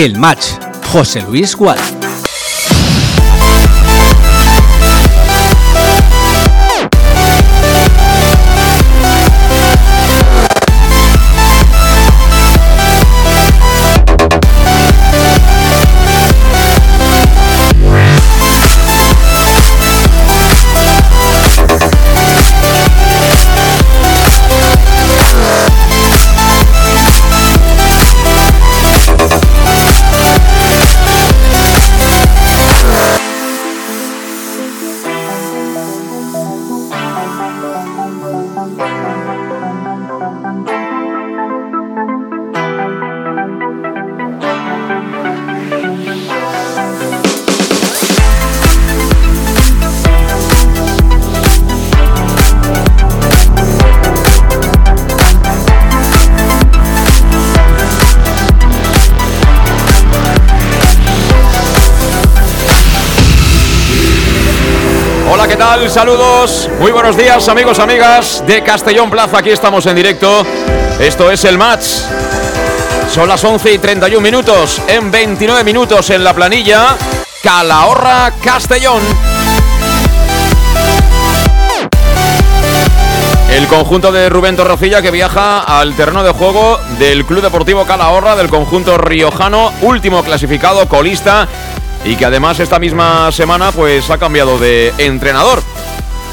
El Match, José Luis Gual. Saludos, muy buenos días amigos, amigas de Castellón Plaza, aquí estamos en directo. Esto es el match. Son las 11 y 31 minutos, en 29 minutos en la planilla, Calahorra Castellón. El conjunto de Rubén Torrecilla que viaja al terreno de juego del Club Deportivo Calahorra del conjunto riojano, último clasificado, colista y que además esta misma semana pues ha cambiado de entrenador.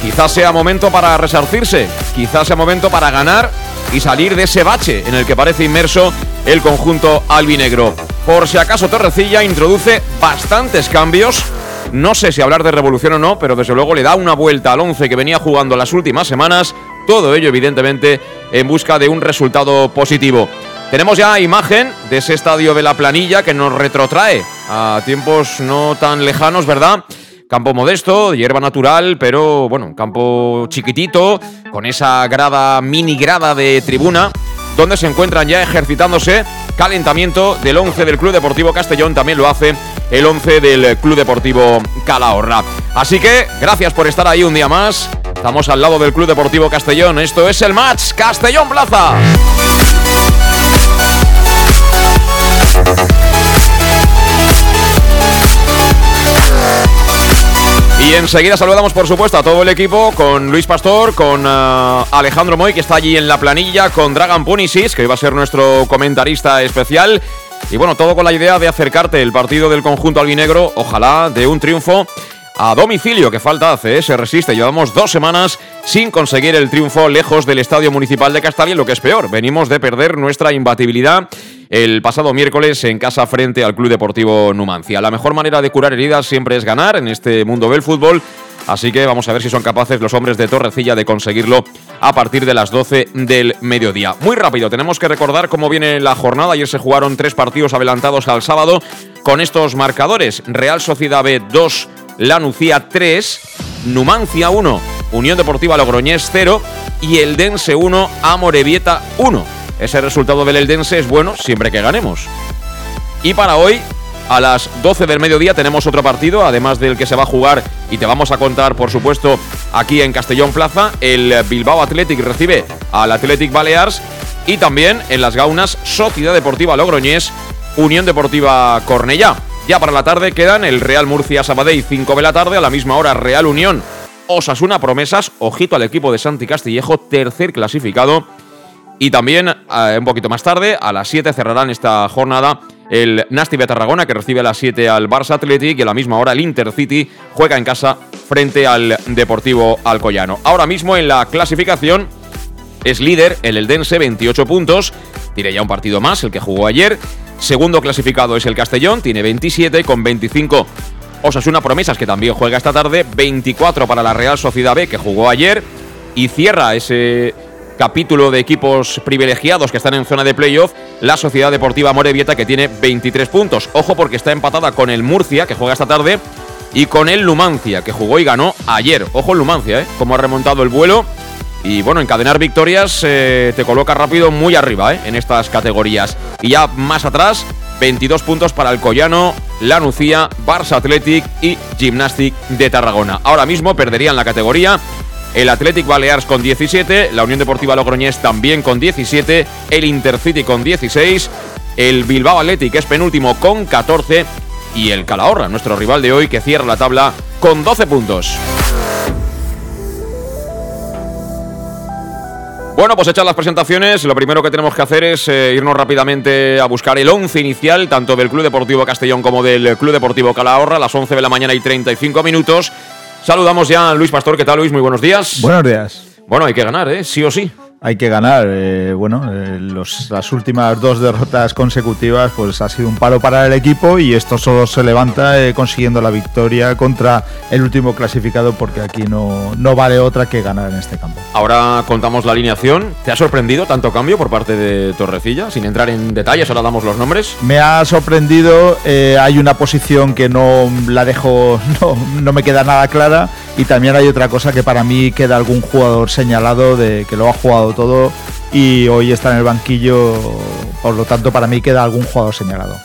Quizás sea momento para resarcirse, quizás sea momento para ganar y salir de ese bache en el que parece inmerso el conjunto albinegro. Por si acaso Torrecilla introduce bastantes cambios. No sé si hablar de revolución o no, pero desde luego le da una vuelta al 11 que venía jugando las últimas semanas. Todo ello, evidentemente, en busca de un resultado positivo. Tenemos ya imagen de ese estadio de la planilla que nos retrotrae a tiempos no tan lejanos, ¿verdad? Campo modesto, hierba natural, pero bueno, campo chiquitito, con esa grada, mini grada de tribuna, donde se encuentran ya ejercitándose calentamiento del 11 del Club Deportivo Castellón, también lo hace el 11 del Club Deportivo Calahorra. Así que gracias por estar ahí un día más. Estamos al lado del Club Deportivo Castellón. Esto es el match Castellón Plaza. Y enseguida saludamos, por supuesto, a todo el equipo con Luis Pastor, con eh, Alejandro Moy, que está allí en la planilla, con Dragan Punisis, que va a ser nuestro comentarista especial. Y bueno, todo con la idea de acercarte el partido del conjunto albinegro, ojalá de un triunfo a domicilio, que falta hace, ¿eh? se resiste. Llevamos dos semanas sin conseguir el triunfo lejos del Estadio Municipal de Castalia, lo que es peor, venimos de perder nuestra imbatibilidad el pasado miércoles en casa frente al Club Deportivo Numancia. La mejor manera de curar heridas siempre es ganar en este mundo del fútbol. Así que vamos a ver si son capaces los hombres de Torrecilla de conseguirlo a partir de las 12 del mediodía. Muy rápido, tenemos que recordar cómo viene la jornada. Ayer se jugaron tres partidos adelantados al sábado con estos marcadores. Real Sociedad B 2, Lanucía 3, Numancia 1, Unión Deportiva Logroñés 0 y el Dense 1, Amorebieta 1. Ese resultado del Eldense es bueno siempre que ganemos. Y para hoy, a las 12 del mediodía, tenemos otro partido, además del que se va a jugar y te vamos a contar, por supuesto, aquí en Castellón Plaza. El Bilbao Athletic recibe al Athletic Balears y también en las Gaunas, Sociedad Deportiva Logroñés, Unión Deportiva Cornellá. Ya para la tarde quedan el Real Murcia Sabadell 5 de la tarde, a la misma hora Real Unión Osasuna Promesas, ojito al equipo de Santi Castillejo, tercer clasificado y también eh, un poquito más tarde, a las 7 cerrarán esta jornada el Nasty Tarragona, que recibe a las 7 al Barça Athletic y a la misma hora el Intercity juega en casa frente al Deportivo Alcoyano. Ahora mismo en la clasificación es líder el Eldense, 28 puntos, tiene ya un partido más, el que jugó ayer. Segundo clasificado es el Castellón, tiene 27 con 25 Osasuna Promesas, que también juega esta tarde, 24 para la Real Sociedad B, que jugó ayer, y cierra ese capítulo de equipos privilegiados que están en zona de playoff, la Sociedad Deportiva Morevieta que tiene 23 puntos. Ojo porque está empatada con el Murcia que juega esta tarde y con el Lumancia que jugó y ganó ayer. Ojo el Lumancia, ¿eh? Cómo ha remontado el vuelo. Y bueno, encadenar victorias eh, te coloca rápido muy arriba ¿eh? en estas categorías. Y ya más atrás, 22 puntos para el Collano, La Nucía, Barça Athletic y Gymnastic de Tarragona. Ahora mismo perderían la categoría el Athletic Balears con 17, la Unión Deportiva Logroñés también con 17, el Intercity con 16 el Bilbao Athletic es penúltimo con 14 y el Calahorra, nuestro rival de hoy, que cierra la tabla con 12 puntos. Bueno, pues hechas las presentaciones, lo primero que tenemos que hacer es eh, irnos rápidamente a buscar el 11 inicial, tanto del Club Deportivo Castellón como del Club Deportivo Calahorra, a las 11 de la mañana y 35 minutos. Saludamos ya a Luis Pastor. ¿Qué tal, Luis? Muy buenos días. Buenos días. Bueno, hay que ganar, ¿eh? Sí o sí hay que ganar. Eh, bueno, eh, las últimas dos derrotas consecutivas pues ha sido un palo para el equipo y esto solo se levanta eh, consiguiendo la victoria contra el último clasificado porque aquí no, no vale otra que ganar en este campo. Ahora contamos la alineación. ¿Te ha sorprendido tanto cambio por parte de Torrecilla? Sin entrar en detalles, ahora damos los nombres. Me ha sorprendido. hay una posición que no la dejo, no, no me queda nada clara y también hay otra cosa que para mí queda algún jugador señalado de que lo ha jugado todo y hoy está en el banquillo, por lo tanto para mí queda algún jugador señalado.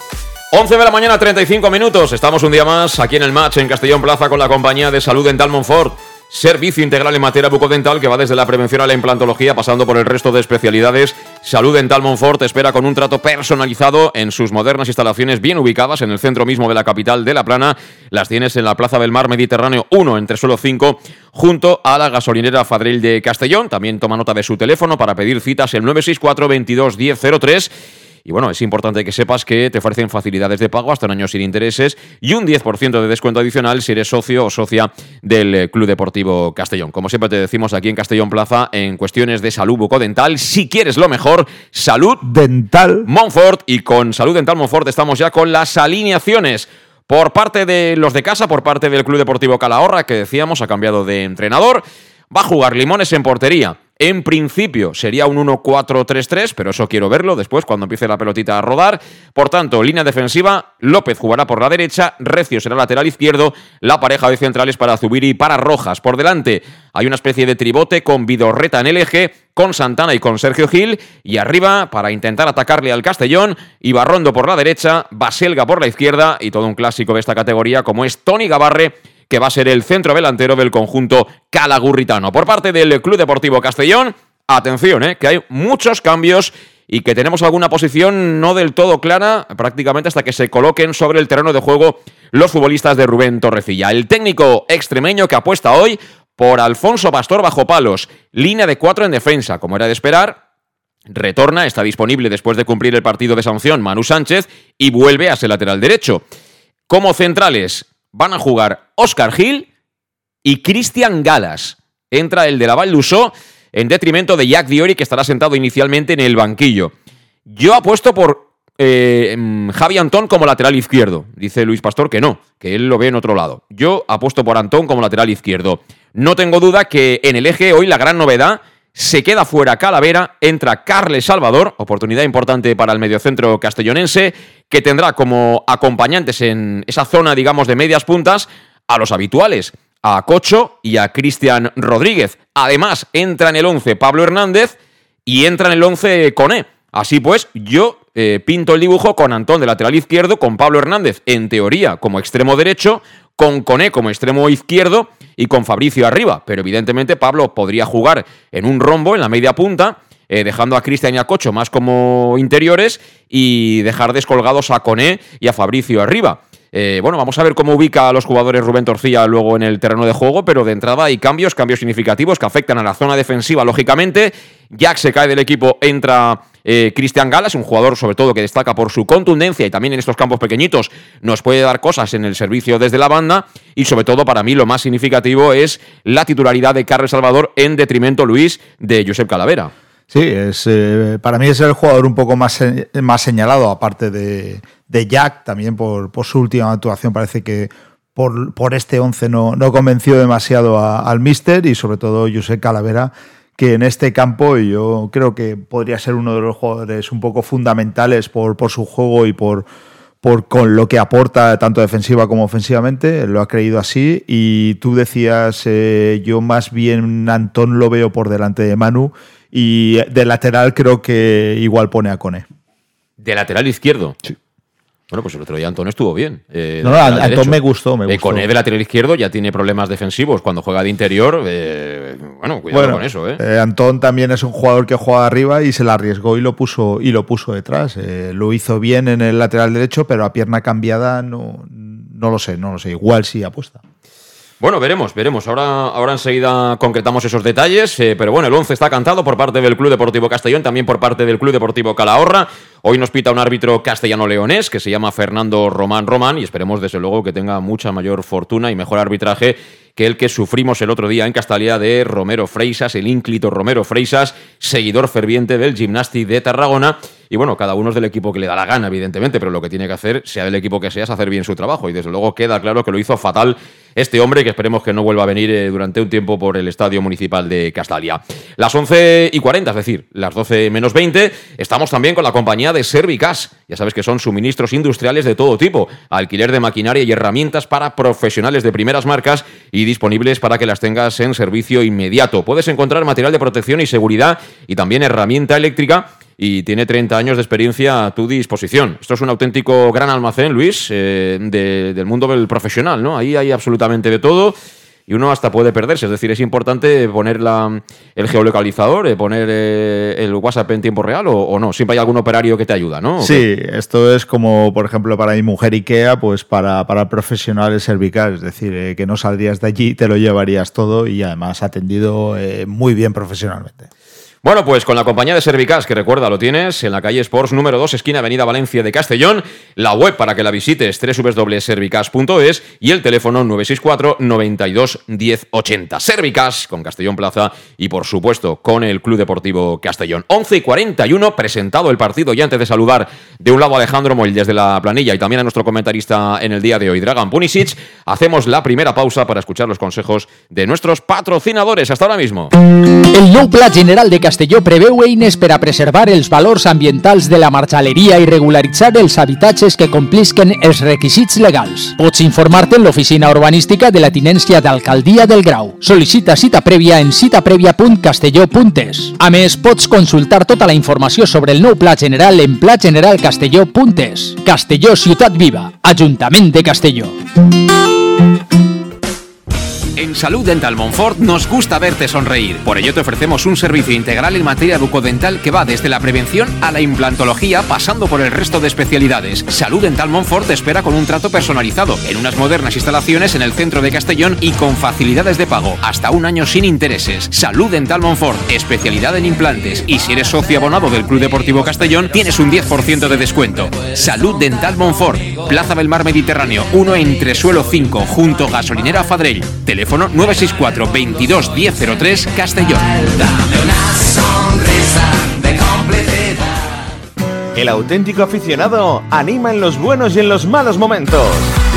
11 de la mañana, 35 minutos. Estamos un día más aquí en el match en Castellón Plaza con la compañía de salud Dental Monfort. Servicio integral en materia bucodental que va desde la prevención a la implantología pasando por el resto de especialidades. Salud Dental Monfort espera con un trato personalizado en sus modernas instalaciones bien ubicadas en el centro mismo de la capital de La Plana. Las tienes en la Plaza del Mar Mediterráneo 1 entre suelo 5 junto a la gasolinera Fadril de Castellón. También toma nota de su teléfono para pedir citas el 964 22 1003 y bueno, es importante que sepas que te ofrecen facilidades de pago hasta un año sin intereses y un 10% de descuento adicional si eres socio o socia del eh, Club Deportivo Castellón. Como siempre te decimos aquí en Castellón Plaza, en cuestiones de salud bucodental, si quieres lo mejor, salud dental Monfort. Y con salud dental Monfort estamos ya con las alineaciones. Por parte de los de casa, por parte del Club Deportivo Calahorra, que decíamos ha cambiado de entrenador, va a jugar Limones en portería. En principio sería un 1-4-3-3, pero eso quiero verlo después cuando empiece la pelotita a rodar. Por tanto, línea defensiva, López jugará por la derecha, Recio será lateral izquierdo, la pareja de centrales para Zubiri y para Rojas. Por delante hay una especie de tribote con Vidorreta en el eje, con Santana y con Sergio Gil, y arriba, para intentar atacarle al Castellón, Ibarrondo por la derecha, Baselga por la izquierda, y todo un clásico de esta categoría como es Tony Gavarre que va a ser el centro delantero del conjunto calagurritano. Por parte del Club Deportivo Castellón, atención, eh, que hay muchos cambios y que tenemos alguna posición no del todo clara prácticamente hasta que se coloquen sobre el terreno de juego los futbolistas de Rubén Torrecilla. El técnico extremeño que apuesta hoy por Alfonso Pastor bajo palos, línea de cuatro en defensa, como era de esperar, retorna, está disponible después de cumplir el partido de sanción Manu Sánchez y vuelve a ser lateral derecho. Como centrales, van a jugar Oscar Gil y Cristian Galas. Entra el de la Val en detrimento de Jack Diori, que estará sentado inicialmente en el banquillo. Yo apuesto por eh, mm, Javi Antón como lateral izquierdo. Dice Luis Pastor que no, que él lo ve en otro lado. Yo apuesto por Antón como lateral izquierdo. No tengo duda que en el eje hoy la gran novedad se queda fuera Calavera, entra Carles Salvador, oportunidad importante para el mediocentro castellonense, que tendrá como acompañantes en esa zona, digamos, de medias puntas a los habituales, a Cocho y a Cristian Rodríguez. Además, entra en el 11 Pablo Hernández y entra en el 11 Coné. Así pues, yo eh, pinto el dibujo con Antón de lateral izquierdo, con Pablo Hernández en teoría como extremo derecho, con Coné como extremo izquierdo y con Fabricio arriba. Pero evidentemente Pablo podría jugar en un rombo en la media punta, eh, dejando a Cristian y a Cocho más como interiores y dejar descolgados a Coné y a Fabricio arriba. Eh, bueno, vamos a ver cómo ubica a los jugadores Rubén Torcilla luego en el terreno de juego, pero de entrada hay cambios, cambios significativos que afectan a la zona defensiva, lógicamente. Jack se cae del equipo, entra eh, Cristian Galas, un jugador sobre todo que destaca por su contundencia y también en estos campos pequeñitos nos puede dar cosas en el servicio desde la banda. Y sobre todo para mí lo más significativo es la titularidad de Carles Salvador en detrimento, Luis, de Josep Calavera. Sí, es, eh, para mí es el jugador un poco más, más señalado, aparte de, Jack, también por, su última actuación. Parece que por, por este 11 no, no convenció demasiado al Mister y sobre todo Josep Calavera, que en este campo yo creo que podría ser uno de los jugadores un poco fundamentales por, por su juego y por, por con lo que aporta tanto defensiva como ofensivamente, lo ha creído así y tú decías, eh, yo más bien Antón lo veo por delante de Manu y de lateral creo que igual pone a Cone. ¿De lateral izquierdo? Sí. Bueno, pues el otro día Antón estuvo bien. Eh, no, no, Antón me gustó, me gustó. con de lateral izquierdo ya tiene problemas defensivos cuando juega de interior. Eh, bueno, cuidado con eso. ¿eh? Antón también es un jugador que juega arriba y se la arriesgó y lo puso, y lo puso detrás. lo hizo bien en el lateral derecho, pero a pierna cambiada no, no lo sé, no lo sé. Igual sí apuesta. Bueno, veremos, veremos. Ahora, ahora enseguida concretamos esos detalles. pero bueno, el 11 está cantado por parte del Club Deportivo Castellón, también por parte del Club Deportivo Calahorra. Hoy nos pita un árbitro castellano-leonés que se llama Fernando Román Román y esperemos desde luego que tenga mucha mayor fortuna y mejor arbitraje que el que sufrimos el otro día en Castalia de Romero Freisas, el ínclito Romero Freisas, seguidor ferviente del Gimnasti de Tarragona. Y bueno, cada uno es del equipo que le da la gana, evidentemente, pero lo que tiene que hacer, sea del equipo que sea, es hacer bien su trabajo. Y desde luego queda claro que lo hizo fatal este hombre, que esperemos que no vuelva a venir eh, durante un tiempo por el Estadio Municipal de Castalia. Las 11 y 40, es decir, las 12 menos 20, estamos también con la compañía de Servicas. Ya sabes que son suministros industriales de todo tipo, alquiler de maquinaria y herramientas para profesionales de primeras marcas y disponibles para que las tengas en servicio inmediato. Puedes encontrar material de protección y seguridad y también herramienta eléctrica y tiene 30 años de experiencia a tu disposición. Esto es un auténtico gran almacén, Luis, eh, del mundo del profesional, ¿no? Ahí hay absolutamente de todo y uno hasta puede perderse. Es decir, es importante poner el geolocalizador, eh, poner eh, el WhatsApp en tiempo real o, no. Siempre hay algún operario que te ayuda, ¿no? Sí, esto es como, por ejemplo, para mi mujer IKEA, pues para, para profesionales cervical. Es decir, que no saldrías de allí, te lo llevarías todo y además atendido muy bien profesionalmente. Bueno, pues con la compañía de Servicas, que recuerda, lo tienes en la calle Sports número 2, esquina Avenida Valencia de Castellón, la web para que la visites www.servicas.es y el teléfono 964 92 1080. Servicas con Castellón Plaza y por supuesto con el Club Deportivo Castellón. 11 y 41, presentado el partido y antes de saludar de un lado a Alejandro Moll desde la planilla y también a nuestro comentarista en el día de hoy, Dragan Punisic, hacemos la primera pausa para escuchar los consejos de nuestros patrocinadores. Hasta ahora mismo. El Pla General de Castelló preveu eines per a preservar els valors ambientals de la marxaleria i regularitzar els habitatges que complisquen els requisits legals. Pots informar-te en l'oficina urbanística de la Tinència d'Alcaldia del Grau. Sol·licita cita prèvia en citaprèvia.castelló.es. A més, pots consultar tota la informació sobre el nou Pla General en plageneralcastelló.es. Castelló Ciutat Viva, Ajuntament de Castelló. En Salud Dental Monfort nos gusta verte sonreír. Por ello te ofrecemos un servicio integral en materia bucodental que va desde la prevención a la implantología, pasando por el resto de especialidades. Salud Dental Monfort te espera con un trato personalizado, en unas modernas instalaciones en el centro de Castellón y con facilidades de pago, hasta un año sin intereses. Salud Dental Monfort, especialidad en implantes. Y si eres socio abonado del Club Deportivo Castellón, tienes un 10% de descuento. Salud Dental Monfort, Plaza del Mar Mediterráneo, 1 entre suelo 5, junto gasolinera Fadrell. Teléfono 964 22 1003 Castellón. El auténtico aficionado anima en los buenos y en los malos momentos.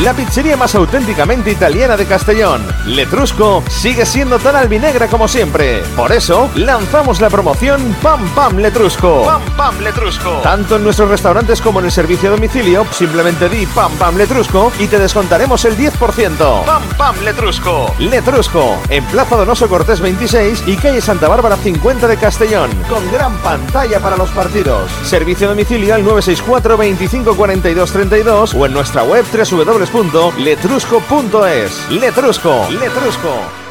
La pizzería más auténticamente italiana de Castellón, Letrusco, sigue siendo tan albinegra como siempre. Por eso, lanzamos la promoción Pam Pam Letrusco. Pam Pam Letrusco. Tanto en nuestros restaurantes como en el servicio a domicilio, simplemente di Pam Pam Letrusco y te descontaremos el 10%. Pam Pam Letrusco. Letrusco, en Plaza Donoso Cortés 26 y calle Santa Bárbara 50 de Castellón, con gran pantalla para los partidos. Servicio a domicilio al 964 25 42 32 o en nuestra web www www.letrusco.es. Letrusco, Letrusco.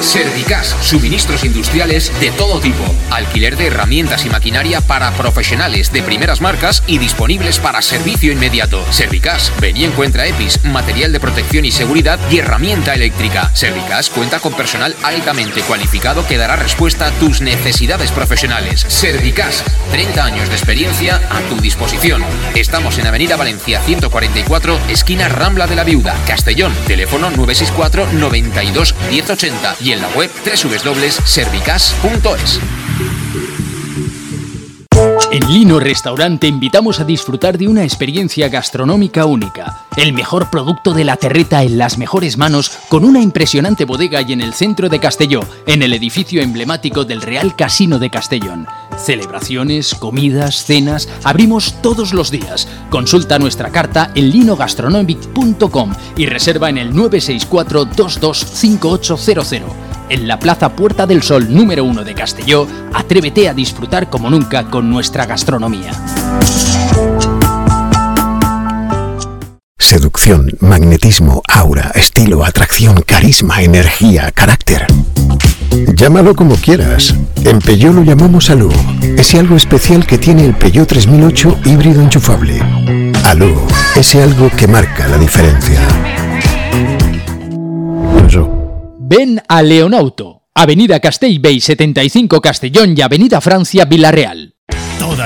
Servicas, suministros industriales de todo tipo, alquiler de herramientas y maquinaria para profesionales de primeras marcas y disponibles para servicio inmediato. Servicas, ven y encuentra EPIs, material de protección y seguridad y herramienta eléctrica. Servicas cuenta con personal altamente cualificado que dará respuesta a tus necesidades profesionales. Servicas, 30 años de experiencia a tu disposición. Estamos en Avenida Valencia 144, esquina Rambla de la Viuda, Castellón, teléfono 964 92 1080 y en la web www.servicas.es. En Lino Restaurante invitamos a disfrutar de una experiencia gastronómica única. El mejor producto de la terreta en las mejores manos, con una impresionante bodega y en el centro de Castelló, en el edificio emblemático del Real Casino de Castellón. Celebraciones, comidas, cenas, abrimos todos los días. Consulta nuestra carta en linogastronomic.com y reserva en el 964 225800 en la Plaza Puerta del Sol número 1 de Castelló, atrévete a disfrutar como nunca con nuestra gastronomía. seducción, magnetismo, aura, estilo, atracción, carisma, energía, carácter. Llámalo como quieras. En Peugeot lo llamamos Alú. Ese algo especial que tiene el Peugeot 3008 híbrido enchufable. Alú, ese algo que marca la diferencia. Ven a Leonauto, Avenida Castellbey 75 Castellón y Avenida Francia Villarreal.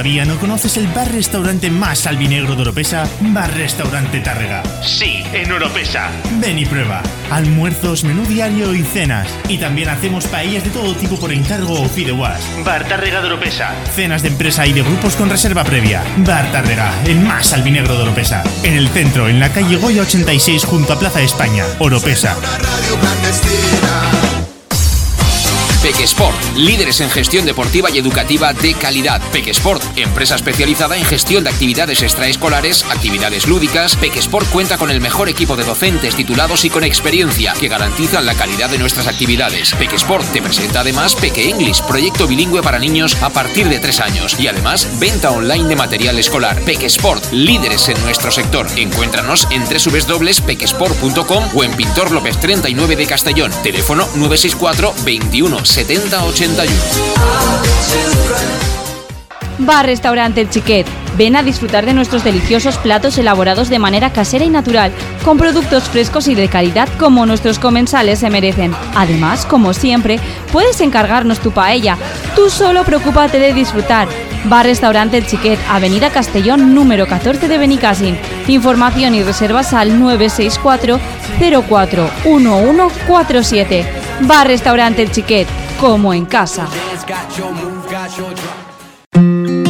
¿Todavía no conoces el bar-restaurante más albinegro de Oropesa? Bar-restaurante Tárrega. Sí, en Oropesa. Ven y prueba. Almuerzos, menú diario y cenas. Y también hacemos paellas de todo tipo por encargo o fideuás. Bar Tárrega de Oropesa. Cenas de empresa y de grupos con reserva previa. Bar Tárrega, el más albinegro de Oropesa. En el centro, en la calle Goya 86 junto a Plaza España. Oropesa. Pequesport, líderes en gestión deportiva y educativa de calidad. Pequesport, empresa especializada en gestión de actividades extraescolares, actividades lúdicas. Pequesport cuenta con el mejor equipo de docentes titulados y con experiencia que garantizan la calidad de nuestras actividades. Pequesport te presenta además Peque English, proyecto bilingüe para niños a partir de 3 años y además venta online de material escolar. Pequesport, líderes en nuestro sector. Encuéntranos en www.pequesport.com o en Pintor López 39 de Castellón. Teléfono 964 21 70 81. Bar Restaurante El Chiquet. Ven a disfrutar de nuestros deliciosos platos elaborados de manera casera y natural, con productos frescos y de calidad como nuestros comensales se merecen. Además, como siempre, puedes encargarnos tu paella. Tú solo preocúpate de disfrutar. Bar Restaurante El Chiquet, Avenida Castellón, número 14 de Benicassin. Información y reservas al 964 041147. Bar Restaurante El Chiquet, como en casa.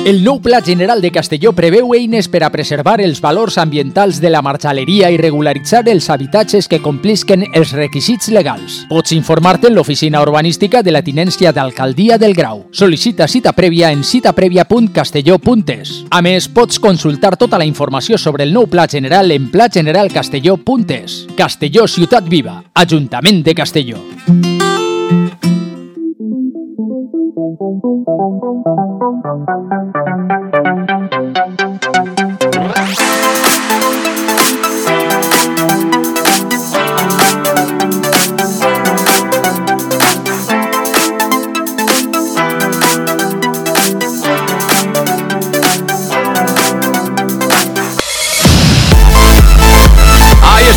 El nou Pla General de Castelló preveu eines per a preservar els valors ambientals de la marxaleria i regularitzar els habitatges que complisquen els requisits legals. Pots informar-te en l'oficina urbanística de la tinència d'alcaldia del Grau. Sol·licita cita prèvia en citaprèvia.castelló.es. A més, pots consultar tota la informació sobre el nou Pla General en plageneralcastelló.es. Castelló Ciutat Viva, Ajuntament de Castelló. Thank you.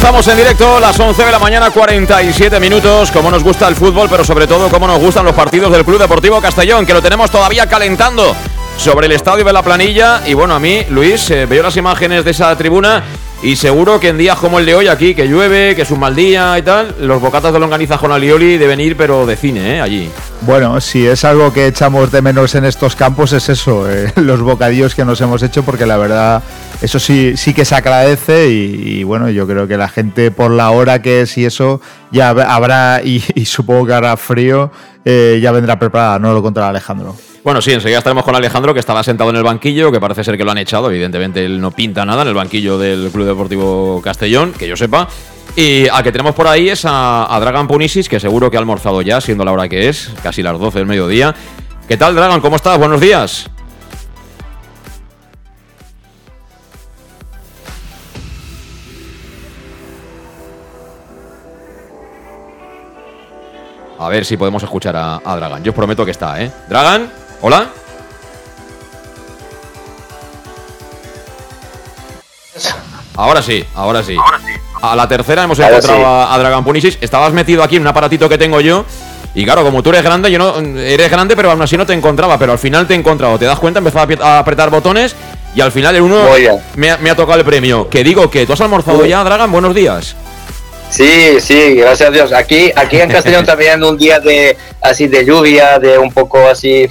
Estamos en directo, las 11 de la mañana, 47 minutos. Como nos gusta el fútbol, pero sobre todo como nos gustan los partidos del Club Deportivo Castellón, que lo tenemos todavía calentando sobre el estadio de la planilla. Y bueno, a mí, Luis, eh, veo las imágenes de esa tribuna y seguro que en días como el de hoy aquí, que llueve, que es un mal día y tal, los bocatas de longaniza con alioli deben ir, pero de cine, ¿eh? Allí. Bueno, si es algo que echamos de menos en estos campos es eso, eh, los bocadillos que nos hemos hecho, porque la verdad, eso sí, sí que se agradece y, bueno, yo creo que la gente por la hora que es y eso ya habrá, y, y supongo que hará frío, eh, ya vendrá preparada, no lo contará Alejandro. Bueno, sí, enseguida estaremos con Alejandro, que estaba sentado en el banquillo, que parece ser que lo han echado. Evidentemente, él no pinta nada en el banquillo del Club Deportivo Castellón, que yo sepa. Y a que tenemos por ahí es a, a Dragan que seguro que ha almorzado ya, siendo la hora que es, casi las 12 del mediodía. ¿Qué tal, Dragan? ¿Cómo estás? Buenos días. A ver si podemos escuchar a, a Dragan. Yo os prometo que está, ¿eh? Dragan, hola. Ahora sí, ahora sí. A la tercera hemos Ahora encontrado sí. a, a Dragan Punisis. Estabas metido aquí en un aparatito que tengo yo. Y claro, como tú eres grande, yo no. Eres grande, pero aún así no te encontraba. Pero al final te he encontrado. Te das cuenta, empezaba a apretar botones. Y al final el uno me ha, me ha tocado el premio. Que digo que tú has almorzado ya, Dragan. Buenos días. Sí, sí, gracias a Dios. Aquí, aquí en Castellón también un día de así de lluvia, de un poco así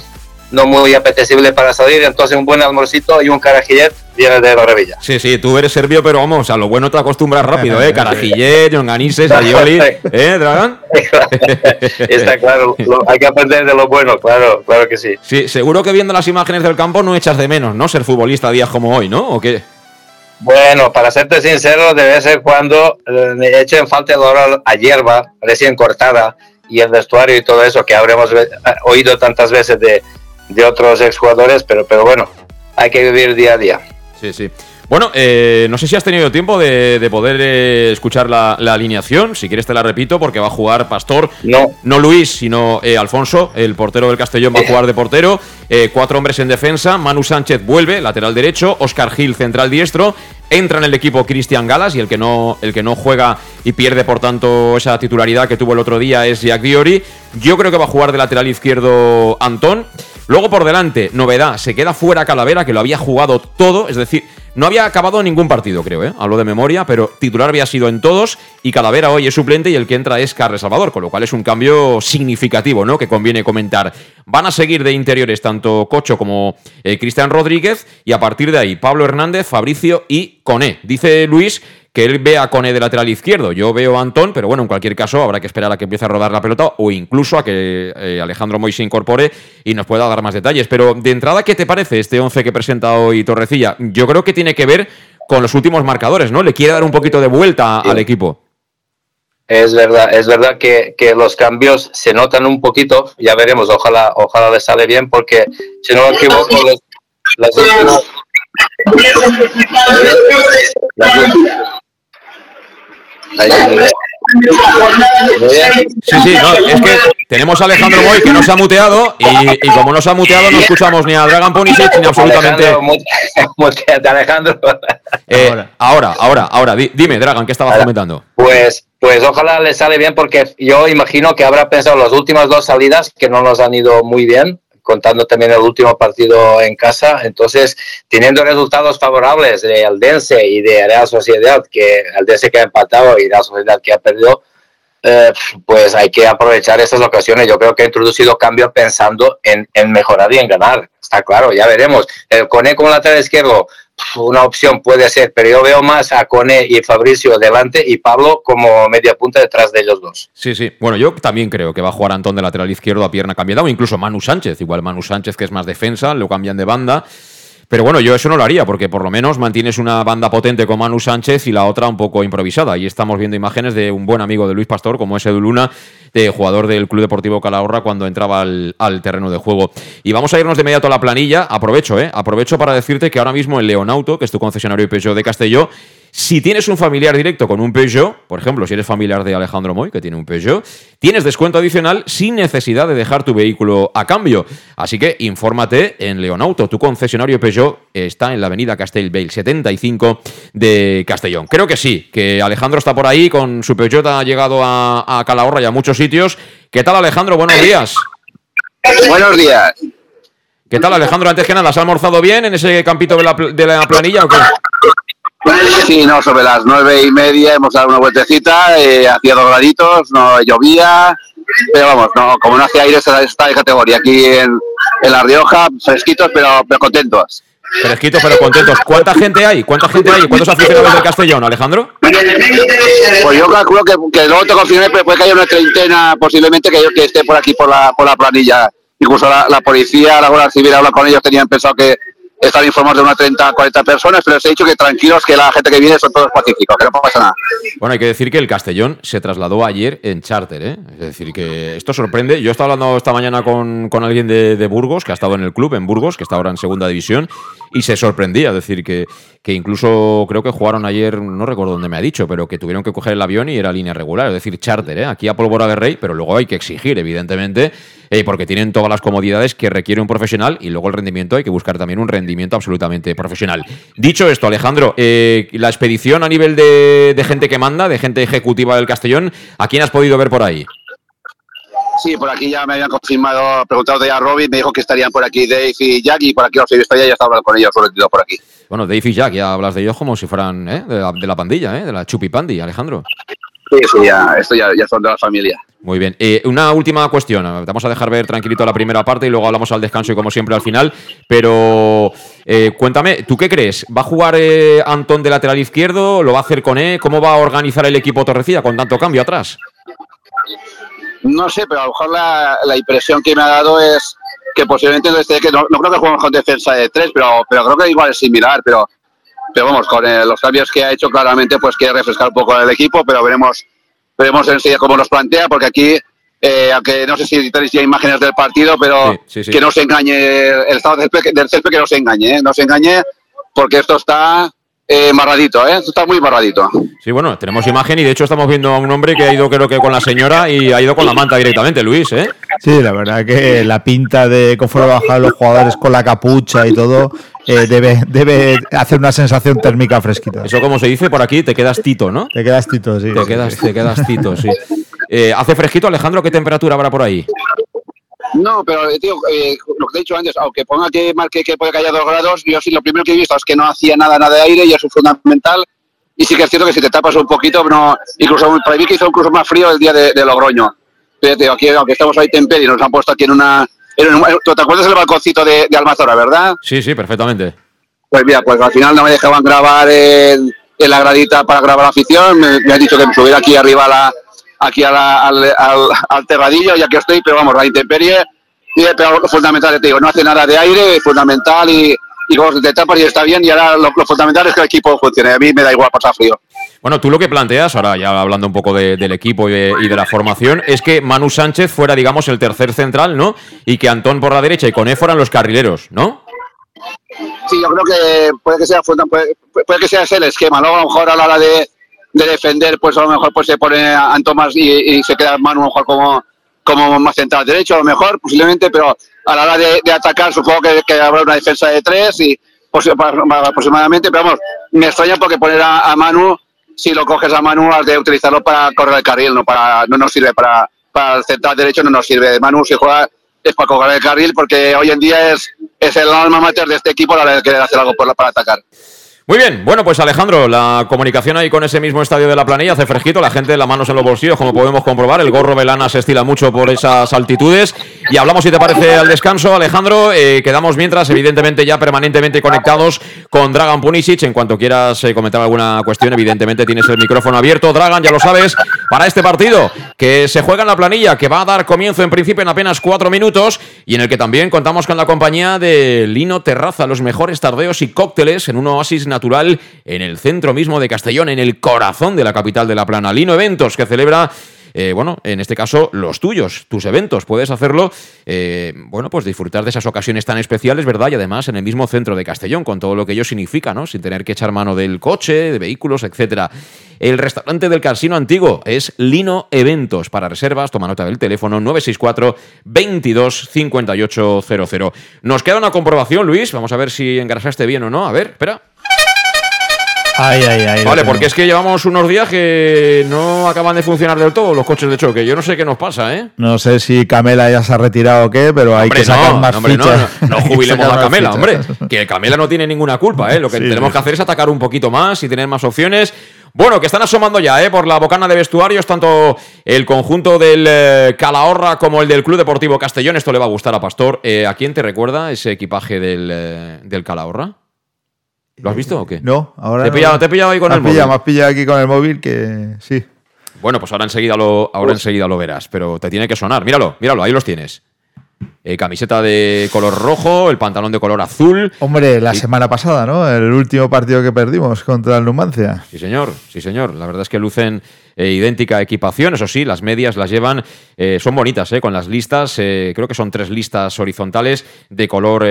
no muy apetecible para salir, entonces un buen almorcito y un carajillet viene de maravilla. Sí, sí, tú eres serbio, pero vamos, a lo bueno te acostumbras rápido, ¿eh? Carajillet, longanises, aioli. ¿Eh, Dragan? Está claro, lo- hay que aprender de lo bueno, claro, claro que sí. Sí, seguro que viendo las imágenes del campo no echas de menos, ¿no? Ser futbolista días como hoy, ¿no? ¿O qué? Bueno, para serte sincero, de vez en cuando eh, me echo en falta el olor a hierba recién cortada y el vestuario y todo eso que habremos eh, oído tantas veces de, de otros exjugadores, pero, pero bueno, hay que vivir día a día. Sí, sí. Bueno, eh, no sé si has tenido tiempo de, poder eh, escuchar la, alineación. Si quieres te la repito porque va a jugar Pastor. No. No Luis, sino eh, Alfonso, el portero del Castellón, va a jugar de portero. cuatro hombres en defensa. Manu Sánchez vuelve, lateral derecho. Oscar Gil, central diestro. Entra en el equipo Cristian Galas y el que no, el que no juega y pierde por tanto esa titularidad que tuvo el otro día es Jack Diori. Yo creo que va a jugar de lateral izquierdo Antón. Luego por delante, novedad, se queda fuera Calavera, que lo había jugado todo, es decir, no había acabado ningún partido, creo, ¿eh? Hablo de memoria, pero titular había sido en todos y Calavera hoy es suplente y el que entra es Carles Salvador, con lo cual es un cambio significativo, ¿no? Que conviene comentar. Van a seguir de interiores tanto Cocho como eh, Cristian Rodríguez y a partir de ahí Pablo Hernández, Fabricio y Coné. Dice Luis que él vea a Cone de lateral izquierdo. Yo veo a Antón, pero bueno, en cualquier caso habrá que esperar a que empiece a rodar la pelota o incluso a que eh, Alejandro Moy se incorpore y nos pueda dar más detalles. Pero de entrada, ¿qué te parece este 11 que presenta hoy Torrecilla? Yo creo que tiene que ver con los últimos marcadores, ¿no? Le quiere dar un poquito de vuelta al equipo. Es verdad, es verdad que, los cambios se notan un poquito, ya veremos, ojalá, ojalá le sale bien, porque si no me equivoco, las últimas, Sí, sí, no, es que tenemos a Alejandro Boy que nos ha muteado y, como no se ha muteado no escuchamos ni a Dragon Ponisic ni absolutamente... Alejandro, eh, ahora, ahora, ahora, dime, Dragon, ¿qué estabas comentando? Pues, pues ojalá le sale bien porque yo imagino que habrá pensado las últimas dos salidas que no nos han ido muy bien contando también el último partido en casa. Entonces, teniendo resultados favorables de Aldense y de Real Sociedad, que Aldense que ha empatado y Real Sociedad que ha perdido, eh, pues hay que aprovechar esas ocasiones. Yo creo que ha introducido cambio pensando en, en mejorar y en ganar. Está claro, ya veremos. El Cone como lateral izquierdo, una opción puede ser, pero yo veo más a Cone y Fabricio delante y Pablo como media punta detrás de ellos dos. Sí, sí. Bueno, yo también creo que va a jugar Antón de lateral izquierdo a pierna cambiada o incluso Manu Sánchez. Igual Manu Sánchez que es más defensa, lo cambian de banda. Pero bueno, yo eso no lo haría, porque por lo menos mantienes una banda potente con Manu Sánchez y la otra un poco improvisada. Y estamos viendo imágenes de un buen amigo de Luis Pastor, como es Edu Luna, de jugador del Club Deportivo Calahorra cuando entraba al, terreno de juego. Y vamos a irnos de inmediato a la planilla. Aprovecho, ¿eh? Aprovecho para decirte que ahora mismo el Leonauto, que es tu concesionario Peugeot de Castelló, si tienes un familiar directo con un Peugeot, por ejemplo, si eres familiar de Alejandro Moy, que tiene un Peugeot, tienes descuento adicional sin necesidad de dejar tu vehículo a cambio. Así que infórmate en Leonauto. Tu concesionario Peugeot está en la avenida Castellbell 75 de Castellón. Creo que sí, que Alejandro está por ahí, con su Peugeot ha llegado a, Calahorra y a muchos sitios. ¿Qué tal, Alejandro? Buenos días. Buenos días. ¿Qué tal, Alejandro? Antes que nada, ¿has almorzado bien en ese campito de la, de la planilla o qué? Sí, no, sobre las nueve y media hemos dado una vueltecita, eh, hacía dos graditos, no llovía, pero vamos, no, como no hacía aire está de categoría aquí en, La Rioja, fresquitos pero, pero contentos. Fresquitos pero contentos. ¿Cuánta gente hay? ¿Cuánta gente hay? ¿Cuántos aficionados del Castellón, Alejandro? Pues yo calculo que, que luego te confirmé, pero puede que haya una treintena posiblemente que, yo, que esté por aquí por la, por la planilla. Incluso la, la policía, la Guardia Civil habla con ellos, tenían pensado que, están informados de unas 30, 40 personas, pero les he dicho que tranquilos, que la gente que viene son todos pacíficos, que no pasa nada. Bueno, hay que decir que el Castellón se trasladó ayer en charter, ¿eh? Es decir, que esto sorprende. Yo he estado hablando esta mañana con, con alguien de, de, Burgos, que ha estado en el club, en Burgos, que está ahora en segunda división, y se sorprendía, es decir, que, que incluso creo que jugaron ayer, no recuerdo dónde me ha dicho, pero que tuvieron que coger el avión y era línea regular, es decir, charter, ¿eh? Aquí a Pólvora de Rey, pero luego hay que exigir, evidentemente, eh, porque tienen todas las comodidades que requiere un profesional y luego el rendimiento hay que buscar también un rendimiento absolutamente profesional. Dicho esto, Alejandro, eh, la expedición a nivel de, de gente que manda, de gente ejecutiva del Castellón, ¿a quién has podido ver por ahí? Sí, por aquí ya me habían confirmado, preguntado de a Robin, me dijo que estarían por aquí Dave y Jack y por aquí los he visto ya, ya estaba hablando con ellos, sobre todo por aquí. Bueno, Dave y Jack, ya hablas de ellos como si fueran ¿eh? de, la, pandilla, ¿eh? de la Chupipandi, Alejandro. Sí, sí, ya, esto ya, son de la familia. Muy bien. Eh, una última cuestión. Vamos a dejar ver tranquilito la primera parte y luego hablamos al descanso y como siempre al final. Pero eh, cuéntame, ¿tú qué crees? ¿Va a jugar eh, Antón de lateral izquierdo? ¿Lo va a hacer con E? ¿Cómo va a organizar el equipo Torrecilla con tanto cambio atrás? No sé, pero a lo mejor la, impresión que me ha dado es que posiblemente no, que no, creo que juegue con defensa de tres, pero, pero creo que igual es similar, pero, pero vamos, con eh, los cambios que ha hecho claramente pues quiere refrescar un poco el equipo, pero veremos, veremos enseguida cómo nos plantea, porque aquí, eh, aunque no sé si tenéis ya imágenes del partido, pero que no se engañe, el estado del césped, que no se engañe, ¿eh? no se engañe, porque esto está eh, marradito, ¿eh? Está muy marradito. Sí, bueno, tenemos imagen y de hecho estamos viendo a un hombre que ha ido creo que con la señora y ha ido con la manta directamente, Luis, ¿eh? Sí, la verdad que la pinta de conforme bajan los jugadores con la capucha y todo eh, debe, debe hacer una sensación térmica fresquita. Eso como se dice por aquí, te quedas tito, ¿no? Te quedas tito, sí. Te quedas, te quedas tito, sí. Eh, ¿Hace fresquito, Alejandro? ¿Qué temperatura habrá por ahí? No, pero eh, tío, eh, lo que te he dicho antes, aunque ponga que marque que puede que haya dos grados, yo sí lo primero que he visto es que no hacía nada, nada de aire y eso es fundamental. Y sí que es cierto que si te tapas un poquito, no, incluso para mí que hizo incluso más frío el día de, de Logroño. Fíjate, aquí, aunque estamos ahí temperie, nos han puesto aquí en una... En un- ¿Te acuerdas del balconcito de, de Almazora, verdad? Sí, sí, perfectamente. Pues mira, pues al final no me dejaban grabar en, en la gradita para grabar la afición. Me, me han dicho que me subiera aquí arriba a la, aquí a la- al, al, al terradillo, ya que estoy, pero vamos, la intemperie. Y, pero lo fundamental, te digo, no hace nada de aire, es fundamental y, y como te tapas y está bien. Y ahora lo, lo fundamental es que el equipo funcione. A mí me da igual pasar frío. Bueno, tú lo que planteas, ahora ya hablando un poco de- del equipo y de, y de la formación, es que Manu Sánchez fuera, digamos, el tercer central, ¿no? Y que Antón por la derecha y Coné fueran los carrileros, ¿no? Sí, yo creo que puede que sea puede, puede que sea ese el esquema. Luego a lo mejor a la hora de, de defender, pues a lo mejor pues se pone a Antomas y, y se queda Manu a lo mejor como, como más central derecho, a lo mejor posiblemente, pero a la hora de, atacar supongo que, que habrá una defensa de tres y aproximadamente, pero vamos, me extraña porque poner a, Manu, si lo coges a Manu, has de utilizarlo para correr el carril, no para no nos sirve para, para el central derecho, no nos sirve. Manu si juega es para correr el carril porque hoy en día es, es el alma mater de este equipo la de querer hacer algo por para atacar. Muy bien, bueno, pues Alejandro, la comunicación ahí con ese mismo estadio de la planilla hace fresquito, la gente las manos en los bolsillos, como podemos comprobar, el gorro velana se estila mucho por esas altitudes. Y hablamos, si te parece, al descanso, Alejandro. Eh, quedamos mientras, evidentemente, ya permanentemente conectados con Dragan Punisic. En cuanto quieras eh, comentar alguna cuestión, evidentemente tienes el micrófono abierto. Dragan, ya lo sabes, para este partido que se juega en la planilla, que va a dar comienzo en principio en apenas cuatro minutos y en el que también contamos con la compañía de Lino Terraza, los mejores tardeos y cócteles en un oasis natural en el centro mismo de Castellón, en el corazón de la capital de la plana. Lino Eventos, que celebra eh, bueno, en este caso, los tuyos, tus eventos. Puedes hacerlo, eh, bueno, pues disfrutar de esas ocasiones tan especiales, ¿verdad? Y además en el mismo centro de Castellón, con todo lo que ello significa, ¿no? Sin tener que echar mano del coche, de vehículos, etcétera. El restaurante del Casino Antiguo es Lino Eventos. Para reservas, toma nota del teléfono 964 22 5800. Nos queda una comprobación, Luis. Vamos a ver si engrasaste bien o no. A ver, espera. Ay, ay, ay. lo Vale, tengo. porque es que llevamos unos días que no acaban de funcionar del todo los coches de choque. Yo no sé qué nos pasa, ¿eh? No sé si Camela ya se ha retirado o qué, pero hay Hombre, que sacar no, más hombre, fichas. no, no jubilemos a Camela, fichas. hombre. Que Camela no tiene ninguna culpa, ¿eh? Lo que Sí, tenemos sí. que hacer es atacar un poquito más y tener más opciones. Bueno, que están asomando ya, ¿eh? Por la bocana de vestuarios, tanto el conjunto del eh, Calahorra como el del Club Deportivo Castellón. Esto le va a gustar a Pastor. Eh, ¿A quién te recuerda ese equipaje del, eh, del Calahorra? ¿Lo has visto o qué? No, ahora. Te he no. pillado, te he pillado ahí con el pillado, móvil. Me has pillado aquí con el móvil que sí. Bueno, pues ahora enseguida lo, ahora enseguida lo verás, pero te tiene que sonar. Míralo, míralo, ahí los tienes. Eh, camiseta de color rojo, el pantalón de color azul. Hombre, la semana pasada, ¿no? El último partido que perdimos contra el Numancia. Sí, señor, sí, señor. La verdad es que lucen eh, idéntica equipación. Eso sí, las medias las llevan, eh, son bonitas, eh, con las listas. eh, creo que son tres listas horizontales de color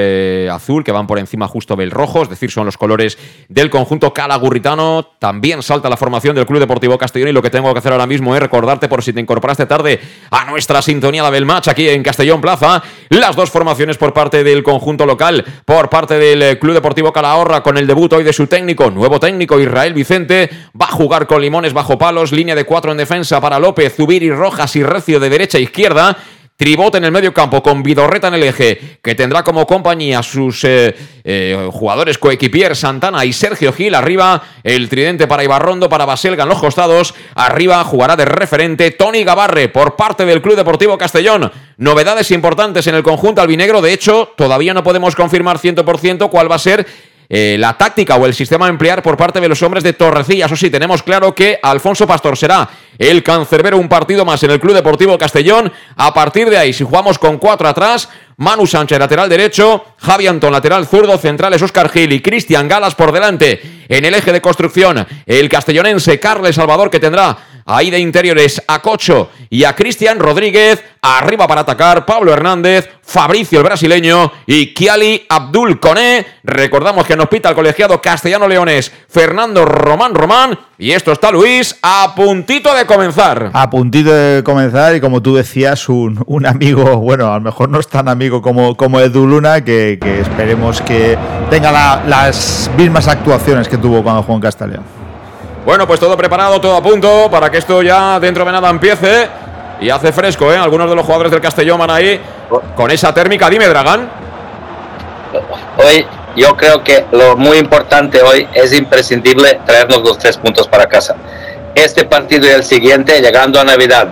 azul que van por encima justo del rojo, es decir, son los colores del conjunto calagurritano. También salta la formación del Club Deportivo Castellón y lo que tengo que hacer ahora mismo es recordarte por si te incorporaste tarde a nuestra sintonía del match aquí en Castellón Plaza. Las dos formaciones por parte del conjunto local, por parte del Club Deportivo Calahorra con el debut hoy de su técnico, nuevo técnico Israel Vicente, va a jugar con limones bajo palos, línea de cuatro en defensa para López, Zubiri, Rojas y Recio de derecha a izquierda. Tribote en el medio campo con Vidorreta en el eje, que tendrá como compañía sus eh, eh, jugadores coequipier Santana y Sergio Gil. Arriba el tridente para Ibarrondo, para Baselga en los costados. Arriba jugará de referente Tony Gabarre por parte del Club Deportivo Castellón. Novedades importantes en el conjunto albinegro. De hecho, todavía no podemos confirmar 100% cuál va a ser eh, la táctica o el sistema a emplear por parte de los hombres de Torrecilla. Eso sí, tenemos claro que Alfonso Pastor será el cancerbero un partido más en el Club Deportivo Castellón. A partir de ahí, si jugamos con cuatro atrás, Manu Sánchez lateral derecho, Javi Antón lateral zurdo, centrales Oscar Gil y Cristian Galas por delante. En el eje de construcción, el castellonense Carles Salvador que tendrá ahí de interiores a Cocho y a Cristian Rodríguez. Arriba para atacar Pablo Hernández, Fabricio el brasileño y Kiali Abdul Coné. Recordamos que nos pita el colegiado castellano Leones Fernando Román Román. Y esto está Luis a puntito de comenzar. A puntito de comenzar y como tú decías, un, un amigo, bueno, a lo mejor no es tan amigo como, como Edu Luna, que, que esperemos que tenga la- las mismas actuaciones que tuvo cuando jugó en Castellón. Bueno, pues todo preparado, todo a punto para que esto ya dentro de nada empiece. Y hace fresco, ¿eh? Algunos de los jugadores del Castellón van ahí con esa térmica. Dime, Dragán. Hoy yo creo que lo muy importante hoy es imprescindible traernos los tres puntos para casa. Este partido y el siguiente, llegando a Navidad,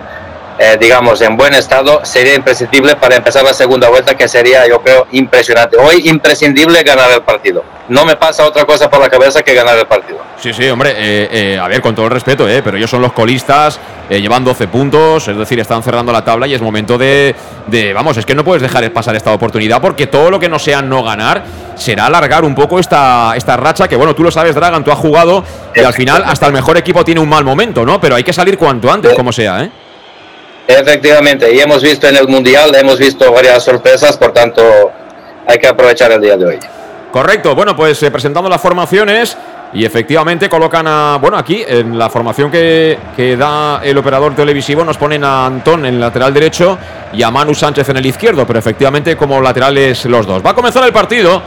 eh, digamos, en buen estado, sería imprescindible para empezar la segunda vuelta, que sería, yo creo, impresionante. Hoy imprescindible ganar el partido. No me pasa otra cosa por la cabeza que ganar el partido. Sí, sí, hombre, eh, eh, a ver, con todo el respeto, eh, pero ellos son los colistas, eh, llevan 12 puntos, es decir, están cerrando la tabla y es momento de, de- Vamos, es que no puedes dejar pasar esta oportunidad porque todo lo que no sea no ganar será alargar un poco esta, esta racha que, bueno, tú lo sabes, Dragan, tú has jugado y al final hasta el mejor equipo tiene un mal momento, ¿no? Pero hay que salir cuanto antes, como sea, ¿eh? Efectivamente, y hemos visto en el Mundial, hemos visto varias sorpresas, por tanto, hay que aprovechar el día de hoy. Correcto, bueno, pues eh, presentando las formaciones y efectivamente colocan a, bueno, aquí en la formación que, que da el operador televisivo nos ponen a Antón en lateral derecho y a Manu Sánchez en el izquierdo, pero efectivamente como laterales los dos. Va a comenzar el partido,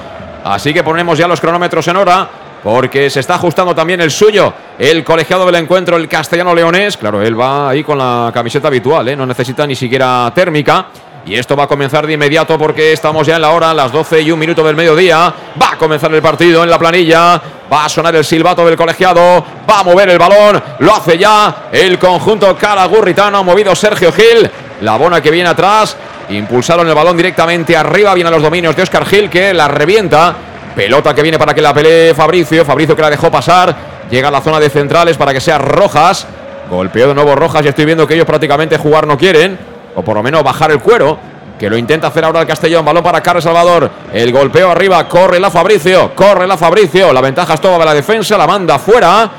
así que ponemos ya los cronómetros en hora. Porque se está ajustando también el suyo, el colegiado del encuentro, el castellano leonés. Claro, él va ahí con la camiseta habitual, ¿eh? no necesita ni siquiera térmica. Y esto va a comenzar de inmediato porque estamos ya en la hora, las 12 y un minuto del mediodía. Va a comenzar el partido en la planilla. Va a sonar el silbato del colegiado. Va a mover el balón. Lo hace ya el conjunto calagurritano. Movido Sergio Gil. La bona que viene atrás. Impulsaron el balón directamente arriba. Vienen los dominios de Oscar Gil que la revienta. Pelota que viene para que la pelee Fabricio. Fabricio que la dejó pasar. Llega a la zona de centrales para que sea Rojas. Golpeó de nuevo Rojas y estoy viendo que ellos prácticamente jugar no quieren. O por lo menos bajar el cuero. Que lo intenta hacer ahora el Castellón. Balón para Carlos Salvador. El golpeo arriba. Corre la Fabricio. Corre la Fabricio. La ventaja es toda de la defensa. La manda fuera.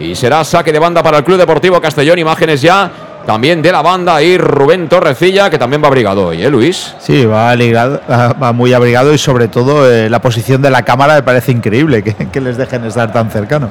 Y será saque de banda para el Club Deportivo Castellón. Imágenes ya también de la banda. Y Rubén Torrecilla, que también va abrigado hoy, ¿eh, Luis? Sí, va, abrigado- va muy abrigado y sobre todo eh, la posición de la cámara me parece increíble que, que les dejen estar tan cercanos.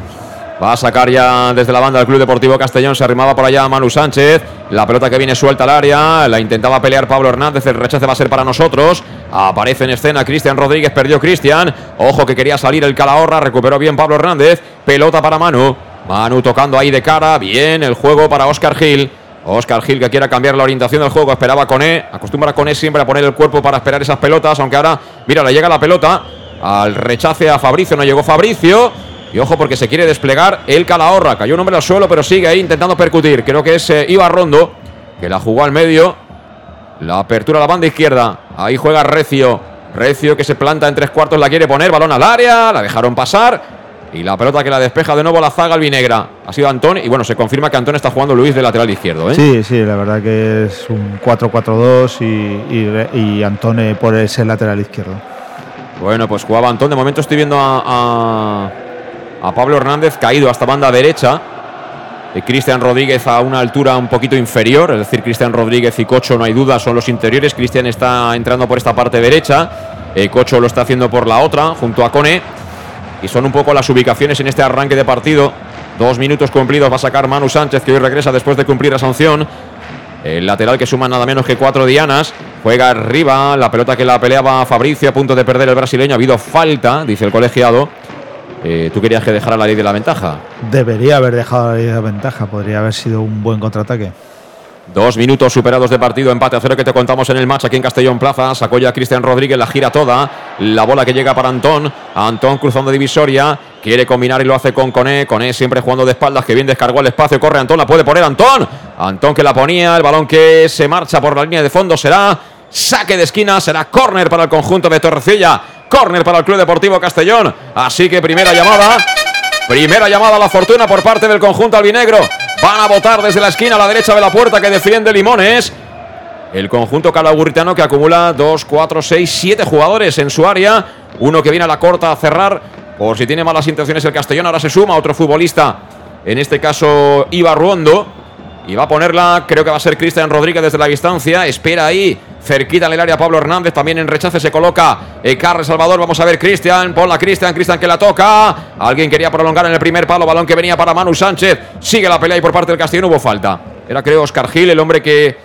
Va a sacar ya desde la banda del Club Deportivo Castellón. Se arrimaba por allá Manu Sánchez. La pelota que viene suelta al área. La intentaba pelear Pablo Hernández. El rechace va a ser para nosotros. Aparece en escena Cristian Rodríguez. Perdió Cristian. Ojo que quería salir el Calahorra. Recuperó bien Pablo Hernández. Pelota para Manu. Manu tocando ahí de cara. Bien el juego para Oscar Gil. Oscar Gil que quiera cambiar la orientación del juego. Esperaba Coné. Acostumbra Coné siempre a poner el cuerpo para esperar esas pelotas. Aunque ahora, mira, le llega la pelota. Al rechace a Fabricio. No llegó Fabricio. Y ojo porque se quiere desplegar el Calahorra. Cayó un hombre al suelo, pero sigue ahí intentando percutir. Creo que es eh, Ibar Rondo, que la jugó al medio. La apertura a la banda izquierda. Ahí juega Recio. Recio que se planta en tres cuartos, la quiere poner. Balón al área, la dejaron pasar. Y la pelota que la despeja de nuevo la zaga albinegra. Ha sido Antón. Y bueno, se confirma que Antón está jugando Luis de lateral izquierdo. ¿eh? Sí, sí, la verdad que es un 4-4-2 y, y, Antone por ese lateral izquierdo. Bueno, pues jugaba Antón. De momento estoy viendo a, a, a Pablo Hernández caído hasta banda derecha. Eh, Cristian Rodríguez a una altura un poquito inferior, es decir, Cristian Rodríguez y Cocho, no hay duda, son los interiores. Cristian está entrando por esta parte derecha, eh, Cocho lo está haciendo por la otra, junto a Cone. Y son un poco las ubicaciones en este arranque de partido. Dos minutos cumplidos va a sacar Manu Sánchez, que hoy regresa después de cumplir la sanción. El lateral que suma nada menos que cuatro dianas. Juega arriba. La pelota que la peleaba Fabricio a punto de perder el brasileño. Ha habido falta, dice el colegiado. Eh, Tú querías que dejara la ley de la ventaja. Debería haber dejado la de ventaja, podría haber sido un buen contraataque. Dos minutos superados de partido, empate a cero que te contamos en el match aquí en Castellón Plaza. Sacó ya Cristian Rodríguez, la gira toda. La bola que llega para Antón. Antón cruzando divisoria. Quiere combinar y lo hace con Coné. Coné siempre jugando de espaldas, que bien descargó el espacio. Corre Antón, la puede poner Antón. Antón que la ponía. El balón que se marcha por la línea de fondo será saque de esquina. Será córner para el conjunto de Torrecilla. Córner para el Club Deportivo Castellón. Así que primera llamada. Primera llamada a la fortuna por parte del conjunto albinegro. Van a votar desde la esquina a la derecha de la puerta que defiende Limones. El conjunto calagurritano que acumula 2, 4, 6, 7 jugadores en su área. Uno que viene a la corta a cerrar por si tiene malas intenciones el Castellón. Ahora se suma otro futbolista, en este caso Iba Ruondo. Y va a ponerla, creo que va a ser Cristian Rodríguez desde la distancia. Espera ahí cerquita en el área Pablo Hernández, también en rechace se coloca eh, Salvador, vamos a ver Cristian, ponla Cristian, Cristian que la toca, alguien quería prolongar en el primer palo, balón que venía para Manu Sánchez, sigue la pelea y por parte del Castillo hubo falta, era creo Oscar Gil, el hombre que,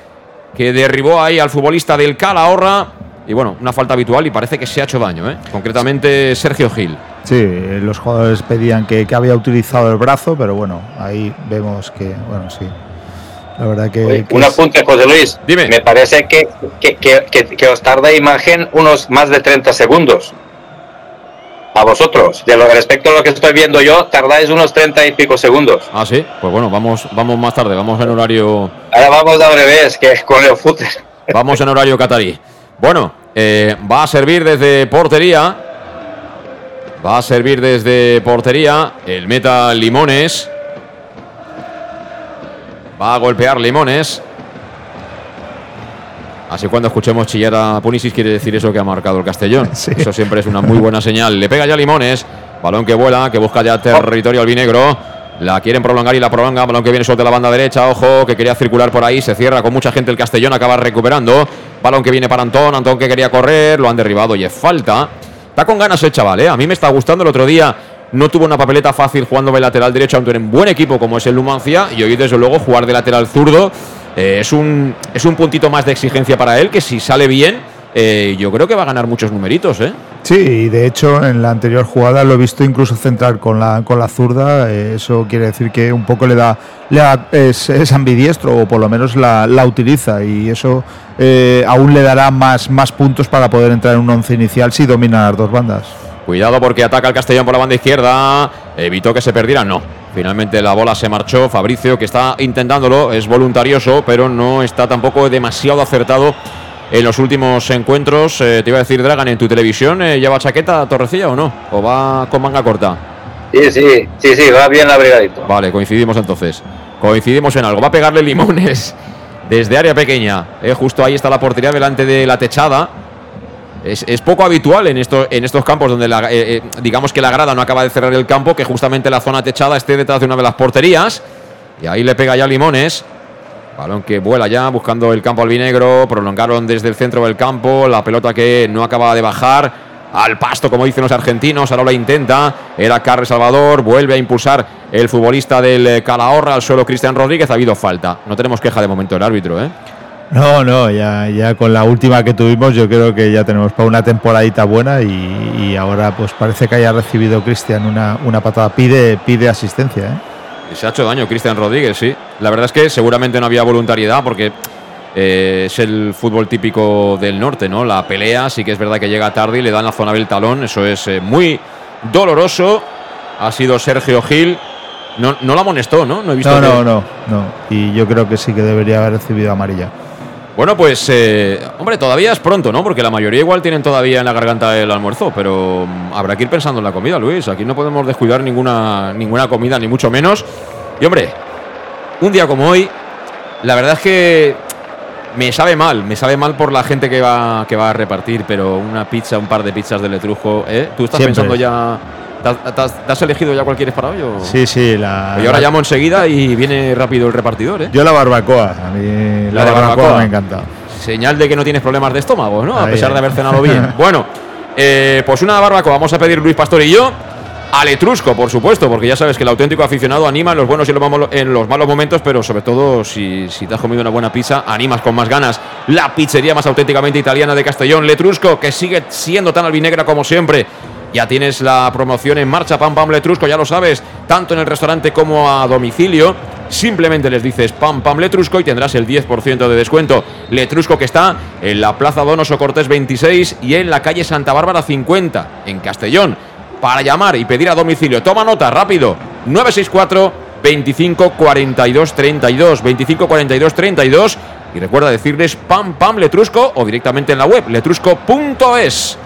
que derribó ahí al futbolista del Calahorra, y bueno, una falta habitual y parece que se ha hecho daño, ¿eh? concretamente Sergio Gil. Sí, los jugadores pedían que, que había utilizado el brazo, pero bueno, ahí vemos que, bueno, sí, la verdad que. Oye, que un es- apunte, José Luis. Dime. Me parece que, que, que, que- que os tarda imagen unos más de 30 segundos. A vosotros. De lo respecto a lo que estoy viendo yo, tardáis unos 30 y pico segundos. Ah, sí, pues bueno, vamos, vamos más tarde, vamos en horario Ahora vamos al revés, que con el fútbol. Vamos en horario catarí. Bueno, eh, va a servir desde portería. Va a servir desde portería el meta Limones. Va a golpear Limones. Así cuando escuchemos chillar a Punisis quiere decir eso que ha marcado el Castellón. Sí. Eso siempre es una muy buena señal. Le pega ya Limones. Balón que vuela, que busca ya territorio albinegro. La quieren prolongar y la prolonga. Balón que viene suelto a la banda derecha. Ojo, que quería circular por ahí. Se cierra con mucha gente el Castellón. Acaba recuperando. Balón que viene para Antón. Antón que quería correr. Lo han derribado y es falta. Está con ganas el chaval, ¿eh? A mí me está gustando. El otro día no tuvo una papeleta fácil jugando de lateral derecho ante un buen equipo como es el Numancia. Y hoy, desde luego, jugar de lateral zurdo eh, es, un, es un puntito más de exigencia para él. Que si sale bien, eh, yo creo que va a ganar muchos numeritos, ¿eh? Sí, y de hecho en la anterior jugada lo he visto incluso centrar con la, con la zurda. eh, eso quiere decir que un poco le da, le da- es, es ambidiestro o por lo menos la, la utiliza y eso aún le dará más, más puntos para poder entrar en un once inicial si domina las dos bandas. Cuidado porque ataca el Castellón por la banda izquierda. Evitó que se perdiera. No. Finalmente la bola se marchó. Fabricio que está intentándolo. Es voluntarioso, pero no está tampoco demasiado acertado en los últimos encuentros. Eh, te iba a decir, Dragan, en tu televisión, eh, ¿lleva chaqueta Torrecilla o no? ¿O va con manga corta? Sí, sí, sí, sí, va bien abrigadito. Vale, coincidimos entonces. Coincidimos en algo. Va a pegarle limones desde área pequeña. Eh, justo ahí está la portería delante de la techada. Es, es poco habitual en, en estos campos donde eh, eh, digamos que la grada no acaba de cerrar el campo, que justamente la zona techada esté detrás de una de las porterías. Y ahí le pega ya Limones. Balón que vuela ya buscando el campo albinegro. Prolongaron desde el centro del campo. La pelota que no acaba de bajar al pasto, como dicen los argentinos. Ahora la intenta. Era Carles Salvador. Vuelve a impulsar el futbolista del eh, Calahorra al suelo Cristian Rodríguez. Ha habido falta. No tenemos queja de momento del árbitro, ¿eh? No, no, ya, ya con la última que tuvimos yo creo que ya tenemos para una temporadita buena y, y ahora pues parece que haya recibido Cristian una, una patada. Pide, pide asistencia, ¿eh? Se ha hecho daño Cristian Rodríguez, sí. La verdad es que seguramente no había voluntariedad porque eh, es el fútbol típico del norte, ¿no? La pelea, sí que es verdad que llega tarde y le dan la zona del talón. Eso es eh, muy doloroso. Ha sido Sergio Gil. No, no la amonestó, ¿no? No he visto No, que- no, no, no. Y yo creo que sí que debería haber recibido amarilla. Bueno, pues, eh, hombre, todavía es pronto, ¿no? Porque la mayoría igual tienen todavía en la garganta el almuerzo, pero mm, habrá que ir pensando en la comida, Luis. Aquí no podemos descuidar ninguna, ninguna comida, ni mucho menos. Y, hombre, un día como hoy, la verdad es que me sabe mal, me sabe mal por la gente que va, que va a repartir, pero una pizza, un par de pizzas de Letrusco, ¿eh? ¿Tú estás Siempre. pensando ya... ¿te has, te has- te has elegido ya cuál quieres para hoy? o- Sí, sí, la. Yo ahora llamo enseguida y viene rápido el repartidor, ¿eh? Yo la barbacoa. A mí la, La de barbacoa, barbacoa. me encanta. Señal de que no tienes problemas de estómago, ¿no? A pesar de haber cenado bien. bueno, eh, pues una barbacoa. Vamos a pedir Luis Pastor y yo. Al Etrusco, por supuesto, porque ya sabes que el auténtico aficionado anima en los buenos y en los malos, en los malos momentos, pero sobre todo si, si te has comido una buena pizza, animas con más ganas. La pizzería más auténticamente italiana de Castellón, Letrusco, que sigue siendo tan albinegra como siempre. Ya tienes la promoción en marcha, Pam Pam Letrusco, ya lo sabes, tanto en el restaurante como a domicilio. Simplemente les dices Pam Pam Letrusco y tendrás el 10% de descuento. Letrusco que está en la Plaza Donoso Cortés 26 y en la calle Santa Bárbara 50, en Castellón. Para llamar y pedir a domicilio, toma nota, rápido, 964 25 42 32, 25 42 32 y recuerda decirles Pam Pam Letrusco o directamente en la web letrusco.es.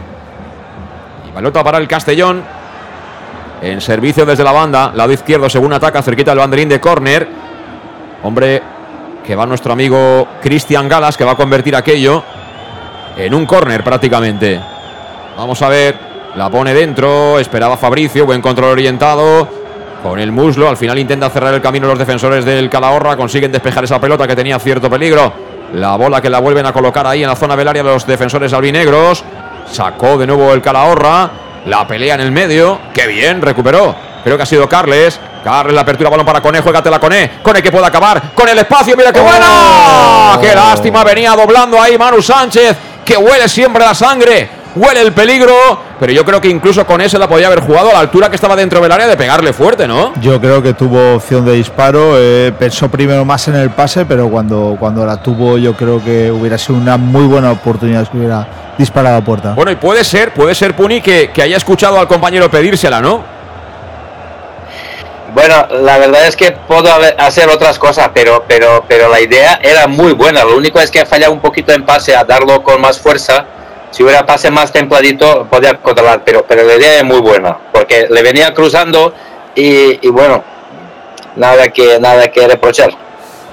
Pelota para el Castellón. En servicio desde la banda, lado izquierdo según ataca, cerquita del banderín de córner. Hombre, que va nuestro amigo Cristian Galas, que va a convertir aquello en un córner prácticamente. Vamos a ver, la pone dentro, esperaba Fabricio, buen control orientado. Con el muslo, al final intenta cerrar el camino los defensores del Calahorra, consiguen despejar esa pelota que tenía cierto peligro. La bola que la vuelven a colocar ahí en la zona del área los defensores albinegros. Sacó de nuevo el Calahorra. La pelea en el medio. Qué bien, recuperó. Creo que ha sido Carles. Carles la apertura, balón para Cone, juégatela Cone. Cone que puede acabar con el espacio, mira qué buena. Qué lástima, venía doblando ahí Manu Sánchez, que huele siempre la sangre, huele el peligro. Pero yo creo que incluso con ese la podía haber jugado a la altura que estaba dentro del área de pegarle fuerte, ¿no? Yo creo que tuvo opción de disparo. eh, pensó primero más en el pase, pero cuando, cuando la tuvo, yo creo que hubiera sido una muy buena oportunidad si hubiera disparado a puerta. Bueno, y puede ser, puede ser Puni que, que haya escuchado al compañero pedírsela, ¿no? Bueno, la verdad es que puedo haber- hacer otras cosas, pero, pero, pero la idea era muy buena. Lo único es que he fallado un poquito en pase a darlo con más fuerza. Si hubiera pase más templadito, podía controlar, pero, pero la idea es muy buena, porque le venía cruzando y, y bueno, nada que, nada que reprochar.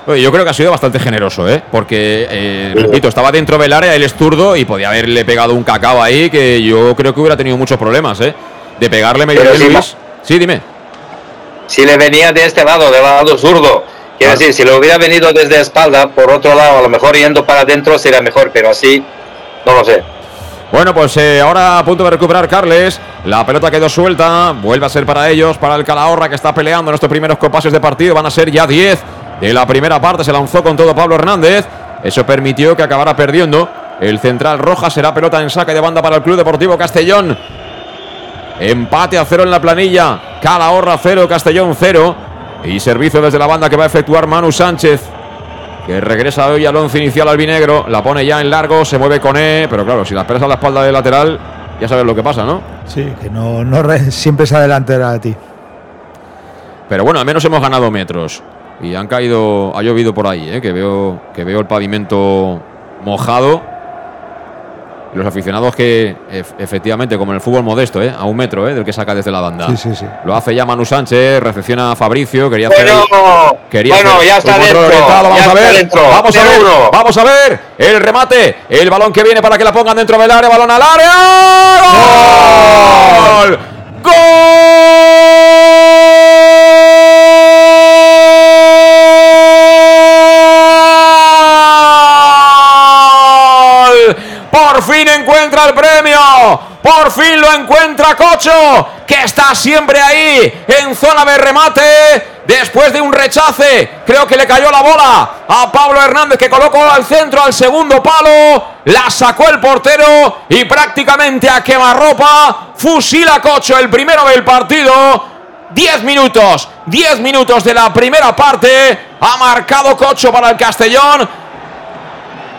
Yo creo que ha sido bastante generoso, ¿eh? Porque, eh, repito, estaba dentro del área, él es zurdo y podía haberle pegado un cacao ahí que yo creo que hubiera tenido muchos problemas, ¿eh? De pegarle medio de sí, Luis. Sí, dime. Si le venía de este lado, del lado zurdo, quiero decir, si le hubiera venido desde espalda, por otro lado, a lo mejor yendo para adentro sería mejor, pero así, no lo sé. Bueno, pues eh, ahora a punto de recuperar Carles. La pelota quedó suelta. Vuelve a ser para ellos, para el Calahorra que está peleando en estos primeros compases de partido. Van a ser ya 10 de la primera parte. Se lanzó con todo Pablo Hernández. Eso permitió que acabara perdiendo. El central roja será pelota en saque de banda para el Club Deportivo Castellón. Empate a cero en la planilla. Calahorra cero, Castellón cero. Y servicio desde la banda que va a efectuar Manu Sánchez. Que regresa hoy al once inicial albinegro. La pone ya en largo, se mueve con E. Pero claro, si la esperas a la espalda del lateral, ya sabes lo que pasa, ¿no? Sí, que no, no re- siempre se adelantera de ti. Pero bueno, al menos hemos ganado metros. Y han caído, ha llovido por ahí, ¿eh? que, veo, que veo el pavimento mojado. Y los aficionados que, ef- efectivamente, como en el fútbol modesto, ¿eh? a un metro ¿eh? del que saca desde la banda. Sí, sí, sí. Lo hace ya Manu Sánchez, recepciona a Fabricio, quería hacer Bueno, quería bueno, hacer ya está dentro, orientado, Vamos ya a está ver, dentro. vamos a ver, 0-1. vamos a ver el remate, el balón que viene para que la pongan dentro del área, balón al área, gol, ¡Gol! Por fin encuentra el premio. Por fin lo encuentra Cocho, que está siempre ahí en zona de remate. Después de un rechace, creo que le cayó la bola a Pablo Hernández, que colocó al centro, al segundo palo. La sacó el portero y prácticamente a quemarropa fusila Cocho, el primero del partido. 10 minutos, 10 minutos de la primera parte. Ha marcado Cocho para el Castellón.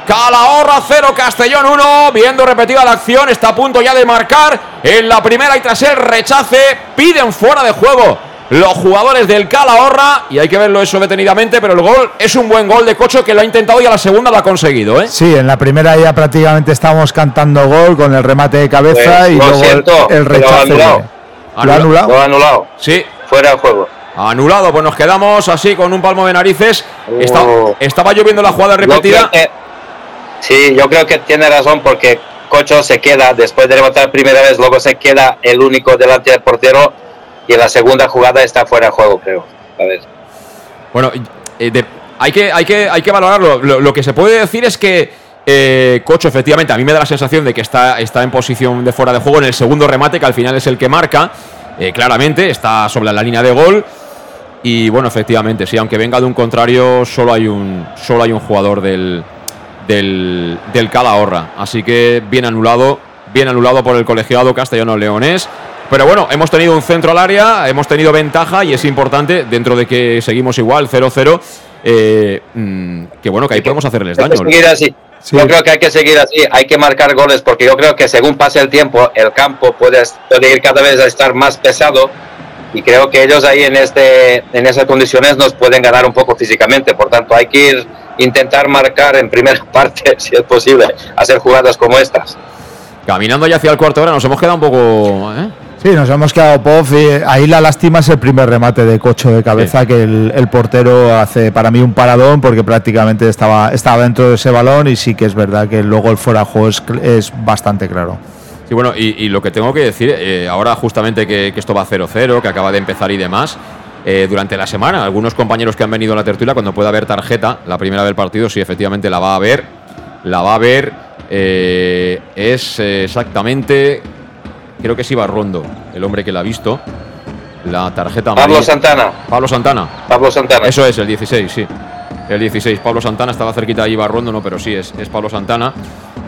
Calahorra 0, Castellón 1. Viendo repetida la acción, está a punto ya de marcar en la primera y tras el rechace piden fuera de juego los jugadores del Calahorra y hay que verlo eso detenidamente, pero el gol es un buen gol de Cocho que lo ha intentado y a la segunda lo ha conseguido, ¿eh? Sí, en la primera ya prácticamente estábamos cantando gol con el remate de cabeza Pues, y lo luego el- siento, el, pero rechace. anulado. ¿Lo ha anulado? Lo anulado. Sí. Fuera de juego. Anulado, pues nos quedamos así con un palmo de narices. Está- Oh. estaba lloviendo la jugada repetida. que- sí, yo creo que tiene razón porque Cocho se queda después de rematar primera vez, luego se queda el único delante del portero y en la segunda jugada está fuera de juego, creo. A ver. Bueno, eh, hay, que, hay, que, hay que valorarlo. Lo, lo que se puede decir es que eh, Cocho, efectivamente, a mí me da la sensación de que está, está en posición de fuera de juego en el segundo remate, que al final es el que marca. eh, claramente, está sobre la línea de gol. Y bueno, efectivamente, sí, aunque venga de un contrario, solo hay un, solo hay un jugador del, del, del Calahorra. Así que bien anulado, bien anulado por el colegiado castellano leonés. Pero bueno, hemos tenido un centro al área, hemos tenido ventaja y es importante, dentro de que seguimos igual, 0-0, eh, mm, que bueno, que ahí podemos hacerles Hay daño. que seguir así. Yo creo que hay que seguir así, hay que marcar goles porque yo creo que según pase el tiempo el campo puede, puede ir cada vez a estar más pesado y creo que ellos ahí en este en esas condiciones nos pueden ganar un poco físicamente, por tanto hay que ir intentar marcar en primera parte si es posible, hacer jugadas como estas. Caminando ya hacia el cuarto hora, nos hemos quedado un poco... ¿eh? Sí, nos hemos quedado pof. y ahí la lástima es el primer remate de Cocho de cabeza, que el, el portero hace para mí un paradón porque prácticamente estaba, estaba dentro de ese balón y sí que es verdad que luego el fuera de juego es, cl- es bastante claro. Sí, bueno, y, y lo que tengo que decir, eh, ahora justamente que, que esto va 0-0, que acaba de empezar y demás, eh, durante la semana. Algunos compañeros que han venido a la tertulia, cuando pueda haber tarjeta, la primera del partido, sí, efectivamente la va a ver. La va a ver. eh, es exactamente. Creo que es Ibarrondo, el hombre que la ha visto. La tarjeta Pablo. Santana. Pablo Santana. Pablo Santana. Eso es, el 16, sí. El 16. Pablo Santana estaba cerquita de Ibarrondo, no, pero sí, es, es Pablo Santana.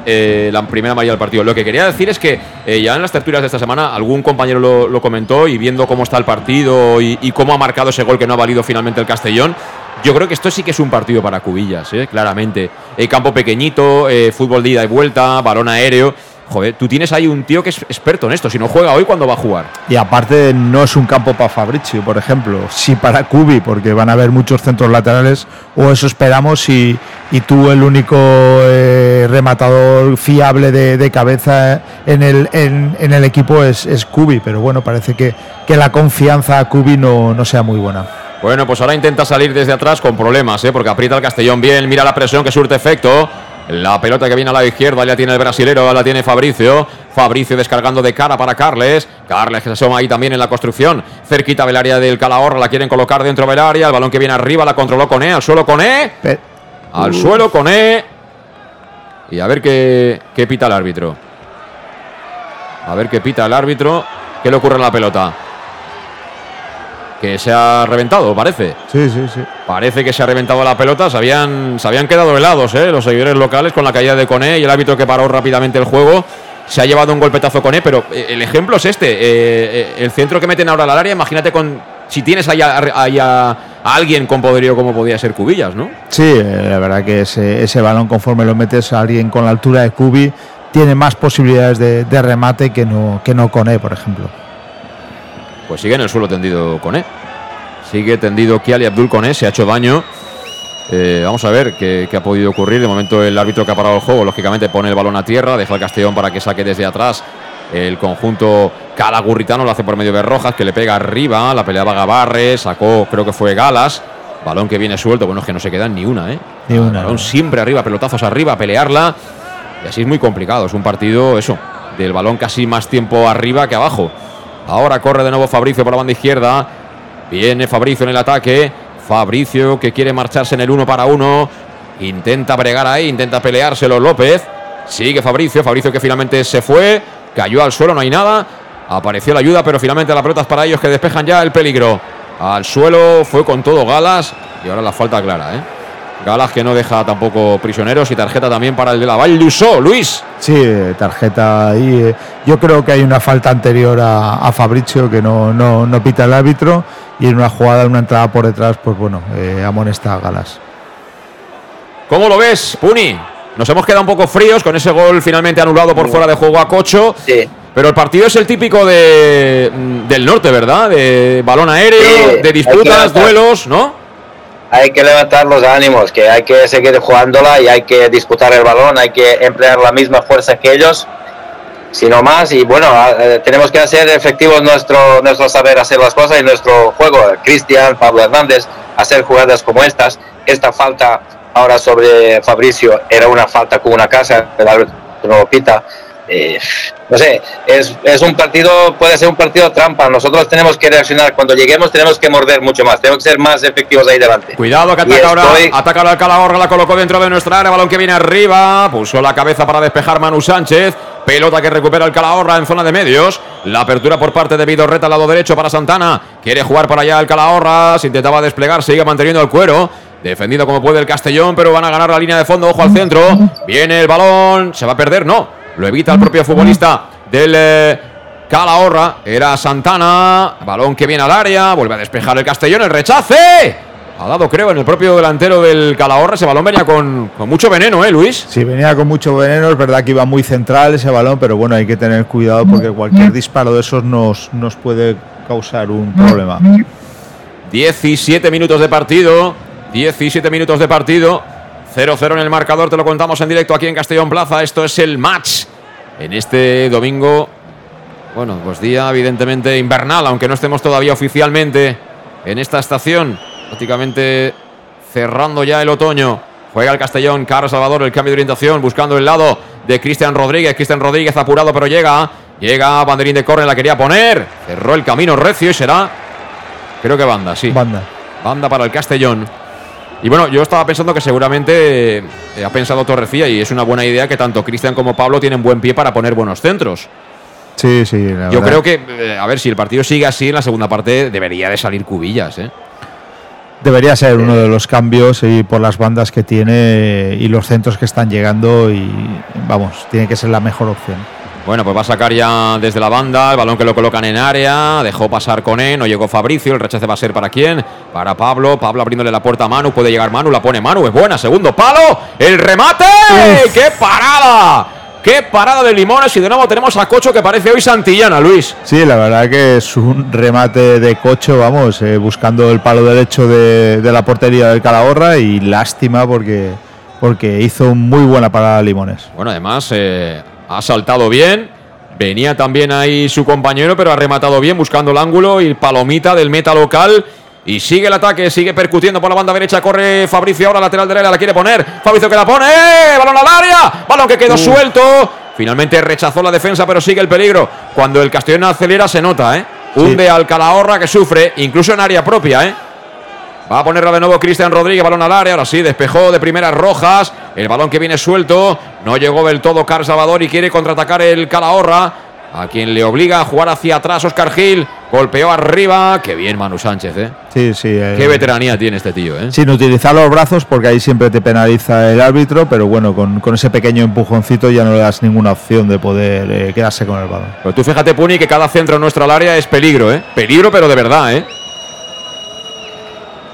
Eh, la primera amarilla del partido. Lo que quería decir es que eh, ya en las tertulias de esta semana algún compañero lo, lo comentó y viendo cómo está el partido y, cómo ha marcado ese gol que no ha valido finalmente el Castellón, yo creo que esto sí que es un partido para cubillas, ¿eh? claramente. Eh, campo pequeñito, fútbol de ida y vuelta, balón aéreo. Joder, tú tienes ahí un tío que es experto en esto. Si no juega hoy, ¿cuándo va a jugar? Y aparte no es un campo para Fabricio, por ejemplo, sí para Cubi, porque van a haber muchos centros laterales, o eso esperamos, y, y tú el único eh, rematador fiable de, de cabeza en el, en, en el equipo es, es Cubi, pero bueno, parece que, que la confianza a Cubi no, no sea muy buena. Bueno, pues ahora intenta salir desde atrás con problemas, ¿eh? porque aprieta el Castellón bien, mira la presión que surte efecto. La pelota que viene a la izquierda ya tiene el brasilero, la tiene Fabricio. Fabricio descargando de cara para Carles. Carles que se asoma ahí también en la construcción. Cerquita del área del Calahorra, la quieren colocar dentro del área. El balón que viene arriba la controló con E, al suelo con E. Pe- Al Uf. suelo con E. Y a ver qué, qué pita el árbitro. A ver qué pita el árbitro. ¿Qué le ocurre a la pelota? Que se ha reventado, parece. Sí, sí, sí. Parece que se ha reventado la pelota. Se habían, se habían quedado helados ¿eh? los seguidores locales con la caída de Coné y el árbitro que paró rápidamente el juego. Se ha llevado un golpetazo Coné, pero eh, el ejemplo es este. eh, eh, el centro que meten ahora al área, imagínate con si tienes ahí a, ahí a- a alguien con poderío como podía ser Cubillas, ¿no? Sí, la verdad que ese, ese balón, conforme lo metes a alguien con la altura de Cubi, tiene más posibilidades de, de remate que no, que no con E, por ejemplo. Pues sigue en el suelo tendido Coné. Sigue tendido Kiali Abdul Coné, se ha hecho daño. Eh, vamos a ver qué, qué ha podido ocurrir. De momento el árbitro que ha parado el juego, lógicamente pone el balón a tierra, deja el Castellón para que saque desde atrás. El conjunto calagurritano lo hace por medio de Rojas, que le pega arriba, la peleaba Gavarre, sacó, creo que fue Galas. Balón que viene suelto, bueno, es que no se quedan ni una, ¿eh? Ni una, Balón no. siempre arriba, pelotazos arriba, a pelearla. Y así es muy complicado. Es un partido, eso, del balón casi más tiempo arriba que abajo. Ahora corre de nuevo Fabricio por la banda izquierda. Viene Fabricio en el ataque. Fabricio que quiere marcharse en el uno para uno. Intenta bregar ahí, intenta peleárselo López. Sigue Fabricio, Fabricio que finalmente se fue. Cayó al suelo, no hay nada. Apareció la ayuda, pero finalmente la pelota es para ellos que despejan ya el peligro. Al suelo fue con todo Galas. Y ahora la falta clara, ¿eh? Galas que no deja tampoco prisioneros y tarjeta también para el de la Val Lusó, Luis. Sí, tarjeta ahí. eh, Yo creo que hay una falta anterior a, a Fabricio que no, no, no pita el árbitro y en una jugada, en una entrada por detrás, pues bueno, eh, amonesta a Galas. ¿Cómo lo ves, Puni? Nos hemos quedado un poco fríos con ese gol finalmente anulado por fuera de juego a Cocho. Sí. Pero el partido es el típico de, mm, del norte, ¿verdad? De balón aéreo, Sí, de disputas, duelos, ¿no? Hay que levantar los ánimos, que hay que seguir jugándola y hay que disputar el balón, hay que emplear la misma fuerza que ellos, sino más. Y bueno, eh, tenemos que hacer efectivos nuestro, nuestro saber hacer las cosas y nuestro juego. Cristian, Pablo Hernández, hacer jugadas como estas. Esta falta ahora sobre Fabricio era una falta con una casa, el árbitro no pita. Eh, no sé, es, es un partido, puede ser un partido trampa. Nosotros tenemos que reaccionar. Cuando lleguemos, tenemos que morder mucho más. Tenemos que ser más efectivos ahí delante. Cuidado que ataca ahora, ataca ahora Calahorra, la colocó dentro de nuestra área, balón que viene arriba, puso la cabeza para despejar Manu Sánchez, pelota que recupera el Calahorra en zona de medios, la apertura por parte de Vidorreta al lado derecho para Santana, quiere jugar para allá el Calahorra, se intentaba desplegar, sigue manteniendo el cuero, defendido como puede el Castellón, pero van a ganar la línea de fondo, ojo al centro, viene el balón, se va a perder, no, lo evita el propio futbolista del... eh, Calahorra, era Santana, balón que viene al área, vuelve a despejar el Castellón, el rechace. Ha dado, creo, en el propio delantero del Calahorra. Ese balón venía con, con mucho veneno, ¿eh, Luis? Sí, venía con mucho veneno, es verdad que iba muy central ese balón, pero bueno, hay que tener cuidado porque cualquier disparo de esos nos, nos puede causar un problema. 17 minutos de partido. 17 minutos de partido. 0-0 en el marcador, te lo contamos en directo aquí en Castellón Plaza. Esto es el match en este domingo. Bueno, pues día evidentemente invernal, aunque no estemos todavía oficialmente en esta estación. Prácticamente cerrando ya el otoño. Juega el Castellón, Carlos Salvador, el cambio de orientación, buscando el lado de Cristian Rodríguez. Cristian Rodríguez apurado, pero llega. Llega, banderín de córner, la quería poner. Cerró el camino recio y será Creo que banda, sí. Banda. Banda para el Castellón. Y bueno, yo estaba pensando que seguramente eh, ha pensado Torrecilla y es una buena idea que tanto Cristian como Pablo tienen buen pie para poner buenos centros. Sí, sí. la Yo verdad. creo que, eh, a ver, si el partido sigue así en la segunda parte, debería de salir cubillas, ¿eh? Debería ser uno de los cambios y por las bandas que tiene y los centros que están llegando y vamos, tiene que ser la mejor opción. Bueno, pues va a sacar ya desde la banda, el balón que lo colocan en área, dejó pasar con él, no llegó Fabricio, el rechace va a ser para quién, para Pablo, Pablo abriéndole la puerta a Manu, puede llegar Manu, la pone Manu, es buena, segundo palo, el remate, qué parada, qué parada de Limones y de nuevo tenemos a Cocho que parece hoy Santillana, Luis. Sí, la verdad que es un remate de cocho, vamos, eh, buscando el palo derecho de, de la portería del Calahorra y lástima porque, porque hizo muy buena parada Limones. Bueno, además eh, ha saltado bien. Venía también ahí su compañero, pero ha rematado bien, buscando el ángulo y palomita del meta local. Y sigue el ataque, sigue percutiendo por la banda derecha. Corre Fabricio ahora, lateral derecha, la quiere poner. Fabricio que la pone. ¡eh! Balón al área. Balón que quedó suelto. Finalmente rechazó la defensa, pero sigue el peligro. Cuando el Castellón acelera, se nota, ¿eh? Hunde al Calahorra que sufre, incluso en área propia, ¿eh? Va a ponerla de nuevo Cristian Rodríguez, balón al área, ahora sí, despejó de primeras rojas, el balón que viene suelto, no llegó del todo Car Salvador y quiere contraatacar el Calahorra, a quien le obliga a jugar hacia atrás Oscar Gil, golpeó arriba, qué bien Manu Sánchez, ¿eh? Sí, sí. eh, Qué veteranía tiene este tío, ¿eh? Sin utilizar los brazos porque ahí siempre te penaliza el árbitro, pero bueno, con, con ese pequeño empujoncito ya no le das ninguna opción de poder eh, quedarse con el balón. Pero tú fíjate, Puni, que cada centro nuestro al área es peligro, ¿eh? Peligro, pero de verdad, ¿eh?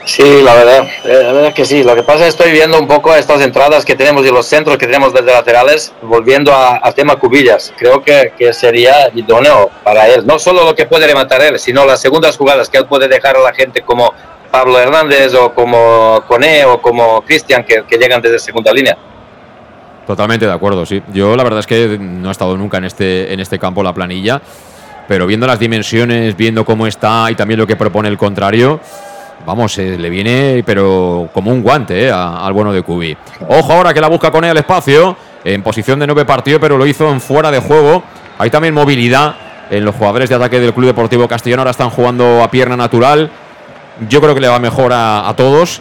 Sí, la verdad, eh, la verdad que sí. Lo que pasa es que estoy viendo un poco estas entradas que tenemos y los centros que tenemos desde laterales, volviendo a- tema Cubillas. Creo que, que sería idóneo para él. No solo lo que puede rematar él, sino las segundas jugadas que él puede dejar a la gente como Pablo Hernández o como Cone o como Cristian que, que llegan desde segunda línea. Totalmente de acuerdo, sí. Yo la verdad es que no he estado nunca en este, en este campo la planilla, pero viendo las dimensiones, viendo cómo está y también lo que propone el contrario, vamos, eh, le viene pero como un guante eh, al bueno de Cubi. Ojo ahora que la busca con él al espacio, en posición de nueve partido, pero lo hizo en fuera de juego. Hay también movilidad en los jugadores de ataque del Club Deportivo Castellón, ahora están jugando a pierna natural. Yo creo que le va mejor a, todos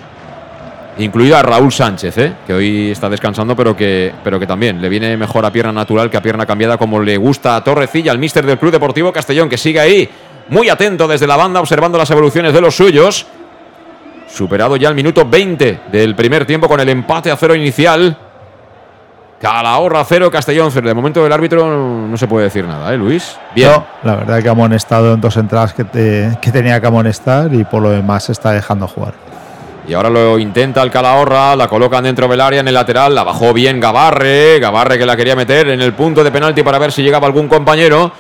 incluido a Raúl Sánchez, ¿eh? que hoy está descansando, pero que, pero que también le viene mejor a pierna natural que a pierna cambiada, como le gusta a Torrecilla, el míster del Club Deportivo Castellón, que sigue ahí, muy atento desde la banda, observando las evoluciones de los suyos. Superado ya el minuto 20 del primer tiempo con el empate a cero inicial. Calahorra cero, Castellón cero. De momento del árbitro no se puede decir nada, ¿eh, Luis? Bien. No, la verdad que ha amonestado en dos entradas que, te- que tenía que amonestar y por lo demás se está dejando jugar. Y ahora lo intenta el Calahorra, la colocan dentro del área en el lateral, la bajó bien Gabarre, Gabarre que la quería meter en el punto de penalti para ver si llegaba algún compañero.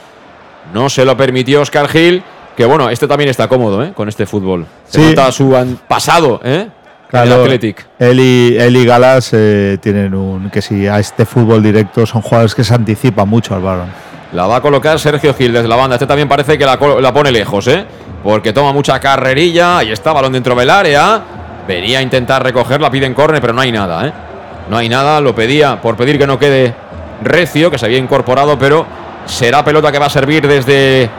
No se lo permitió Oscar Gil, que bueno, este también está cómodo ¿eh? con este fútbol. Se Sí. nota su pasado ¿eh? en el Claro, Athletic. él y, él y Galas eh, tienen un. que si a este fútbol directo son jugadores que se anticipan mucho al balón. La va a colocar Sergio Gil desde la banda. Este también parece que la pone lejos, ¿eh? Porque toma mucha carrerilla. Ahí está, balón dentro del área. Venía a intentar recogerla, piden córner, pero no hay nada, ¿eh? No hay nada, lo pedía por pedir que no quede recio, que se había incorporado, pero será pelota que va a servir desde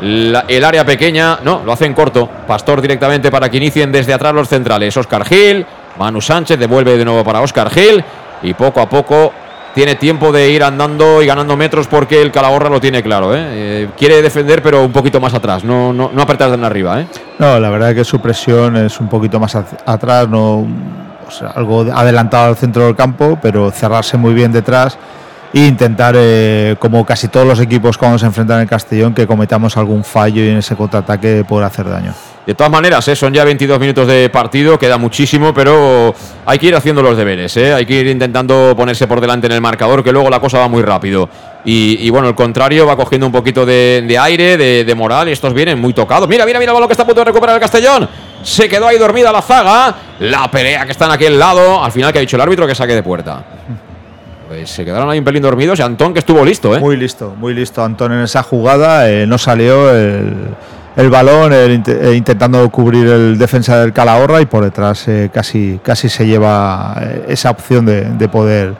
el área pequeña. No, lo hacen corto. Pastor directamente para que inicien desde atrás los centrales. Oscar Gil, Manu Sánchez devuelve de nuevo para Oscar Gil. Y poco a poco tiene tiempo de ir andando y ganando metros porque el Calahorra lo tiene claro. ¿eh? Eh, quiere defender, pero un poquito más atrás. No, no, no apretar de arriba. ¿eh? No, la verdad que su presión es un poquito más atrás, no, o algo adelantado al centro del campo, pero cerrarse muy bien detrás e intentar, eh, como casi todos los equipos cuando se enfrentan en Castellón, que cometamos algún fallo y en ese contraataque poder hacer daño. De todas maneras, ¿eh? son ya 22 minutos de partido, queda muchísimo, pero hay que ir haciendo los deberes, ¿eh? hay que ir intentando ponerse por delante en el marcador, que luego la cosa va muy rápido. Y, y bueno, el contrario va cogiendo un poquito de, de aire, de, de moral, y estos vienen muy tocados. Mira, mira, mira balón que está a punto de recuperar el Castellón. Se quedó ahí dormida la zaga, la pelea que está en aquel lado, al final que ha dicho el árbitro que saque de puerta. Pues se quedaron ahí un pelín dormidos y Antón que estuvo listo, ¿eh? Muy listo, muy listo Antón en esa jugada, eh, no salió el, el balón el eh, intentando cubrir el defensa del Calahorra y por detrás eh, casi, casi se lleva esa opción de, de poder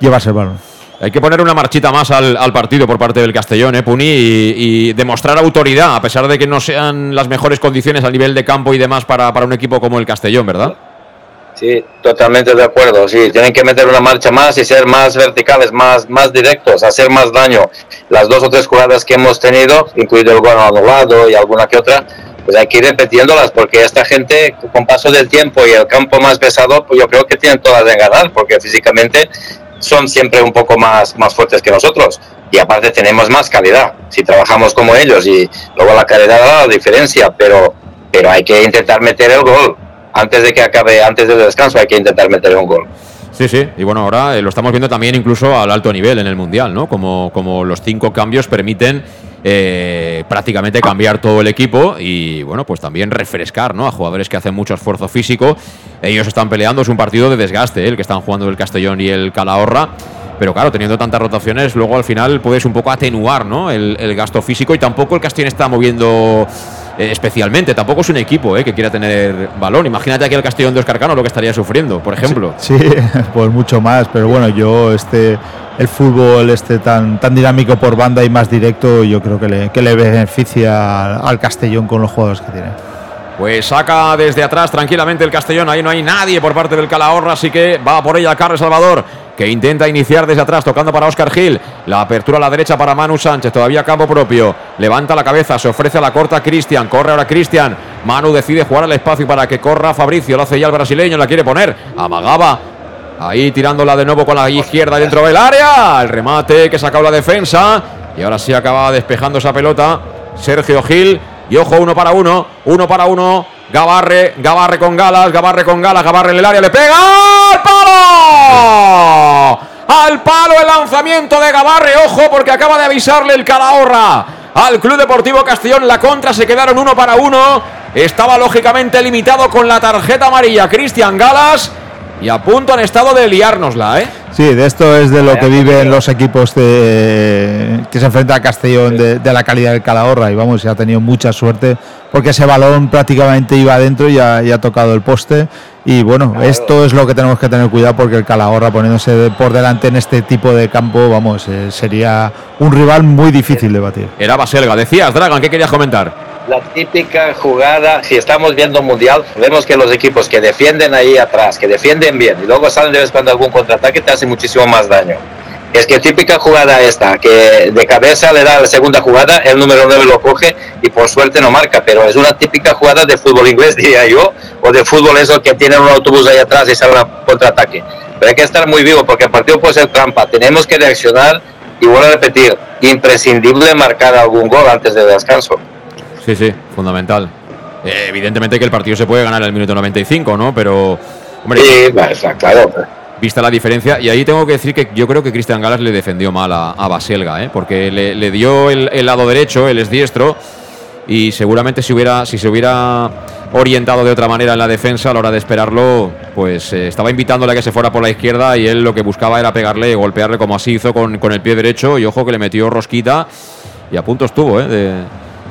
llevarse el balón. Hay que poner una marchita más al, al partido por parte del Castellón, ¿eh, Puni? Y, y demostrar autoridad, a pesar de que no sean las mejores condiciones a nivel de campo y demás para, para un equipo como el Castellón, ¿verdad? Sí, totalmente de acuerdo. Sí, tienen que meter una marcha más y ser más verticales, más, más directos, hacer más daño. Las dos o tres jugadas que hemos tenido, incluido el gol anulado y alguna que otra, pues hay que ir repitiéndolas porque esta gente, con paso del tiempo y el campo más pesado, pues yo creo que tienen todas de ganar porque físicamente son siempre un poco más, más fuertes que nosotros. Y aparte tenemos más calidad. Si trabajamos como ellos y luego la calidad da la diferencia, pero, pero hay que intentar meter el gol. Antes de que acabe, antes del descanso, hay que intentar meter un gol. Sí, sí, y bueno, ahora eh, lo estamos viendo también incluso al alto nivel en el Mundial, ¿no? Como, como los cinco cambios permiten eh, prácticamente cambiar todo el equipo y bueno, pues también refrescar ¿no? a jugadores que hacen mucho esfuerzo físico. Ellos están peleando, es un partido de desgaste, ¿eh? el que están jugando el Castellón y el Calahorra. Pero claro, teniendo tantas rotaciones, luego al final puedes un poco atenuar ¿no? el, el gasto físico y tampoco el Castellón está moviendo eh, especialmente. Tampoco es un equipo eh, que quiera tener balón. Imagínate aquí el Castellón de Oscar Cano lo que estaría sufriendo, por ejemplo. Sí, pues mucho más. Pero bueno, yo este el fútbol este tan, tan dinámico por banda y más directo, yo creo que le, que le beneficia al Castellón con los jugadores que tiene. Pues saca desde atrás tranquilamente el Castellón. Ahí no hay nadie por parte del Calahorra, así que va por ella Carlos Salvador, que intenta iniciar desde atrás, tocando para Oscar Gil. La apertura a la derecha para Manu Sánchez, todavía campo propio. Levanta la cabeza, se ofrece a la corta Cristian. Corre ahora Cristian. Manu decide jugar al espacio para que corra Fabricio. Lo hace ya el brasileño, la quiere poner. Amagaba. Ahí tirándola de nuevo con la izquierda dentro del área. El remate que sacado la defensa. Y ahora sí acaba despejando esa pelota. Sergio Gil. Y ojo, uno para uno, uno para uno. Gabarre, Gabarre con Galas, Gabarre con Galas, Gabarre en el área, le pega al palo. Al palo el lanzamiento de Gabarre, ojo, porque acaba de avisarle el Calahorra al Club Deportivo Castellón. La contra se quedaron uno para uno. Estaba lógicamente limitado con la tarjeta amarilla Cristian Galas. Y a punto han estado de liárnosla, ¿eh? Sí, de esto es de lo que viven los equipos de, que se enfrentan a Castellón de, de, la calidad del Calahorra. Y vamos, ha tenido mucha suerte porque ese balón prácticamente iba adentro y ha, y ha tocado el poste. Y bueno, claro. esto es lo que tenemos que tener cuidado porque el Calahorra poniéndose por delante en este tipo de campo, vamos, eh, sería un rival muy difícil de batir. Era Baselga. Decías, Dragan, ¿qué querías comentar? La típica jugada, si estamos viendo un mundial, vemos que los equipos que defienden ahí atrás, que defienden bien y luego salen de vez cuando algún contraataque, te hace muchísimo más daño. Es que típica jugada esta, que de cabeza le da la segunda jugada, el número 9 lo coge y por suerte no marca, pero es una típica jugada de fútbol inglés, diría yo, o de fútbol eso que tiene un autobús ahí atrás y sale un contraataque. Pero hay que estar muy vivo porque el partido puede ser trampa, tenemos que reaccionar y vuelvo a repetir, imprescindible marcar algún gol antes del descanso. Sí, sí, fundamental. Eh, evidentemente que el partido se puede ganar al minuto 95, ¿no? Pero, hombre, sí, claro. Vista la diferencia, y ahí tengo que decir que yo creo que Cristian Galas le defendió mal a, a Baselga, ¿eh? porque le, le dio el, el, lado derecho, él es diestro, y seguramente si, hubiera, si se hubiera orientado de otra manera en la defensa a la hora de esperarlo, pues eh, estaba invitándole a que se fuera por la izquierda y él lo que buscaba era pegarle, golpearle como así hizo con, con el pie derecho, y ojo que le metió rosquita, y a punto estuvo, ¿eh? De,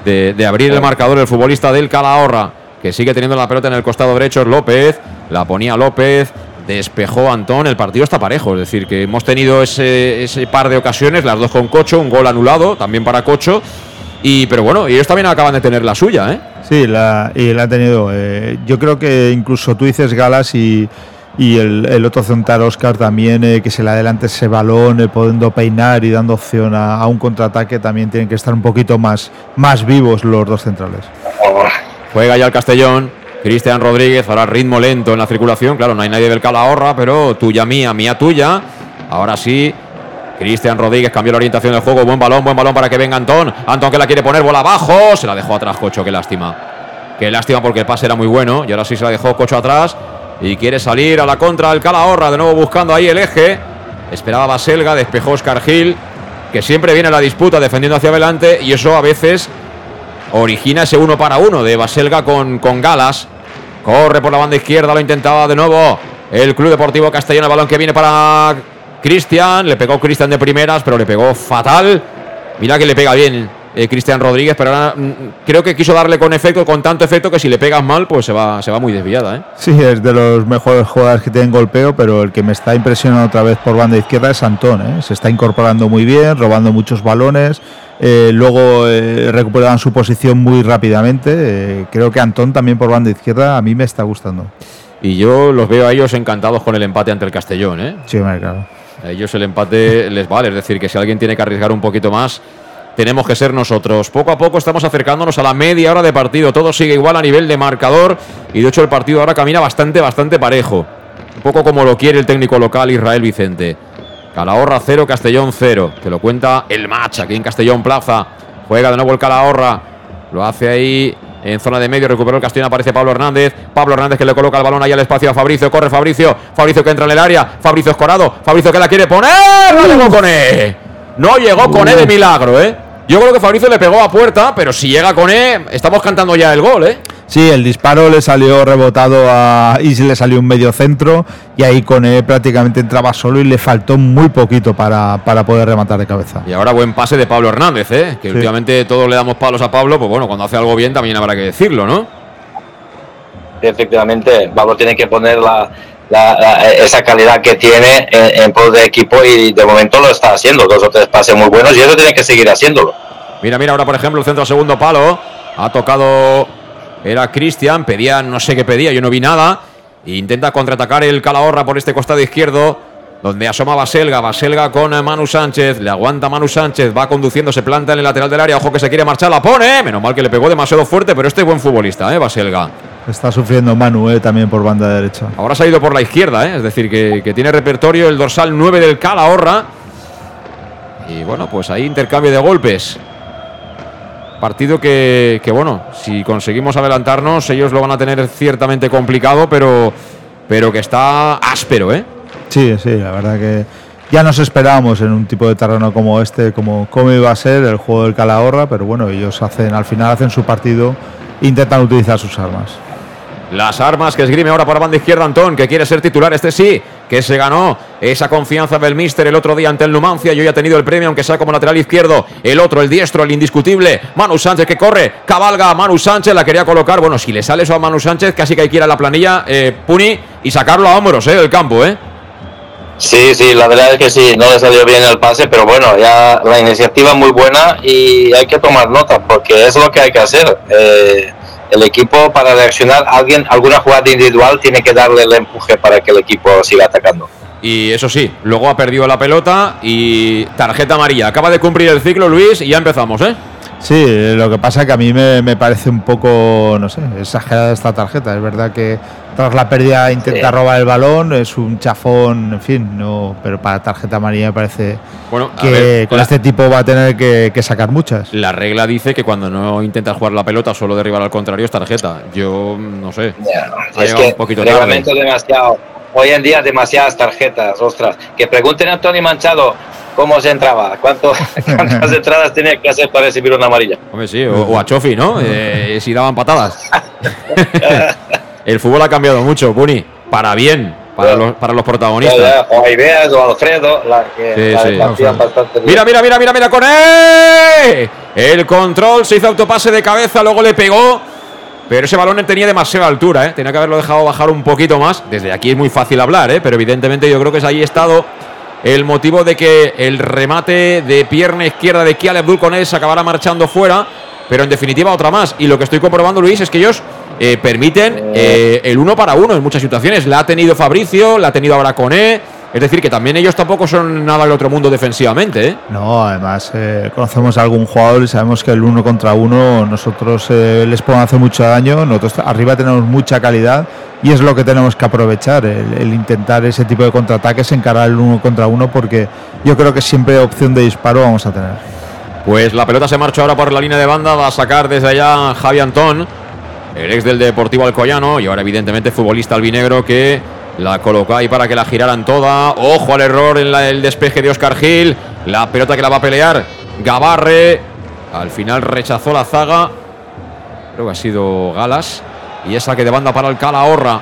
de, de, abrir el marcador el futbolista del Calahorra, que sigue teniendo la pelota en el costado derecho, es López, la ponía López, despejó Antón, el partido está parejo, es decir, que hemos tenido ese, ese par de ocasiones, las dos con Cocho, un gol anulado, también para Cocho, y pero bueno, ellos también acaban de tener la suya, ¿eh? Sí, la, y la han tenido. Eh, yo creo que incluso tú dices Galas y, y el, otro central Oscar también, eh, que se le adelante ese balón, eh, pudiendo peinar y dando opción a, a, un contraataque, también tienen que estar un poquito más, más vivos los dos centrales. Juega ya el Castellón, Cristian Rodríguez, ahora ritmo lento en la circulación, claro, no hay nadie del Calahorra, pero tuya mía, mía tuya. Ahora sí, Cristian Rodríguez cambió la orientación del juego, buen balón, buen balón para que venga Antón. Antón que la quiere poner, bola abajo, se la dejó atrás Cocho, qué lástima. Qué lástima porque el pase era muy bueno y ahora sí se la dejó Cocho atrás y quiere salir a la contra del Calahorra, de nuevo buscando ahí el eje. Esperaba Baselga, despejó Oscar Gil, que siempre viene a la disputa defendiendo hacia adelante y eso a veces origina ese uno para uno de Baselga con, con Galas. Corre por la banda izquierda, lo intentaba de nuevo el Club Deportivo Castellón, el balón que viene para Cristian, le pegó Cristian de primeras, pero le pegó fatal. Mira que le pega bien eh, Cristian Rodríguez, pero ahora mm, creo que quiso darle con efecto, con tanto efecto que si le pegas mal, pues se va, se va muy desviada. ¿eh? Sí, es de los mejores jugadores que tienen golpeo, pero el que me está impresionando otra vez por banda izquierda es Antón. ¿eh? Se está incorporando muy bien, robando muchos balones. luego recuperaban su posición muy rápidamente. creo que Antón también por banda izquierda a mí me está gustando. Y yo los veo a ellos encantados con el empate ante el Castellón. ¿eh? Sí, claro. A ellos el empate les vale, es decir, que si alguien tiene que arriesgar un poquito más, tenemos que ser nosotros. Poco a poco estamos acercándonos a la media hora de partido, todo sigue igual a nivel de marcador y de hecho el partido ahora camina bastante, bastante parejo. Un poco como lo quiere el técnico local Israel Vicente. Calahorra 0, Castellón 0. Te lo cuenta el match aquí en Castellón Plaza. Juega de nuevo el Calahorra. Lo hace ahí en zona de medio. Recuperó el Castellón. Aparece Pablo Hernández. Pablo Hernández que le coloca el balón ahí al espacio a Fabricio. Corre Fabricio. Fabricio que entra en el área. Fabricio Escorado. Fabricio que la quiere poner. Llegó con E. No llegó con E de milagro, ¿eh? Yo creo que Fabricio le pegó a puerta, pero si llega con E, estamos cantando ya el gol, ¿eh? Sí, el disparo le salió rebotado a y le salió un medio centro y ahí con él prácticamente entraba solo y le faltó muy poquito para, para poder rematar de cabeza. Y ahora buen pase de Pablo Hernández, ¿eh? Que Sí. últimamente todos le damos palos a Pablo, pues bueno, cuando hace algo bien también habrá que decirlo, ¿no? Efectivamente, Pablo tiene que poner la, esa calidad que tiene en, en pro de equipo y de momento lo está haciendo. Dos o tres pases muy buenos y eso tiene que seguir haciéndolo. Mira, mira, ahora por ejemplo el centro segundo palo. Ha tocado. Era Cristian, pedía, no sé qué pedía, yo no vi nada. E intenta contraatacar el Calahorra por este costado izquierdo. Donde asoma Baselga, Baselga con Manu Sánchez, le aguanta Manu Sánchez, va conduciendo, se planta en el lateral del área, ojo que se quiere marchar, la pone, menos mal que le pegó demasiado fuerte, pero este es buen futbolista, ¿eh? Baselga. Está sufriendo Manu eh, también por banda derecha. Ahora se ha ido por la izquierda, ¿eh? es decir, que, que tiene repertorio el dorsal 9 del Calahorra. Y bueno, pues ahí intercambio de golpes. Partido que, que, bueno, si conseguimos adelantarnos, ellos lo van a tener ciertamente complicado, pero, pero que está áspero, ¿eh? Sí, sí, la verdad que ya nos esperábamos en un tipo de terreno como este, como cómo iba a ser el juego del Calahorra, pero bueno, ellos hacen, al final hacen su partido intentan utilizar sus armas. Las armas que esgrime ahora por banda izquierda Antón, que quiere ser titular, este sí, que se ganó esa confianza del míster el otro día ante el Numancia, y hoy ha tenido el premio, aunque sea como lateral izquierdo, el otro, el diestro, el indiscutible, Manu Sánchez que corre, cabalga, Manu Sánchez la quería colocar, bueno, si le sale eso a Manu Sánchez, casi que hay que ir a la planilla, eh, Puni, y sacarlo a hombros, eh, del campo, eh. Sí, sí, la verdad es que sí, no le salió bien el pase, pero bueno, ya la iniciativa es muy buena y hay que tomar nota porque es lo que hay que hacer. Eh, el equipo para reaccionar, alguien, alguna jugada individual tiene que darle el empuje para que el equipo siga atacando. Y eso sí, luego ha perdido la pelota y tarjeta amarilla. Acaba de cumplir el ciclo Luis y ya empezamos, ¿eh? Sí, lo que pasa que a mí me, me parece un poco, no sé, exagerada esta tarjeta. Es verdad que tras la pérdida intenta Sí. robar el balón, es un chafón, en fin, no, pero para tarjeta amarilla me parece Bueno, que ver, con la- este tipo va a tener que, que sacar muchas. La regla dice que cuando no intentas jugar la pelota, solo derribar al contrario es tarjeta. Yo no sé. Ha es llegado que un poquito tarde. demasiado. Hoy en día demasiadas tarjetas, ostras. Que pregunten a Tony Manchado cómo se entraba, cuánto, cuántas entradas tenía que hacer para recibir una amarilla. Hombre, sí, o, o a Chofi, ¿no? Eh, si daban patadas. el fútbol ha cambiado mucho, Puni. Para bien, para los, para los protagonistas. O Ibeas o Alfredo, la que Sí, la sí. hacían bastante. Mira, mira, mira, mira, mira con él. El control se hizo autopase de cabeza, luego le pegó. Pero ese balón tenía demasiada altura, ¿eh? Tenía que haberlo dejado bajar un poquito más. Desde aquí es muy fácil hablar, ¿eh? Pero evidentemente yo creo que es ahí estado el motivo de que el remate de pierna izquierda de Kial Abdul se acabará marchando fuera. Pero en definitiva otra más. Y lo que estoy comprobando, Luis, es que ellos eh, permiten eh, el uno para uno en muchas situaciones. La ha tenido Fabricio, la ha tenido ahora Coné. Es decir, que también ellos tampoco son nada del otro mundo defensivamente, ¿eh? No, además eh, conocemos a algún jugador y sabemos que el uno contra uno nosotros les podemos hacer mucho daño. Nosotros arriba tenemos mucha calidad y es lo que tenemos que aprovechar, el, intentar ese tipo de contraataques, encarar el uno contra uno, porque yo creo que siempre opción de disparo vamos a tener. Pues la pelota se marcha ahora por la línea de banda, va a sacar desde allá Javi Antón, el ex del Deportivo Alcoyano y ahora evidentemente futbolista albinegro que la colocó ahí para que la giraran toda. Ojo al error en el despeje de Oscar Gil, la pelota que la va a pelear Gabarre, al final rechazó la zaga, creo que ha sido Galas y esa que de banda para el Calahorra.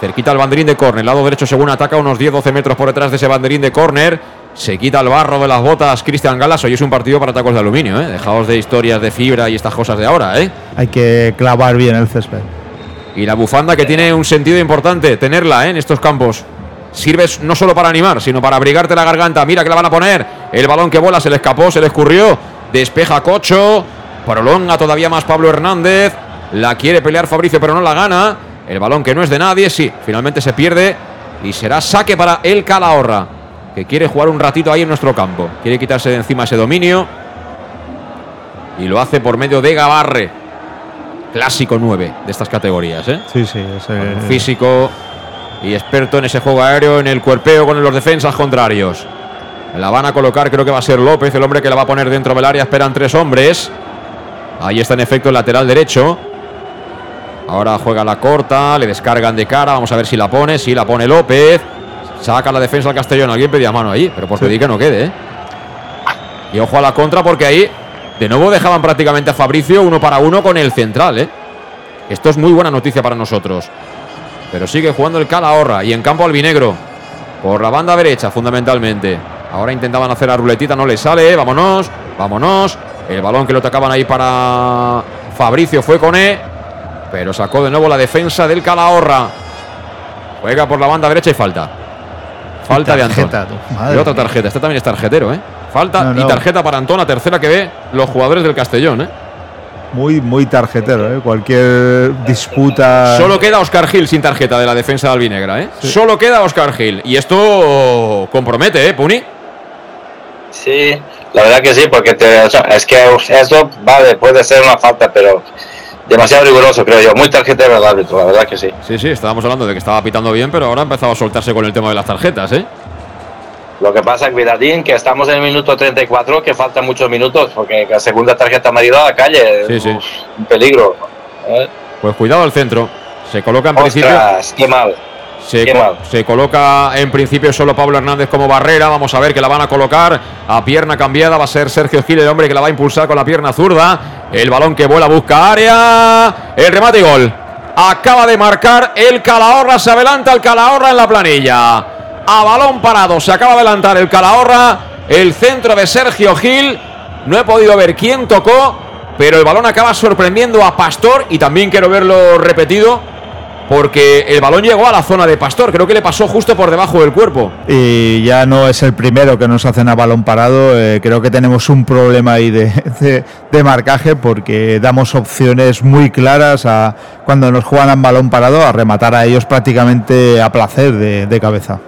Cerquita el banderín de córner, lado derecho según ataca, unos 10-12 metros por detrás de ese banderín de córner. Se quita el barro de las botas Cristian Galas. Hoy es un partido para tacos de aluminio, ¿eh? Dejaos de historias de fibra y estas cosas de ahora, ¿eh? Hay que clavar bien el césped. Y la bufanda que tiene un sentido importante tenerla ¿eh? en estos campos. Sirve no solo para animar, sino para abrigarte la garganta. Mira que la van a poner. El balón que vuela se le escapó, se le escurrió. Despeja Cocho. Prolonga todavía más Pablo Hernández. La quiere pelear Fabricio, pero no la gana. El balón que no es de nadie, sí, finalmente se pierde. Y será saque para el Calahorra, que quiere jugar un ratito ahí en nuestro campo. Quiere quitarse de encima ese dominio. Y lo hace por medio de Gabarre. Clásico 9 de estas categorías, ¿eh? Sí, sí, ese... Físico y experto en ese juego aéreo, en el cuerpeo con los defensas contrarios. La van a colocar, creo que va a ser López, el hombre que la va a poner dentro del área. Esperan tres hombres. Ahí está en efecto el lateral derecho. Ahora juega la corta, le descargan de cara. Vamos a ver si la pone. Si la pone López. Saca la defensa al Castellón. Alguien pedía mano ahí, pero por pedir que no quede. ¿eh? Y ojo a la contra porque ahí de nuevo dejaban prácticamente a Fabricio uno para uno con el central. ¿eh? Esto es muy buena noticia para nosotros. Pero sigue jugando el Calahorra y en campo albinegro. Por la banda derecha, fundamentalmente. Ahora intentaban hacer la ruletita, no le sale. Vámonos, vámonos. El balón que lo tocaban ahí para Fabricio fue con E. Pero sacó de nuevo la defensa del Calahorra. Juega por la banda derecha y falta. Falta de Antón. Y otra tarjeta. Este también es tarjetero, ¿eh? Falta No, no. y tarjeta para Antón, la tercera que ve los jugadores del Castellón, ¿eh? Muy, muy tarjetero, ¿eh? Cualquier disputa. Solo queda Oscar Gil sin tarjeta de la defensa de Albinegra, ¿eh? Solo queda Oscar Gil. Y esto compromete, ¿eh, Puni? Sí, la verdad que sí, porque te- o sea, es que eso, vale, puede ser una falta, pero demasiado riguroso, creo yo. Muy tarjetero el árbitro, la verdad que sí. Sí, sí, estábamos hablando de que estaba pitando bien, pero ahora ha empezado a soltarse con el tema de las tarjetas, ¿eh? Lo que pasa, cuidadín, que estamos en el minuto 34, que faltan muchos minutos, porque la segunda tarjeta ido a la calle. Sí, sí. Uf, un peligro. ¿eh? Pues cuidado al centro. Se coloca en principio. Qué mal. Se, co- coloca en principio solo Pablo Hernández como barrera. Vamos a ver que la van a colocar a pierna cambiada. Va a ser Sergio Gil el hombre que la va a impulsar con la pierna zurda. El balón que vuela busca área. El remate y gol. Acaba de marcar el Calahorra. Se adelanta el Calahorra en la planilla. A balón parado. Se acaba de adelantar el Calahorra. El centro de Sergio Gil. No he podido ver quién tocó. Pero el balón acaba sorprendiendo a Pastor. Y también quiero verlo repetido porque el balón llegó a la zona de Pastor, creo que le pasó justo por debajo del cuerpo. Y ya no es el primero que nos hacen a balón parado. eh, creo que tenemos un problema ahí de, de- de marcaje porque damos opciones muy claras a cuando nos juegan en balón parado a rematar a ellos prácticamente a placer de, de cabeza.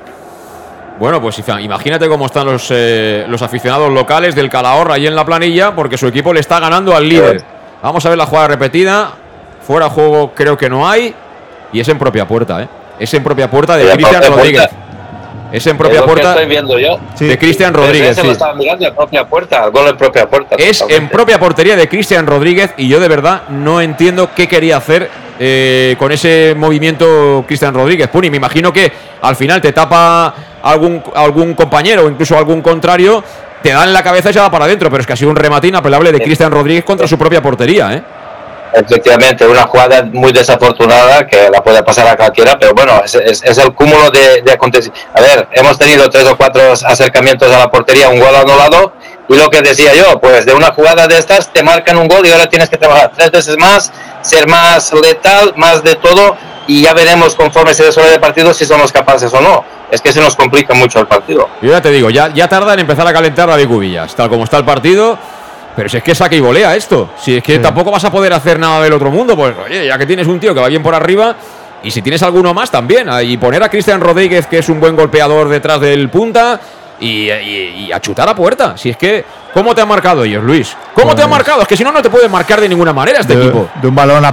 Bueno, pues imagínate cómo están los, eh, los aficionados locales del Calahorra ahí en la planilla, porque su equipo le está ganando al líder. Vamos a ver la jugada repetida. Fuera juego creo que no hay. Y es en propia puerta, ¿eh? Es en propia puerta de Cristian Rodríguez. puerta. Es en Es propia lo que puerta estoy viendo yo. de Cristian Rodríguez. lo sí. estaba mirando en propia puerta, gol en propia puerta. Es en propia portería de Cristian Rodríguez y yo de verdad no entiendo qué quería hacer eh, con ese movimiento Cristian Rodríguez. Puni, me imagino que al final te tapa algún, algún compañero o incluso algún contrario, te da en la cabeza y se va para adentro, pero es que ha sido un remate inapelable de Cristian Rodríguez contra su propia portería. ¿eh? Efectivamente, una jugada muy desafortunada que la puede pasar a cualquiera, pero bueno, es, es- es el cúmulo de, de acontecimientos. A ver, hemos tenido tres o cuatro acercamientos a la portería, un gol anulado, y lo que decía yo, pues de una jugada de estas te marcan un gol y ahora tienes que trabajar tres veces más, ser más letal, más de todo, y ya veremos conforme se desarrolle el partido si somos capaces o no. Es que se nos complica mucho el partido. Yo ya te digo, ya, ya tarda en empezar a calentar David Cubillas, tal como está el partido. Pero si es que saca y volea esto. Si es que tampoco vas a poder hacer nada del otro mundo, pues oye, ya que tienes un tío que va bien por arriba, y si tienes alguno más también, ah, y poner a Cristian Rodríguez, que es un buen golpeador detrás del punta, y, y- y a chutar a puerta. Si es que, ¿cómo te han marcado ellos, Luis? ¿Cómo te han Pues- marcado? Es que si no, no te pueden marcar de ninguna manera este de, equipo. de un balón a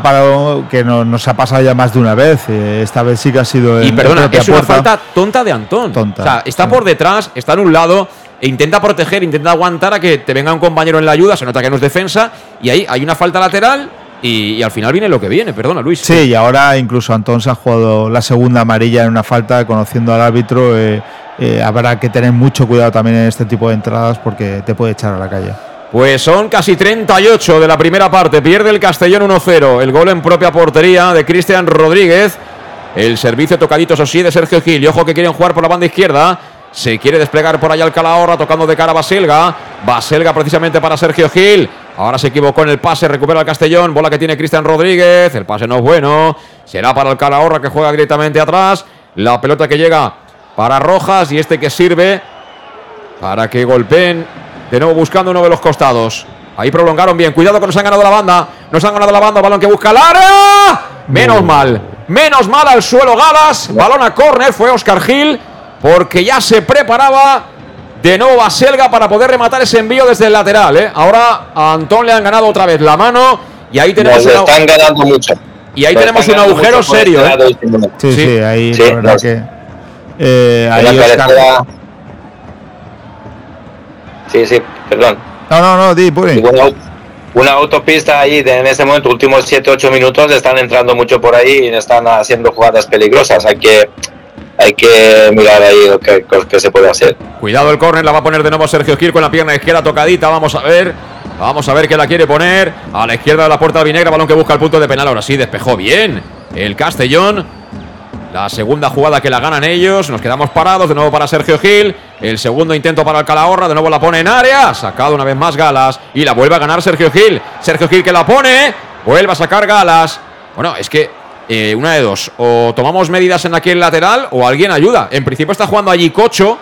que no- nos ha pasado ya más de una vez. eh, esta vez sí que ha sido en Y perdona, es una puerta. falta tonta de Antón. Tonta. O sea, está por detrás, está en un lado, e intenta proteger, intenta aguantar a que te venga un compañero en la ayuda, se nota que no es defensa, y ahí hay una falta lateral, y, y al final viene lo que viene, perdona Luis. Sí, y ahora incluso Antón se ha jugado la segunda amarilla en una falta, conociendo al árbitro. eh, eh, habrá que tener mucho cuidado también en este tipo de entradas porque te puede echar a la calle. Pues son casi 38 de la primera parte, pierde el Castellón 1-0, el gol en propia portería de Cristian Rodríguez, el servicio tocadito, eso sí, de Sergio Gil, y ojo que quieren jugar por la banda izquierda, Se quiere desplegar por allá el Calahorra, tocando de cara a Baselga. Baselga precisamente para Sergio Gil. Ahora se equivocó en el pase, recupera el Castellón. Bola que tiene Cristian Rodríguez. El pase no es bueno. Será para el Calahorra que juega directamente atrás. La pelota que llega para Rojas y este que sirve para que golpeen de nuevo buscando uno de los costados. Ahí prolongaron bien. Cuidado que nos han ganado la banda. Nos han ganado la banda. Balón que busca el área. Menos mal. Menos mal al suelo Galas. Balón a córner. Fue Oscar Gil. Porque ya se preparaba de nuevo a Selga para poder rematar ese envío desde el lateral. ¿eh? Ahora a Antón le han ganado otra vez la mano. Y ahí tenemos. Nos una- están ganando mucho. Y ahí Nos tenemos un agujero serio. este ¿eh? Sí, sí, ahí Sí, la verdad nos- que. eh, ahí Sí, sí, perdón. No, no, no, di, Puri. Una, au- una autopista ahí, de, en ese momento, últimos 7-8 minutos, están entrando mucho por ahí y están haciendo jugadas peligrosas. Hay que, hay que mirar ahí lo que, se puede hacer. Cuidado el córner, la va a poner de nuevo Sergio Gil con la pierna izquierda tocadita. Vamos a ver. Vamos a ver qué la quiere poner. A la izquierda de la puerta albinegra, balón que busca el punto de penal. Ahora sí, despejó bien. El Castellón. La segunda jugada que la ganan ellos. Nos quedamos parados. De nuevo para Sergio Gil. El segundo intento para el Calahorra. De nuevo la pone en área. Sacado una vez más Galas. Y la vuelve a ganar Sergio Gil. Sergio Gil que la pone. Vuelve a sacar Galas. Bueno, es que eh, una de dos. O tomamos medidas en aquel lateral o alguien ayuda. En principio está jugando allí Cocho.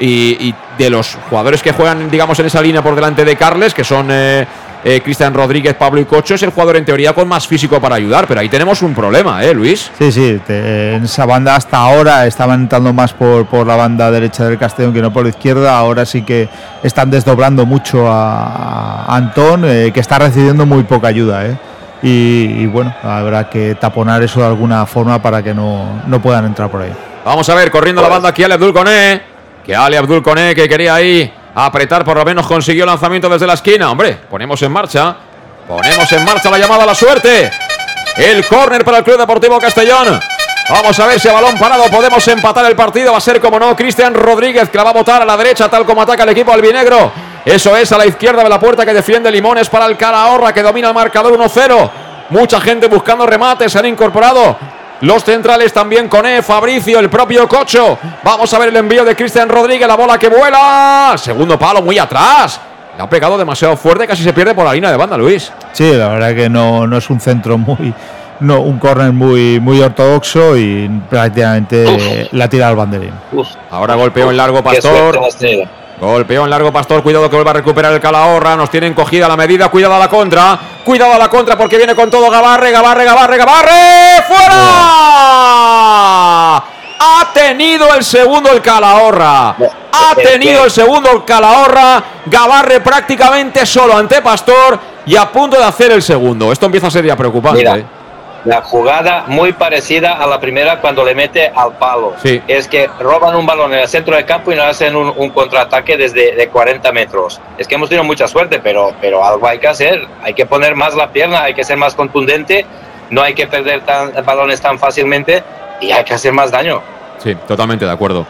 Y, de los jugadores que juegan, digamos, en esa línea por delante de Carles, que son eh, eh, Cristian Rodríguez, Pablo y Cocho, es el jugador en teoría con más físico para ayudar. Pero ahí tenemos un problema, ¿eh, Luis? Sí, sí, en esa banda hasta ahora estaban entrando más por, por la banda derecha del Castellón que no por la izquierda. Ahora sí que están desdoblando mucho a, a Antón, eh, que está recibiendo muy poca ayuda. ¿eh? Y, bueno, habrá que taponar eso de alguna forma para que no, no puedan entrar por ahí. Vamos a ver, corriendo la banda aquí Ale Abdul Koné. Que Ale Abdul Koné, que quería ahí apretar, por lo menos consiguió lanzamiento desde la esquina. Hombre, ponemos en marcha. Ponemos en marcha la llamada a la suerte. El córner para el Club Deportivo Castellón. Vamos a ver si a balón parado podemos empatar el partido. Va a ser, como no, Cristian Rodríguez, que la va a botar a la derecha, tal como ataca el equipo albinegro. Eso es a la izquierda de la puerta que defiende Limones para el Calahorra, que domina el marcador 1-0. Mucha gente buscando remates, se han incorporado. Los centrales también con E, Fabricio, el propio Cocho. Vamos a ver el envío de Cristian Rodríguez, la bola que vuela. Segundo palo, muy atrás. Le ha pegado demasiado fuerte, casi se pierde por la línea de banda, Luis. Sí, la verdad que no, no es un centro muy. No, un córner muy, muy ortodoxo y prácticamente la tira al banderín. Ahora golpeo en largo Pastor. Hemos tenido. Golpeó en largo Pastor, cuidado que vuelva a recuperar el Calahorra, nos tienen cogida la medida, cuidado a la contra, cuidado a la contra porque viene con todo Gabarre, Gabarre, Gabarre, Gabarre, fuera. Ha tenido el segundo el Calahorra, ha tenido el segundo el Calahorra, Gabarre prácticamente solo ante Pastor y a punto de hacer el segundo. Esto empieza a ser ya preocupante. Mira, ¿eh? La jugada muy parecida a la primera cuando le mete al palo. Sí. Es que roban un balón en el centro del campo y nos hacen un, un contraataque desde de 40 metros. Es que hemos tenido mucha suerte, pero, pero algo hay que hacer. Hay que poner más la pierna, hay que ser más contundente, no hay que perder tan, balones tan fácilmente y hay que hacer más daño. Sí, totalmente de acuerdo.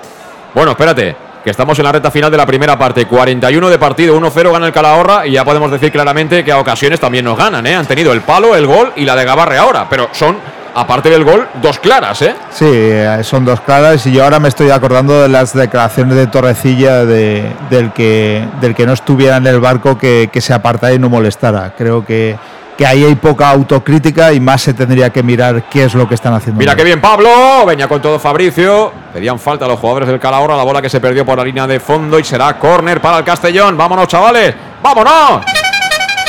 Bueno, espérate, estamos en la recta final de la primera parte. 41 de partido, 1-0 gana el Calahorra y ya podemos decir claramente que a ocasiones también nos ganan, ¿eh? Han tenido el palo, el gol y la de Gabarre ahora, pero son, aparte del gol, dos claras, ¿eh? Sí, eh, son dos claras y yo ahora me estoy acordando de las declaraciones de Torrecilla de, del, que, del que no estuviera en el barco que se apartara y no molestara. Creo que, que ahí hay poca autocrítica y más se tendría que mirar qué es lo que están haciendo. Mira qué bien Pablo, venía con todo Fabricio. Pedían falta a los jugadores del Calahorra, la bola que se perdió por la línea de fondo y será córner para el Castellón. Vámonos, chavales, vámonos.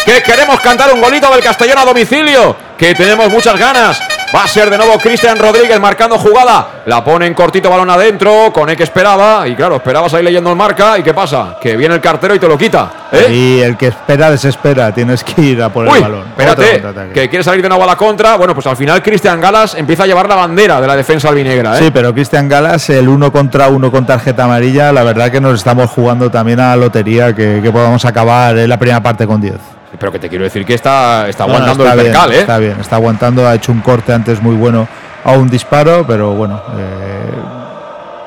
Que queremos cantar un golito del Castellón a domicilio, que tenemos muchas ganas. Va a ser de nuevo Cristian Rodríguez marcando jugada. La pone en cortito balón adentro. Con el que esperaba. Y claro, esperabas ahí leyendo el marca. ¿Y qué pasa? Que viene el cartero y te lo quita. ¿eh? Y el que espera desespera, tienes que ir a por el balón. Espérate, que quiere salir de nuevo a la contra. Bueno, pues al final Cristian Galas empieza a llevar la bandera de la defensa albinegra. ¿eh? Sí, pero Cristian Galas, el uno contra uno con tarjeta amarilla, la verdad que nos estamos jugando también a la lotería que, que podamos acabar en la primera parte con 10. Pero que te quiero decir que está, está No, no, aguantando está el bien, percal, ¿eh? Está bien, está aguantando, ha hecho un corte antes muy bueno a un disparo, pero bueno, eh,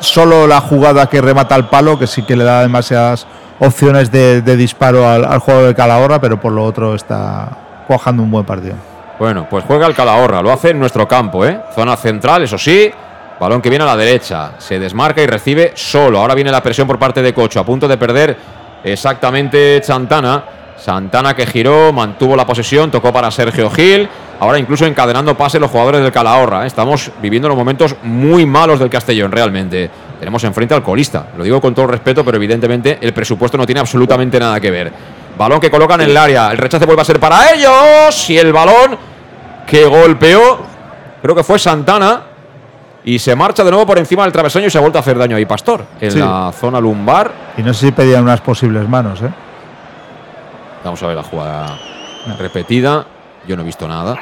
solo la jugada que remata al palo, que sí que le da demasiadas opciones de, de disparo al, al jugador de Calahorra, pero por lo otro está cuajando un buen partido. Bueno, pues juega el Calahorra, lo hace en nuestro campo, ¿eh? Zona central, eso sí. Balón que viene a la derecha. Se desmarca y recibe solo. Ahora viene la presión por parte de Cocho. A punto de perder exactamente Santana. Santana que giró, mantuvo la posesión, tocó para Sergio Gil. Ahora incluso encadenando pases los jugadores del Calahorra. ¿eh? Estamos viviendo los momentos muy malos del Castellón, realmente. Tenemos enfrente al colista. Lo digo con todo respeto, pero evidentemente el presupuesto no tiene absolutamente nada que ver. Balón que colocan en el área. El rechace vuelve a ser para ellos. Y el balón que golpeó, creo que fue Santana. Y se marcha de nuevo por encima del travesaño y se ha vuelto a hacer daño ahí Pastor. En Sí. la zona lumbar. Y no sé si pedían unas posibles manos, ¿eh? Vamos a ver la jugada repetida. Yo no he visto nada.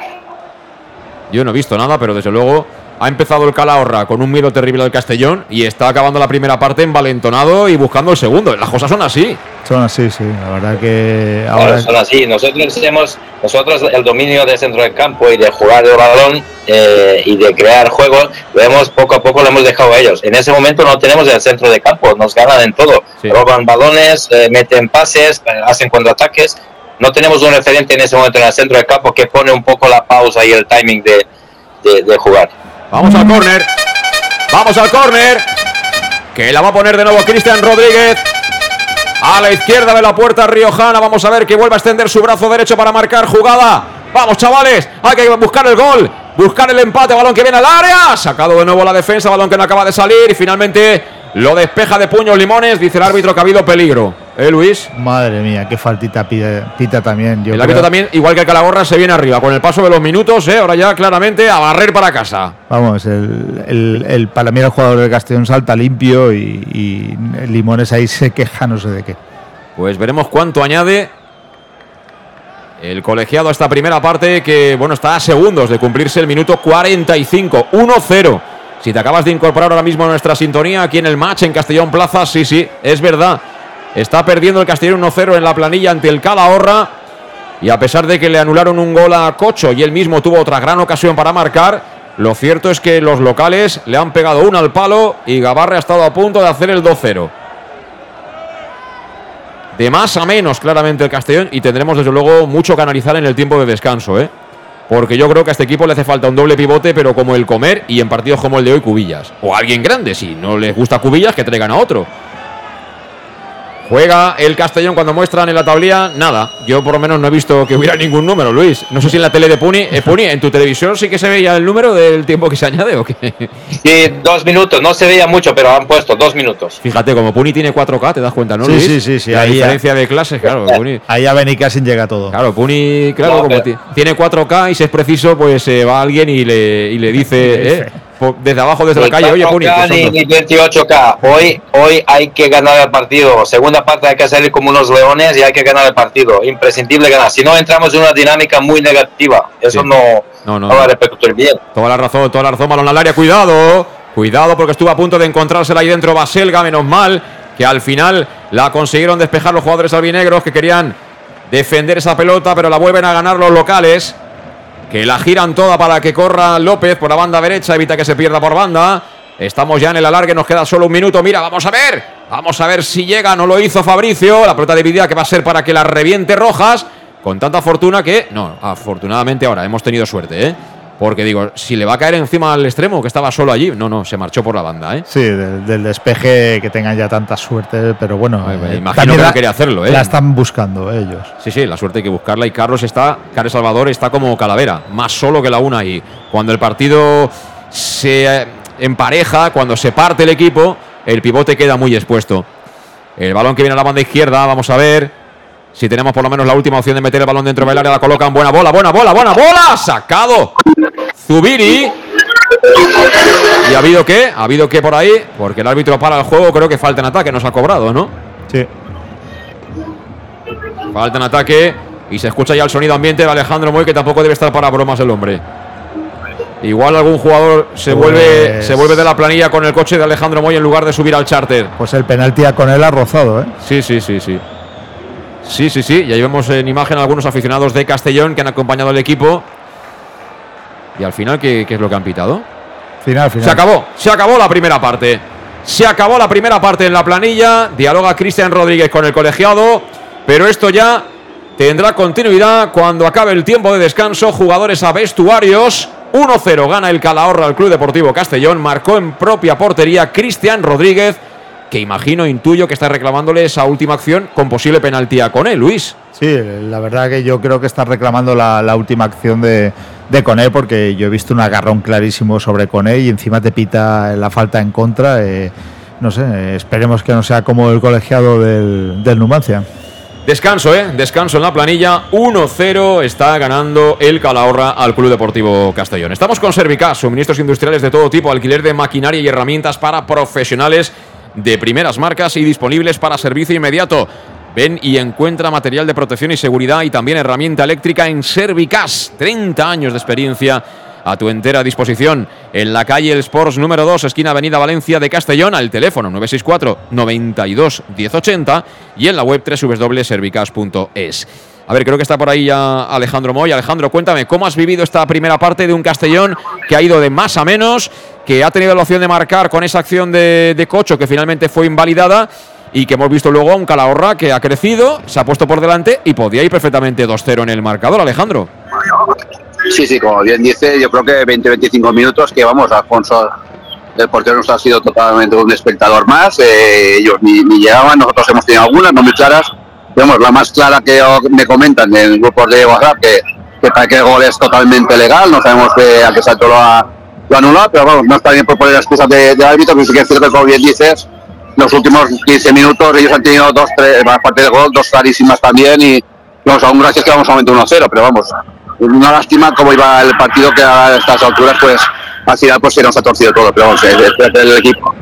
Yo no he visto nada, pero desde luego ha empezado el Calahorra con un miedo terrible al Castellón y está acabando la primera parte envalentonado y buscando el segundo. Las cosas son así. Son así, sí. La verdad que Claro, ahora. son así. Nosotros hemos, nosotros el dominio de centro del campo y de jugar el balón eh, y de crear juegos, lo hemos poco a poco lo hemos dejado a ellos. En ese momento no tenemos el centro de campo, nos ganan en todo. Roban balones, eh, meten pases, eh, hacen contraataques. No tenemos un referente en ese momento en el centro del campo que pone un poco la pausa y el timing de, de- de jugar. Vamos al córner. Vamos al córner. Que la va a poner de nuevo Cristian Rodríguez. A la izquierda de la puerta riojana. Vamos a ver que vuelve a extender su brazo derecho para marcar jugada. Vamos, chavales. Hay que buscar el gol. Buscar el empate. Balón que viene al área. Sacado de nuevo la defensa. Balón que no acaba de salir. Y finalmente lo despeja de puños limones. Dice el árbitro que ha habido peligro. ¿Eh, Luis? Madre mía, qué faltita pita, pita también. Yo el creo- también, igual que el Calagorra, se viene arriba. Con el paso de los minutos, ¿eh? ahora ya claramente a barrer para casa. Vamos, el, el- el- para mí el jugador del Castellón salta limpio y, y Limones ahí se queja no sé de qué. Pues veremos cuánto añade el colegiado a esta primera parte que, bueno, está a segundos de cumplirse el minuto 45. 1-0. Si te acabas de incorporar ahora mismo a nuestra sintonía aquí en el match en Castellón Plaza, sí, sí, es verdad. Está perdiendo el Castellón 1-0 en la planilla ante el Calahorra. Y a pesar de que le anularon un gol a Cocho y él mismo tuvo otra gran ocasión para marcar, lo cierto es que los locales le han pegado una al palo y Gabarre ha estado a punto de hacer el 2-0 de más a menos claramente el Castellón y tendremos desde luego mucho que analizar en el tiempo de descanso, ¿eh? Porque yo creo que a este equipo le hace falta un doble pivote, pero como el comer y en partidos como el de hoy, Cubillas. O alguien grande, si no les gusta Cubillas, que traigan a otro. Juega el Castellón cuando muestran en la tablilla, nada. Yo por lo menos no he visto que hubiera ningún número, Luis. No sé si en la tele de Puni, eh, Puni, en tu televisión sí que se veía el número del tiempo que se añade o qué. Sí, dos minutos, no se veía mucho, pero han puesto dos minutos. Fíjate, como Puni tiene 4K, te das cuenta, ¿no, Sí, Luis? sí, sí, sí, La ahí ya- diferencia de clases, claro. Puni. Ahí a Benicassin llega todo. Claro, Puni, claro, No, como pero- ti- tiene 4K y si es preciso, pues eh, va alguien y le, y le dice, eh, desde abajo, desde la Ni calle, oye, Puni, 4K pues ni, son ni 28K. Hoy, hoy hay que ganar el partido. Segunda parte hay que salir como unos leones y hay que ganar el partido. Imprescindible ganar. Si no, entramos en una dinámica muy negativa. Eso Sí. no, No, no, no va a repercutir bien. Toda la razón, toda la razón, balón al área, cuidado, cuidado porque estuvo a punto de encontrársela ahí dentro Baselga, menos mal que al final la consiguieron despejar los jugadores albinegros que querían defender esa pelota, pero la vuelven a ganar los locales, que la giran toda para que corra López por la banda derecha, evita que se pierda por banda. Estamos ya en el alargue, nos queda solo un minuto. Mira, vamos a ver. Vamos a ver si llega. No lo hizo Fabricio. La pelota dividida que va a ser para que la reviente Rojas. Con tanta fortuna que. No, afortunadamente ahora hemos tenido suerte, ¿eh? Porque digo, si le va a caer encima al extremo que estaba solo allí. No, no, se marchó por la banda, ¿eh? Sí, del, del despeje que tengan ya tanta suerte, pero bueno. Ay, eh, imagino que no la- quería hacerlo, ¿eh? La están buscando ellos. Sí, sí, la suerte hay que buscarla. Y Carlos está, Carlos Salvador está como calavera, más solo que la una. Y cuando el partido se eh, empareja, cuando se parte el equipo, el pivote queda muy expuesto. El balón que viene a la banda izquierda, vamos a ver si tenemos por lo menos la última opción de meter el balón dentro del área. La colocan, buena bola, buena bola, buena bola. Sacado Zubiri. ¿Y ha habido qué? ¿Ha habido qué por ahí? Porque el árbitro para el juego, creo que falta en ataque, nos ha cobrado, ¿no? Sí. Falta en ataque y se escucha ya el sonido ambiente de Alejandro Moy que tampoco debe estar para bromas el hombre. Igual algún jugador se Pues- vuelve se vuelve de la planilla con el coche de Alejandro Moy en lugar de subir al charter. Pues el penalti a con él ha rozado, ¿eh? Sí, sí, sí, sí. Sí, sí, sí. Y ahí vemos en imagen a algunos aficionados de Castellón que han acompañado al equipo. Y al final, ¿qué, qué es lo que han pitado? Final, final. Se acabó, se acabó la primera parte. Se acabó la primera parte en la planilla. Dialoga Cristian Rodríguez con el colegiado. Pero esto ya tendrá continuidad cuando acabe el tiempo de descanso. Jugadores a vestuarios. 1-0 gana el Calahorra al Club Deportivo Castellón. Marcó en propia portería Cristian Rodríguez, que imagino, intuyo que está reclamándole esa última acción con posible penalti a Coné, Luis. Sí, la verdad que yo creo que está reclamando la, última acción de, de Coné porque yo he visto un agarrón clarísimo sobre Coné y encima te pita la falta en contra. Eh, no sé, esperemos que no sea como el colegiado del, Numancia. Descanso, ¿eh? Descanso en la planilla. 1-0 está ganando el Calahorra al Club Deportivo Castellón. Estamos con Servicas, suministros industriales de todo tipo, alquiler de maquinaria y herramientas para profesionales de primeras marcas y disponibles para servicio inmediato. Ven y encuentra material de protección y seguridad y también herramienta eléctrica en Servicas. 30 años de experiencia a tu entera disposición en la calle El Sports número 2, esquina Avenida Valencia de Castellón, al teléfono 964 92 1080 y en la web www.servicas.es. A ver, creo que está por ahí ya Alejandro Moy. Alejandro, cuéntame, ¿cómo has vivido esta primera parte de un Castellón que ha ido de más a menos, que ha tenido la opción de marcar con esa acción de, de Cocho que finalmente fue invalidada y que hemos visto luego a un Calahorra que ha crecido, se ha puesto por delante y podía ir perfectamente 2-0 en el marcador, Alejandro? Sí, sí, como bien dice, yo creo que 20-25 minutos que vamos, Alfonso, el portero nos ha sido totalmente un espectador más, eh, ellos ni, llegaban, nosotros hemos tenido algunas, no muy claras, vemos la más clara que me comentan en grupos de WhatsApp, que, que para que el gol es totalmente legal, no sabemos que, a qué salto lo ha, anulado, pero vamos, no está bien por poner excusas de, de árbitro, pero sí que es cierto que como bien dices, los últimos 15 minutos ellos han tenido dos, tres, parte de gol, dos clarísimas también y vamos, aún gracias que vamos a 1-0, pero vamos, una lástima cómo iba el partido que a estas alturas pues al final pues se nos ha torcido todo, pero vamos, el, equipo.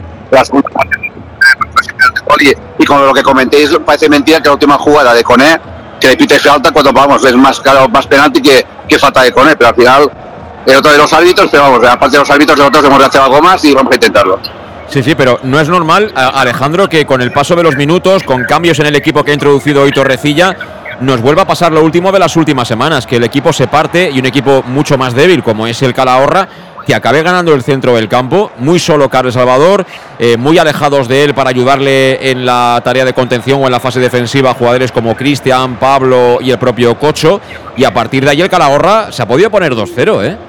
y, y con lo que comentéis, parece mentira que la última jugada de Coné, que le pite falta cuando vamos, es más claro, más penalti que, que falta de Coné, pero al final el otro de los árbitros, pero vamos, aparte de los árbitros, nosotros hemos hacer algo más y vamos a intentarlo. Sí, sí, pero no es normal, Alejandro, que con el paso de los minutos, con cambios en el equipo que ha introducido hoy Torrecilla, nos vuelva a pasar lo último de las últimas semanas, que el equipo se parte y un equipo mucho más débil como es el Calahorra, que acabe ganando el centro del campo, muy solo Carlos Salvador, eh, muy alejados de él para ayudarle en la tarea de contención o en la fase defensiva jugadores como Cristian, Pablo y el propio Cocho, y a partir de ahí el Calahorra se ha podido poner 2-0, ¿eh?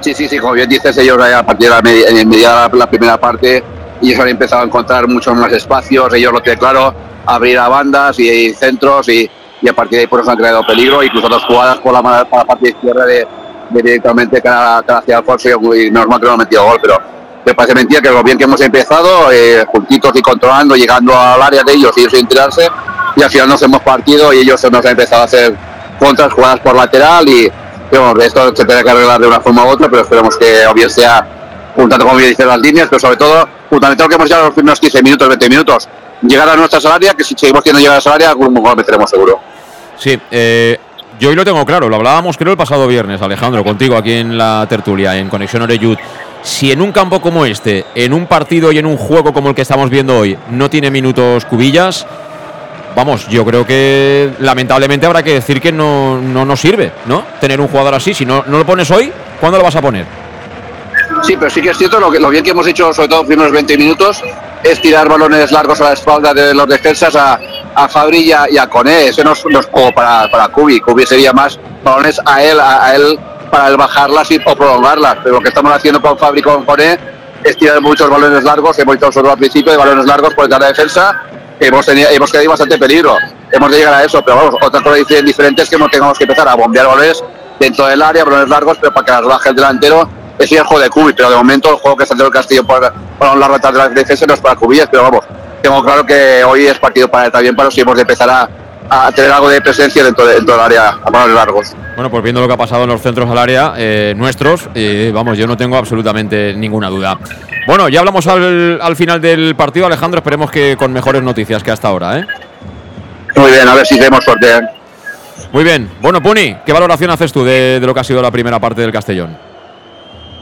Sí, sí, sí, como bien dices, ellos a partir de la, media, la primera parte, ellos han empezado a encontrar muchos más espacios, ellos lo tienen claro, abrir a bandas y, centros y, a partir de ahí por eso han creado peligro, incluso dos jugadas por la, parte izquierda de, directamente cara, hacia Alfonso y normal que no han metido gol, pero me parece mentira que lo bien que hemos empezado, eh, juntitos y controlando, llegando al área de ellos y ellos sin tirarse, y al final nos hemos partido y ellos nos han empezado a hacer contras jugadas por lateral y esto se tiene que arreglar de una forma u otra, pero esperemos que o bien sea juntando como bien dicen las líneas, pero sobre todo fundamental que hemos llegado los primeros 15 minutos, 20 minutos, llegar a nuestra salaria, que si seguimos teniendo llegar a salaria, algún gol meteremos seguro. Sí, eh, yo hoy lo tengo claro, lo hablábamos creo el pasado viernes, Alejandro, contigo aquí en la tertulia, en Conexión Oreyud. Si en un campo como este, en un partido y en un juego como el que estamos viendo hoy, no tiene minutos cubillas, vamos, yo creo que lamentablemente habrá que decir que no, no nos sirve, ¿no? Tener un jugador así. Si no, no lo pones hoy, ¿cuándo lo vas a poner? Sí, pero sí que es cierto, lo, que, lo bien que hemos hecho, sobre todo los primeros 20 minutos, es tirar balones largos a la espalda de los defensas a, a Fabri y a, Coné. Ese no es, juego para, para Cubi. Cubi sería más balones a él, a, él para él bajarlas y, o prolongarlas. Pero lo que estamos haciendo con Fabri y con es tirar muchos balones largos. Hemos hecho nosotros al principio de balones largos por detrás de defensa hemos, tenido, hemos quedado bastante peligro. Hemos de llegar a eso, pero vamos, otra cosa diferente es que no tengamos que empezar a bombear balones dentro del área, balones largos, pero para que las baje el delantero. Es el juego de Cubi, pero de momento el juego que está dentro del Castillo para, para las ratas de la defensa no es para Cubillas, pero vamos, tengo claro que hoy es partido para también, para si hemos de empezar a, a tener algo de presencia dentro, de, dentro del área a balones largos. Bueno, pues viendo lo que ha pasado en los centros al área eh, nuestros, eh, vamos, yo no tengo absolutamente ninguna duda. Bueno, ya hablamos al, al, final del partido, Alejandro. Esperemos que con mejores noticias que hasta ahora. ¿eh? Muy bien, a ver si tenemos suerte. ¿eh? Muy bien. Bueno, Puni, ¿qué valoración haces tú de, de, lo que ha sido la primera parte del Castellón?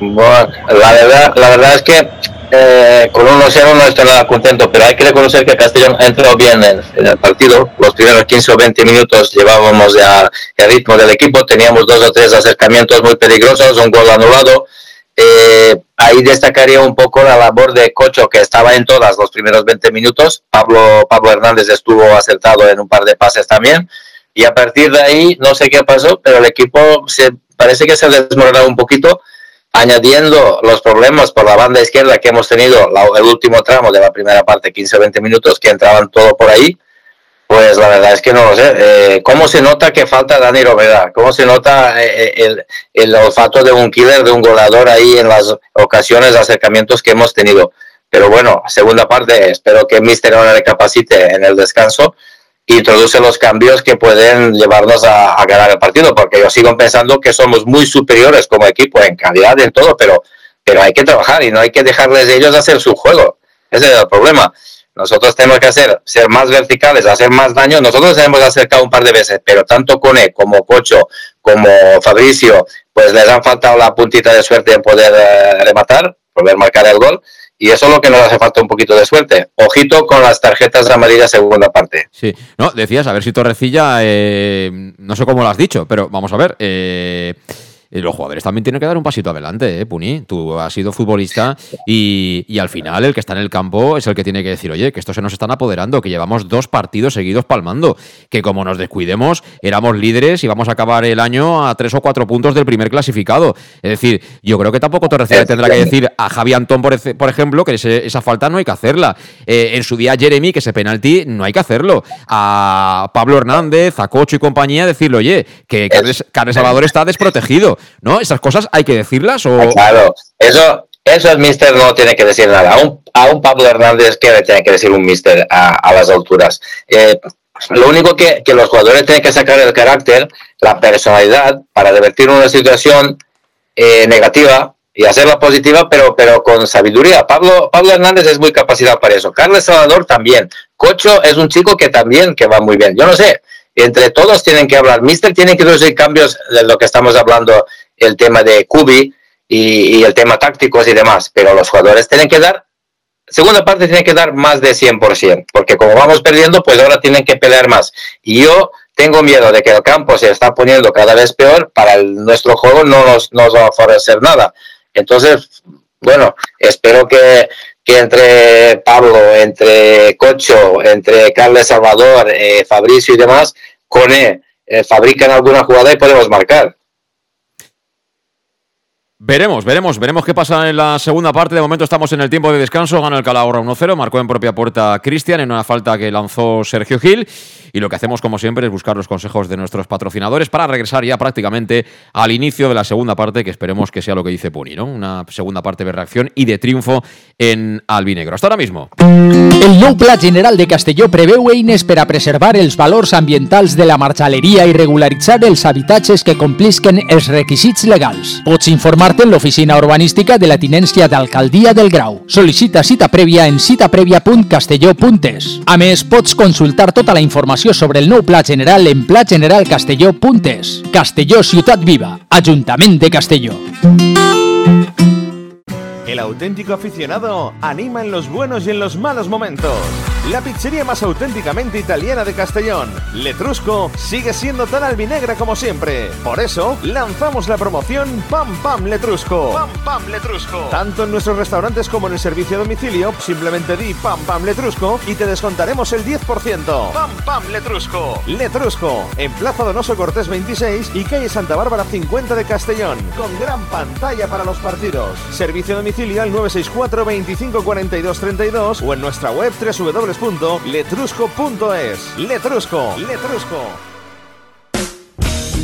Bueno, la verdad, la verdad es que eh, con un 0 no nada contento, pero hay que reconocer que Castellón entró bien en, el partido. Los primeros 15 o 20 minutos llevábamos ya el ritmo del equipo, teníamos dos o tres acercamientos muy peligrosos, un gol anulado. Eh, ahí destacaría un poco la labor de Cocho, que estaba en todas los primeros 20 minutos. Pablo, Pablo Hernández estuvo acertado en un par de pases también. Y a partir de ahí, no sé qué pasó, pero el equipo se parece que se ha desmoronado un poquito, añadiendo los problemas por la banda izquierda que hemos tenido el último tramo de la primera parte, 15-20 minutos, que entraban todo por ahí. Pues la verdad es que no lo sé. Eh, ¿Cómo se nota que falta Dani Roveda? ¿Cómo se nota eh, el, el, olfato de un killer, de un goleador ahí en las ocasiones de acercamientos que hemos tenido? Pero bueno, segunda parte, espero que Mister ahora recapacite en el descanso introduce los cambios que pueden llevarnos a, ganar el partido, porque yo sigo pensando que somos muy superiores como equipo en calidad, en todo, pero, pero hay que trabajar y no hay que dejarles ellos hacer su juego. Ese es el problema. Nosotros tenemos que hacer, ser más verticales, hacer más daño. Nosotros hemos acercado un par de veces, pero tanto Cone como Cocho, como Fabricio, pues les han faltado la puntita de suerte en poder eh, rematar, poder marcar el gol. Y eso es lo que nos hace falta un poquito de suerte. Ojito con las tarjetas de amarilla segunda parte. Sí, no, decías, a ver si Torrecilla, eh, no sé cómo lo has dicho, pero vamos a ver. Eh, los jugadores también tienen que dar un pasito adelante, ¿eh, Puni? Tú has sido futbolista y, y, al final el que está en el campo es el que tiene que decir, oye, que estos se nos están apoderando, que llevamos dos partidos seguidos palmando, que como nos descuidemos, éramos líderes y vamos a acabar el año a tres o cuatro puntos del primer clasificado. Es decir, yo creo que tampoco Torrecilla tendrá que decir a Javi Antón, por, ejemplo, que esa falta no hay que hacerla. Eh, en su día Jeremy, que ese penalti no hay que hacerlo. A Pablo Hernández, a Cocho y compañía, decirle, oye, que Carles Salvador está desprotegido. ¿No? Esas cosas hay que decirlas o... Ah, claro, eso, eso el mister no tiene que decir nada. A un, a un Pablo Hernández que le tiene que decir un mister a, las alturas. Eh, lo único que, que, los jugadores tienen que sacar el carácter, la personalidad, para revertir una situación eh, negativa y hacerla positiva, pero, pero con sabiduría. Pablo, Pablo Hernández es muy capacitado para eso. Carlos Salvador también. Cocho es un chico que también que va muy bien. Yo no sé, entre todos tienen que hablar. Mister tiene que hacer cambios de lo que estamos hablando, el tema de Kubi y, el tema tácticos y demás, pero los jugadores tienen que dar, segunda parte tienen que dar más de 100%, porque como vamos perdiendo, pues ahora tienen que pelear más. Y yo tengo miedo de que el campo se está poniendo cada vez peor, para nuestro juego no nos, nos va a favorecer nada. Entonces, bueno, espero que, que entre Pablo, entre Cocho, entre Carles Salvador, eh, Fabricio y demás, Cone eh, fabrican alguna jugada y podemos marcar. Veremos, veremos, veremos qué pasa en la segunda parte. De momento estamos en el tiempo de descanso. Gana el Calahorra 1-0. Marcó en propia puerta Cristian en una falta que lanzó Sergio Gil. Y lo que hacemos, como siempre, es buscar los consejos de nuestros patrocinadores para regresar ya prácticamente al inicio de la segunda parte, que esperemos que sea lo que dice Puni, ¿no? Una segunda parte de reacción y de triunfo en albinegro. Hasta ahora mismo. El nou Pla General de Castelló preveu eines per a preservar els valors ambientals de la marxaleria i regularitzar els habitatges que complisquen els requisits legals. Pots informar en la Oficina Urbanística de la Tinència d'Alcaldia del Grau. Sol·licita cita prèvia en citaprèvia.castelló.es. A més, pots consultar tota la informació sobre el nou Pla General en plageneralcastelló.es. Castelló Ciutat Viva, Ajuntament de Castelló. El auténtico aficionado anima en los buenos y en los malos momentos. La pizzería más auténticamente italiana de Castellón, Letrusco, sigue siendo tan albinegra como siempre. Por eso, lanzamos la promoción Pam Pam Letrusco. Pam Pam Letrusco. Tanto en nuestros restaurantes como en el servicio a domicilio, simplemente di Pam Pam Letrusco y te descontaremos el 10%. Pam Pam Letrusco. Letrusco, en Plaza Donoso Cortés 26 y calle Santa Bárbara 50 de Castellón, con gran pantalla para los partidos. Servicio a domicilio al 964 25 42 32 o en nuestra web www www.letrusco.es. Letrusco, Letrusco.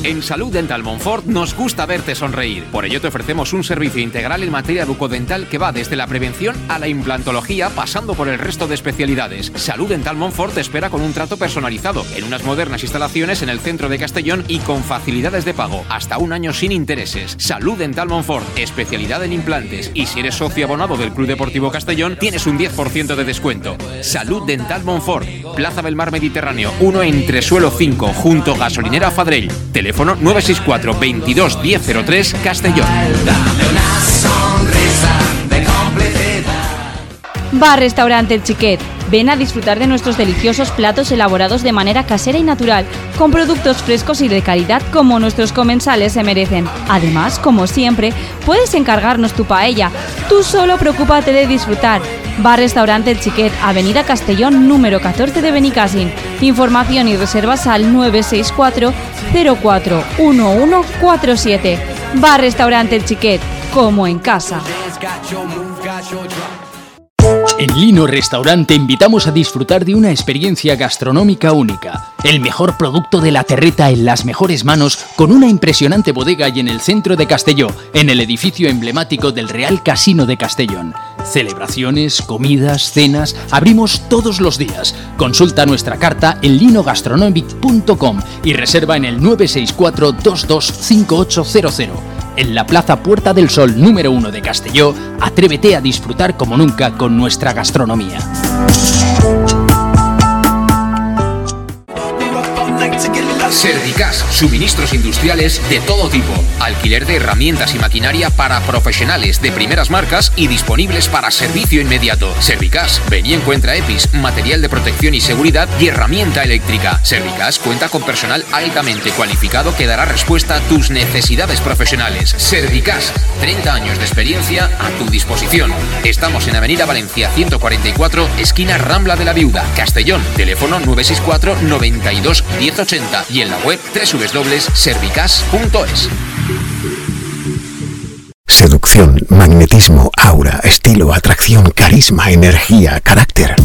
En Salud Dental Monfort nos gusta verte sonreír. Por ello te ofrecemos un servicio integral en materia bucodental que va desde la prevención a la implantología, pasando por el resto de especialidades. Salud Dental Monfort te espera con un trato personalizado, en unas modernas instalaciones en el centro de Castellón y con facilidades de pago, hasta un año sin intereses. Salud Dental Monfort, especialidad en implantes. Y si eres socio abonado del Club Deportivo Castellón, tienes un 10% de descuento. Salud Dental Monfort, Plaza del Mar Mediterráneo, 1 entre suelo 5, junto gasolinera Fadrell. 964 22 1003 Castellón. Bar Restaurante El Chiquet Ven a disfrutar de nuestros deliciosos platos elaborados de manera casera y natural, con productos frescos y de calidad como nuestros comensales se merecen. Además, como siempre, puedes encargarnos tu paella. Tú solo preocúpate de disfrutar. Bar Restaurante El Chiquet, Avenida Castellón, número 14 de Benicassin. Información y reservas al 964 041147. Bar Restaurante El Chiquet, como en casa. En Lino Restaurante invitamos a disfrutar de una experiencia gastronómica única. El mejor producto de la terreta en las mejores manos con una impresionante bodega y en el centro de Castelló, en el edificio emblemático del Real Casino de Castellón. Celebraciones, comidas, cenas, abrimos todos los días. Consulta nuestra carta en linogastronomic.com y reserva en el 964 225800 en la Plaza Puerta del Sol número 1 de Castelló, atrévete a disfrutar como nunca con nuestra gastronomía. Servicas, suministros industriales de todo tipo, alquiler de herramientas y maquinaria para profesionales de primeras marcas y disponibles para servicio inmediato. Servicas, ven y encuentra EPIs, material de protección y seguridad y herramienta eléctrica. Servicas cuenta con personal altamente cualificado que dará respuesta a tus necesidades profesionales. Servicas, 30 años de experiencia a tu disposición. Estamos en Avenida Valencia 144, esquina Rambla de la Viuda, Castellón, teléfono 964 92 1080 y en la web www.servicas.es. Seducción, magnetismo, aura, estilo, atracción, carisma, energía, carácter.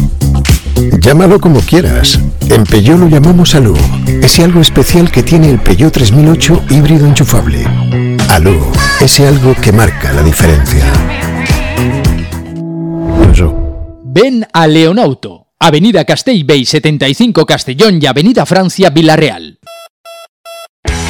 Llámalo como quieras. En Peugeot lo llamamos Alú. Ese algo especial que tiene el Peugeot 3008 híbrido enchufable. Alú, ese algo que marca la diferencia. Ven a Leonauto, Avenida Castellbey 75 Castellón y Avenida Francia Villarreal.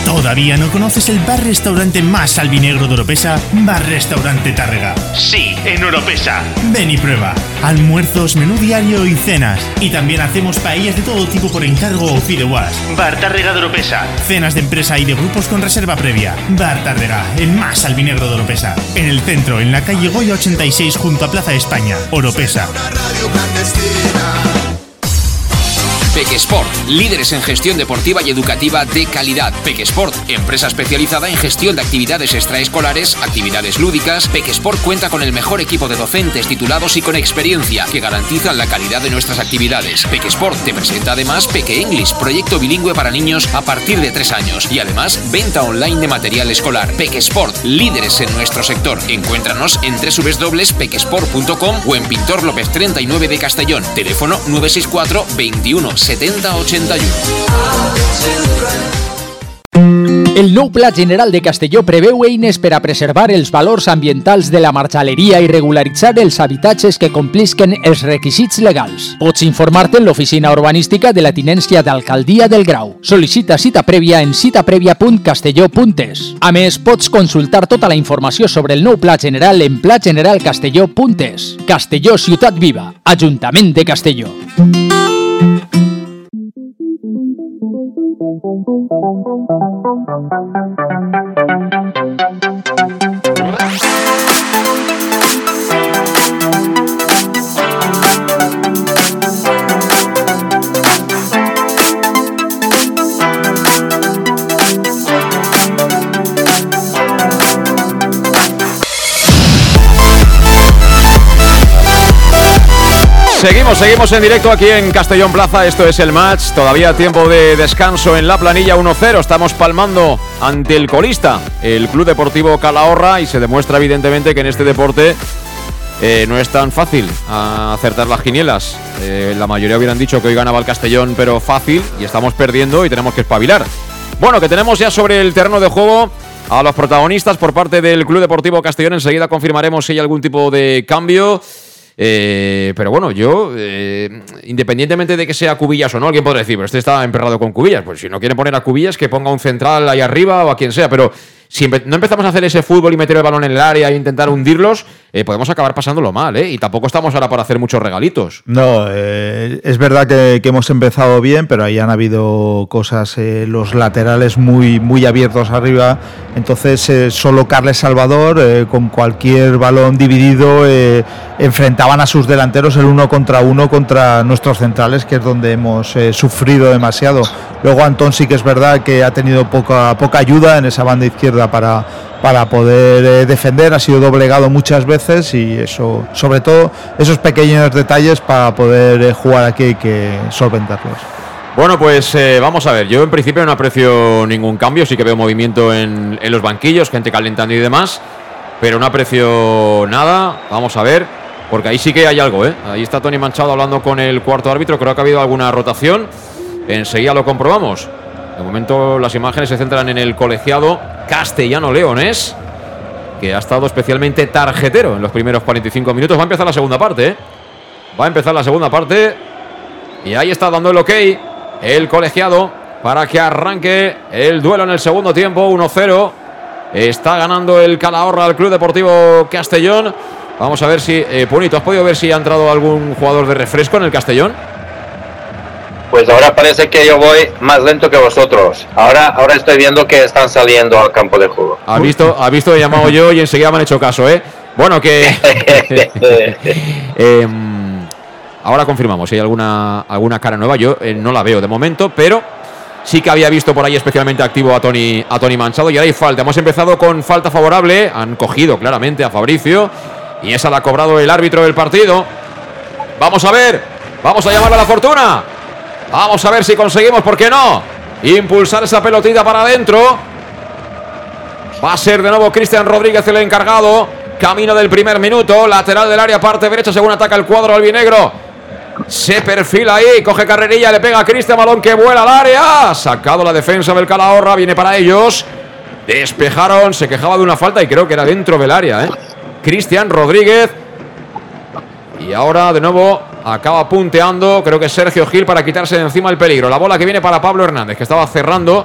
¿Todavía no conoces el bar-restaurante más albinegro de Oropesa? Bar Restaurante Tárrega. Sí, en Oropesa. Ven y prueba. Almuerzos, menú diario y cenas. Y también hacemos paellas de todo tipo por encargo o fideuás. Bar Tárrega de Oropesa. Cenas de empresa y de grupos con reserva previa. Bar Tárrega, el más albinegro de Oropesa. En el centro, en la calle Goya 86 junto a Plaza España. Oropesa. Pequesport, líderes en gestión deportiva y educativa de calidad. Pequesport, empresa especializada en gestión de actividades extraescolares, actividades lúdicas. Pequesport cuenta con el mejor equipo de docentes titulados y con experiencia que garantizan la calidad de nuestras actividades. Pequesport te presenta además Peque English, proyecto bilingüe para niños a partir de 3 años y además venta online de material escolar. Pequesport, líderes en nuestro sector. Encuéntranos en www.pequesport.com o en Pintor López 39 de Castellón. Teléfono 964 21 70 81. El nou Pla General de Castelló preveu eines per a preservar els valors ambientals de la marxaleria i regularitzar els habitatges que complisquen els requisits legals. Pots informar-te en l'oficina urbanística de la tinència d'Alcaldia del Grau. Sol·licita cita prèvia en citaprèvia.castelló.es. A més, pots consultar tota la informació sobre el nou Pla General en plageneralcastelló.es. Castelló Ciutat Viva, Ajuntament de Castelló. Thank you. Seguimos, seguimos en directo aquí en Castellón Plaza. Esto es el match. Todavía tiempo de descanso en la planilla 1-0. Estamos palmando ante el colista, el Club Deportivo Calahorra, y se demuestra evidentemente que en este deporte eh, no es tan fácil acertar las quinielas. Eh, la mayoría hubieran dicho que hoy ganaba el Castellón, pero fácil, y estamos perdiendo y tenemos que espabilar. Bueno, que tenemos ya sobre el terreno de juego a los protagonistas por parte del Club Deportivo Castellón. Enseguida confirmaremos si hay algún tipo de cambio. Eh, pero bueno, yo, eh, independientemente de que sea Cubillas o no, alguien podrá decir, pero este está emperrado con Cubillas. Pues si no quiere poner a Cubillas, que ponga un central ahí arriba o a quien sea. Pero si no empezamos a hacer ese fútbol y meter el balón en el área e intentar hundirlos, eh, podemos acabar pasándolo mal, ¿eh? Y tampoco estamos ahora para hacer muchos regalitos. No, eh, es verdad que, hemos empezado bien, pero ahí han habido cosas, eh, los laterales muy, muy abiertos arriba. Entonces, solo Carles Salvador, con cualquier balón dividido, enfrentaban a sus delanteros el uno contra uno contra nuestros centrales, que es donde hemos sufrido demasiado. Luego, Antón sí que es verdad que ha tenido poca, poca ayuda en esa banda izquierda para para poder eh, defender, ha sido doblegado muchas veces y eso, sobre todo esos pequeños detalles para poder eh, jugar aquí hay que solventarlos. Bueno, pues eh, vamos a ver, yo en principio no aprecio ningún cambio, sí que veo movimiento en, los banquillos, gente calentando y demás, pero no aprecio nada, vamos a ver, porque ahí sí que hay algo, ¿eh? Ahí está Tony Manchado hablando con el cuarto árbitro, creo que ha habido alguna rotación, enseguida lo comprobamos. De momento las imágenes se centran en el colegiado castellano leonés, que ha estado especialmente tarjetero en los primeros 45 minutos. Va a empezar la segunda parte. ¿eh? Va a empezar la segunda parte. Y ahí está dando el ok el colegiado para que arranque el duelo en el segundo tiempo. 1-0. Está ganando el Calahorra al Club Deportivo Castellón. Vamos a ver si, eh, Punito, ¿has podido ver si ha entrado algún jugador de refresco en el Castellón? Pues ahora parece que yo voy más lento que vosotros. Ahora, ahora estoy viendo que están saliendo al campo de juego. Ha visto, ha visto, he llamado yo y enseguida me han hecho caso, ¿eh? Bueno, que. Em, ahora confirmamos si hay alguna, alguna cara nueva. Yo eh, no la veo de momento, pero sí que había visto por ahí especialmente activo a Tony, a Tony Manchado. Y ahora hay falta. Hemos empezado con falta favorable. Han cogido claramente a Fabricio. Y esa la ha cobrado el árbitro del partido. Vamos a ver. Vamos a llamar a la fortuna. Vamos a ver si conseguimos, ¿por qué no? Impulsar esa pelotita para adentro. Va a ser de nuevo Cristian Rodríguez el encargado. Camino del primer minuto. Lateral del área, parte derecha, según ataca el cuadro albinegro. Se perfila ahí, coge carrerilla, le pega a Cristian Balón que vuela al área. Sacado la defensa del Calahorra, viene para ellos. Despejaron, se quejaba de una falta y creo que era dentro del área. ¿eh? Cristian Rodríguez. Y ahora de nuevo Acaba punteando, creo que Sergio Gil para quitarse de encima el peligro. La bola que viene para Pablo Hernández, que estaba cerrando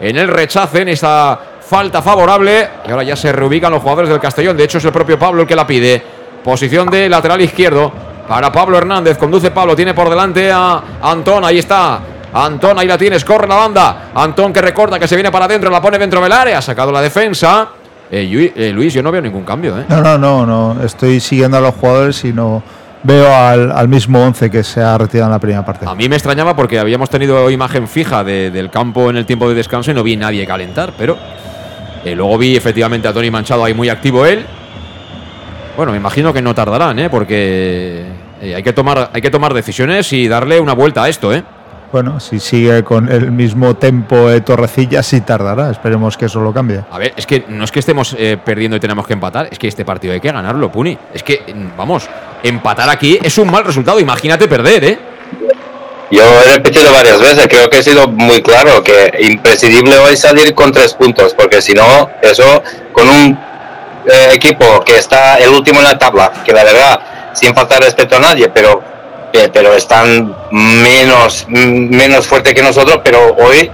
en el rechace, en esa falta favorable. Y ahora ya se reubican los jugadores del Castellón. De hecho, es el propio Pablo el que la pide. Posición de lateral izquierdo para Pablo Hernández. Conduce Pablo, tiene por delante a Antón. Ahí está. Antón, ahí la tienes, corre la banda. Antón que recorta, que se viene para adentro, la pone dentro del área. Ha sacado la defensa. Eh, eh, Luis, yo no veo ningún cambio. ¿eh? No, no, no, no. Estoy siguiendo a los jugadores y no veo al, mismo 11 que se ha retirado en la primera parte. A mí me extrañaba porque habíamos tenido imagen fija del campo en el tiempo de descanso y no vi nadie calentar, pero eh, luego vi efectivamente a Tony Manchado ahí muy activo él. Bueno, me imagino que no tardarán, ¿eh? porque eh, hay, que tomar, hay que tomar decisiones y darle una vuelta a esto. ¿eh? Bueno, si sigue con el mismo tempo de Torrecilla, sí tardará. Esperemos que eso lo cambie. A ver, es que no es que estemos eh, perdiendo y tenemos que empatar, es que este partido hay que ganarlo, Puni. Es que, mm, vamos, empatar aquí es un mal resultado. Imagínate perder, ¿eh? Yo he repetido varias veces, creo que he sido muy claro que imprescindible hoy salir con tres puntos, porque si no, eso con un eh, equipo que está el último en la tabla, que la verdad, sin faltar respeto a nadie, pero pero están menos, menos fuerte que nosotros, pero hoy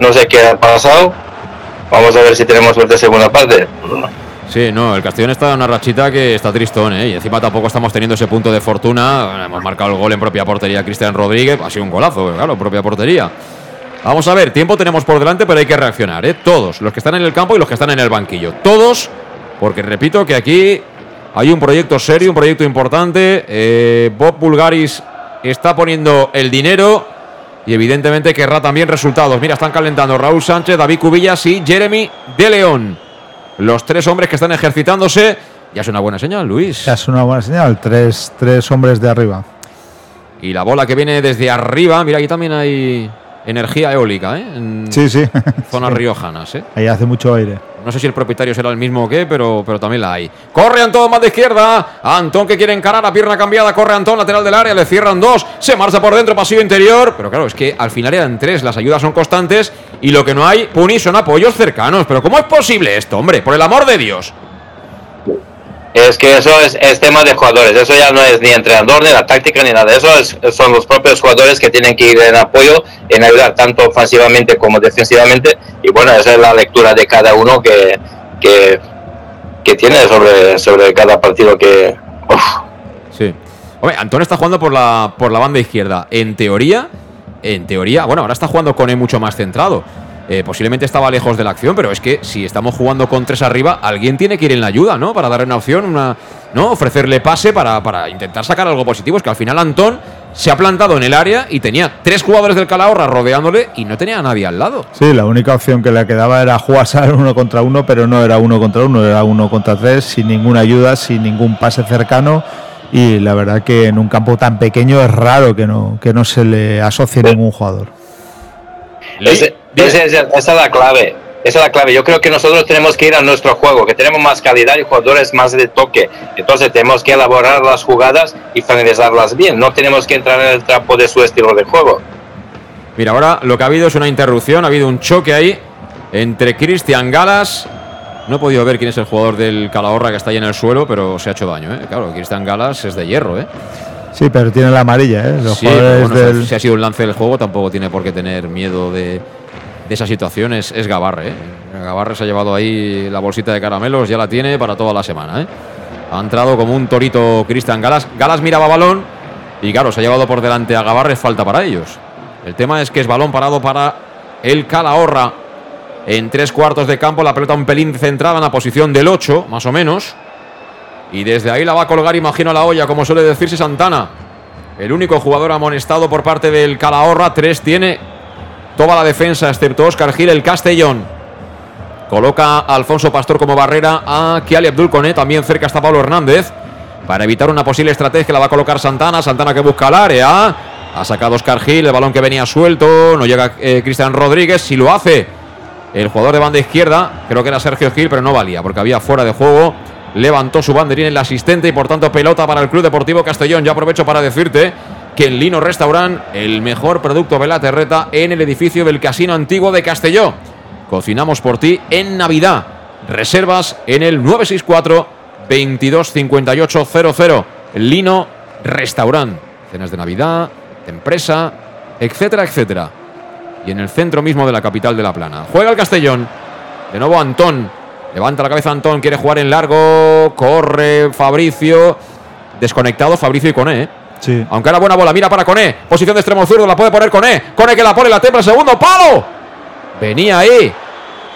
no sé qué ha pasado. Vamos a ver si tenemos suerte en segunda parte. Sí, no, el Castellón está en una rachita que está tristón, ¿eh? Y encima tampoco estamos teniendo ese punto de fortuna. Hemos marcado el gol en propia portería Cristian Rodríguez. Ha sido un golazo, claro, propia portería. Vamos a ver, tiempo tenemos por delante, pero hay que reaccionar, ¿eh? Todos, los que están en el campo y los que están en el banquillo. Todos, porque repito que aquí hay un proyecto serio, un proyecto importante. Eh, Bob Bulgaris está poniendo el dinero y evidentemente querrá también resultados. Mira, están calentando Raúl Sánchez, David Cubillas y Jeremy de León. Los tres hombres que están ejercitándose. Ya es una buena señal, Luis. Ya es una buena señal. Tres, tres hombres de arriba. Y la bola que viene desde arriba. Mira, aquí también hay energía eólica, ¿eh? En sí, sí. Zonas riojanas, ¿eh? Ahí hace mucho aire. No sé si el propietario será el mismo o qué, pero, pero también la hay. Corre Antón más de izquierda. Antón que quiere encarar a pierna cambiada. Corre Antón, lateral del área. Le cierran dos. Se marcha por dentro, pasillo interior. Pero claro, es que al final eran tres. Las ayudas son constantes. Y lo que no hay, Puni, son apoyos cercanos. Pero ¿cómo es posible esto, hombre? Por el amor de Dios. Es que eso es, es tema de jugadores, eso ya no es ni entrenador, ni la táctica, ni nada. Eso es- son los propios jugadores que tienen que ir en apoyo, en ayudar tanto ofensivamente como defensivamente. Y bueno, esa es la lectura de cada uno que, que, que tiene sobre, sobre cada partido que... uf, Sí. Hombre, Antón está jugando por la, por la banda izquierda. En teoría, en teoría, bueno, ahora está jugando con él mucho más centrado. Eh, posiblemente estaba lejos de la acción, pero es que si estamos jugando con tres arriba, alguien tiene que ir en la ayuda, ¿no? Para darle una opción, una, ¿no? Ofrecerle pase para, para intentar sacar algo positivo. Es que al final Antón se ha plantado en el área y tenía tres jugadores del Calahorra rodeándole y no tenía a nadie al lado. Sí, la única opción que le quedaba era jugarse al uno contra uno, pero no era uno contra uno, era uno contra tres, sin ninguna ayuda, sin ningún pase cercano. Y la verdad que en un campo tan pequeño es raro que no, que no se le asocie ningún jugador. Esa es la clave. Esa es la clave. Yo creo que nosotros tenemos que ir a nuestro juego, que tenemos más calidad y jugadores más de toque. Entonces tenemos que elaborar las jugadas y finalizarlas bien. No tenemos que entrar en el trapo de su estilo de juego. Mira, ahora lo que ha habido es una interrupción, ha habido un choque ahí entre Cristian Galas. No he podido ver quién es el jugador del Calahorra que está ahí en el suelo, pero se ha hecho daño, ¿eh? Claro, Cristian Galas es de hierro, ¿eh? Sí, pero tiene la amarilla, ¿eh? Los Sí, jugadores bueno, del- si ha sido un lance del juego, tampoco tiene por qué tener miedo de, de esa situación. Es, Gabarre, ¿eh? Gabarre se ha llevado ahí la bolsita de caramelos, ya la tiene para toda la semana, ¿eh? Ha entrado como un torito Cristian Galas. Galas miraba balón y, claro, se ha llevado por delante a Gabarre, falta para ellos. El tema es que es balón parado para el Calahorra. En tres cuartos de campo, la pelota un pelín centrada en la posición del 8, más o menos. Y desde ahí la va a colgar, imagino, la olla, como suele decirse Santana. El único jugador amonestado por parte del Calahorra. Tres tiene toda la defensa, excepto Oscar Gil, el Castellón. Coloca a Alfonso Pastor como barrera a Kiali Abdul Koné. También cerca está Pablo Hernández. Para evitar una posible estrategia la va a colocar Santana. Santana que busca el área. Ha sacado Oscar Gil, el balón que venía suelto. No llega eh, Cristian Rodríguez. Si lo hace el jugador de banda izquierda, creo que era Sergio Gil, pero no valía porque había fuera de juego. Levantó su banderín el asistente y por tanto pelota para el Club Deportivo Castellón. Ya aprovecho para decirte que en Lino Restaurant, el mejor producto de la terreta en el edificio del Casino Antiguo de Castelló. Cocinamos por ti en Navidad. Reservas en el 964 225800. Lino Restaurant. Cenas de Navidad, empresa, etcétera, etcétera. Y en el centro mismo de la capital de La Plana. Juega el Castellón. De nuevo Antón. Levanta la cabeza Antón. Quiere jugar en largo. Corre Fabricio. Desconectado Fabricio y Coné. ¿eh? Aunque era buena bola. Mira para Coné. Posición de extremo zurdo. La puede poner Coné. Coné que la pone. La templa. Segundo palo. Venía ahí.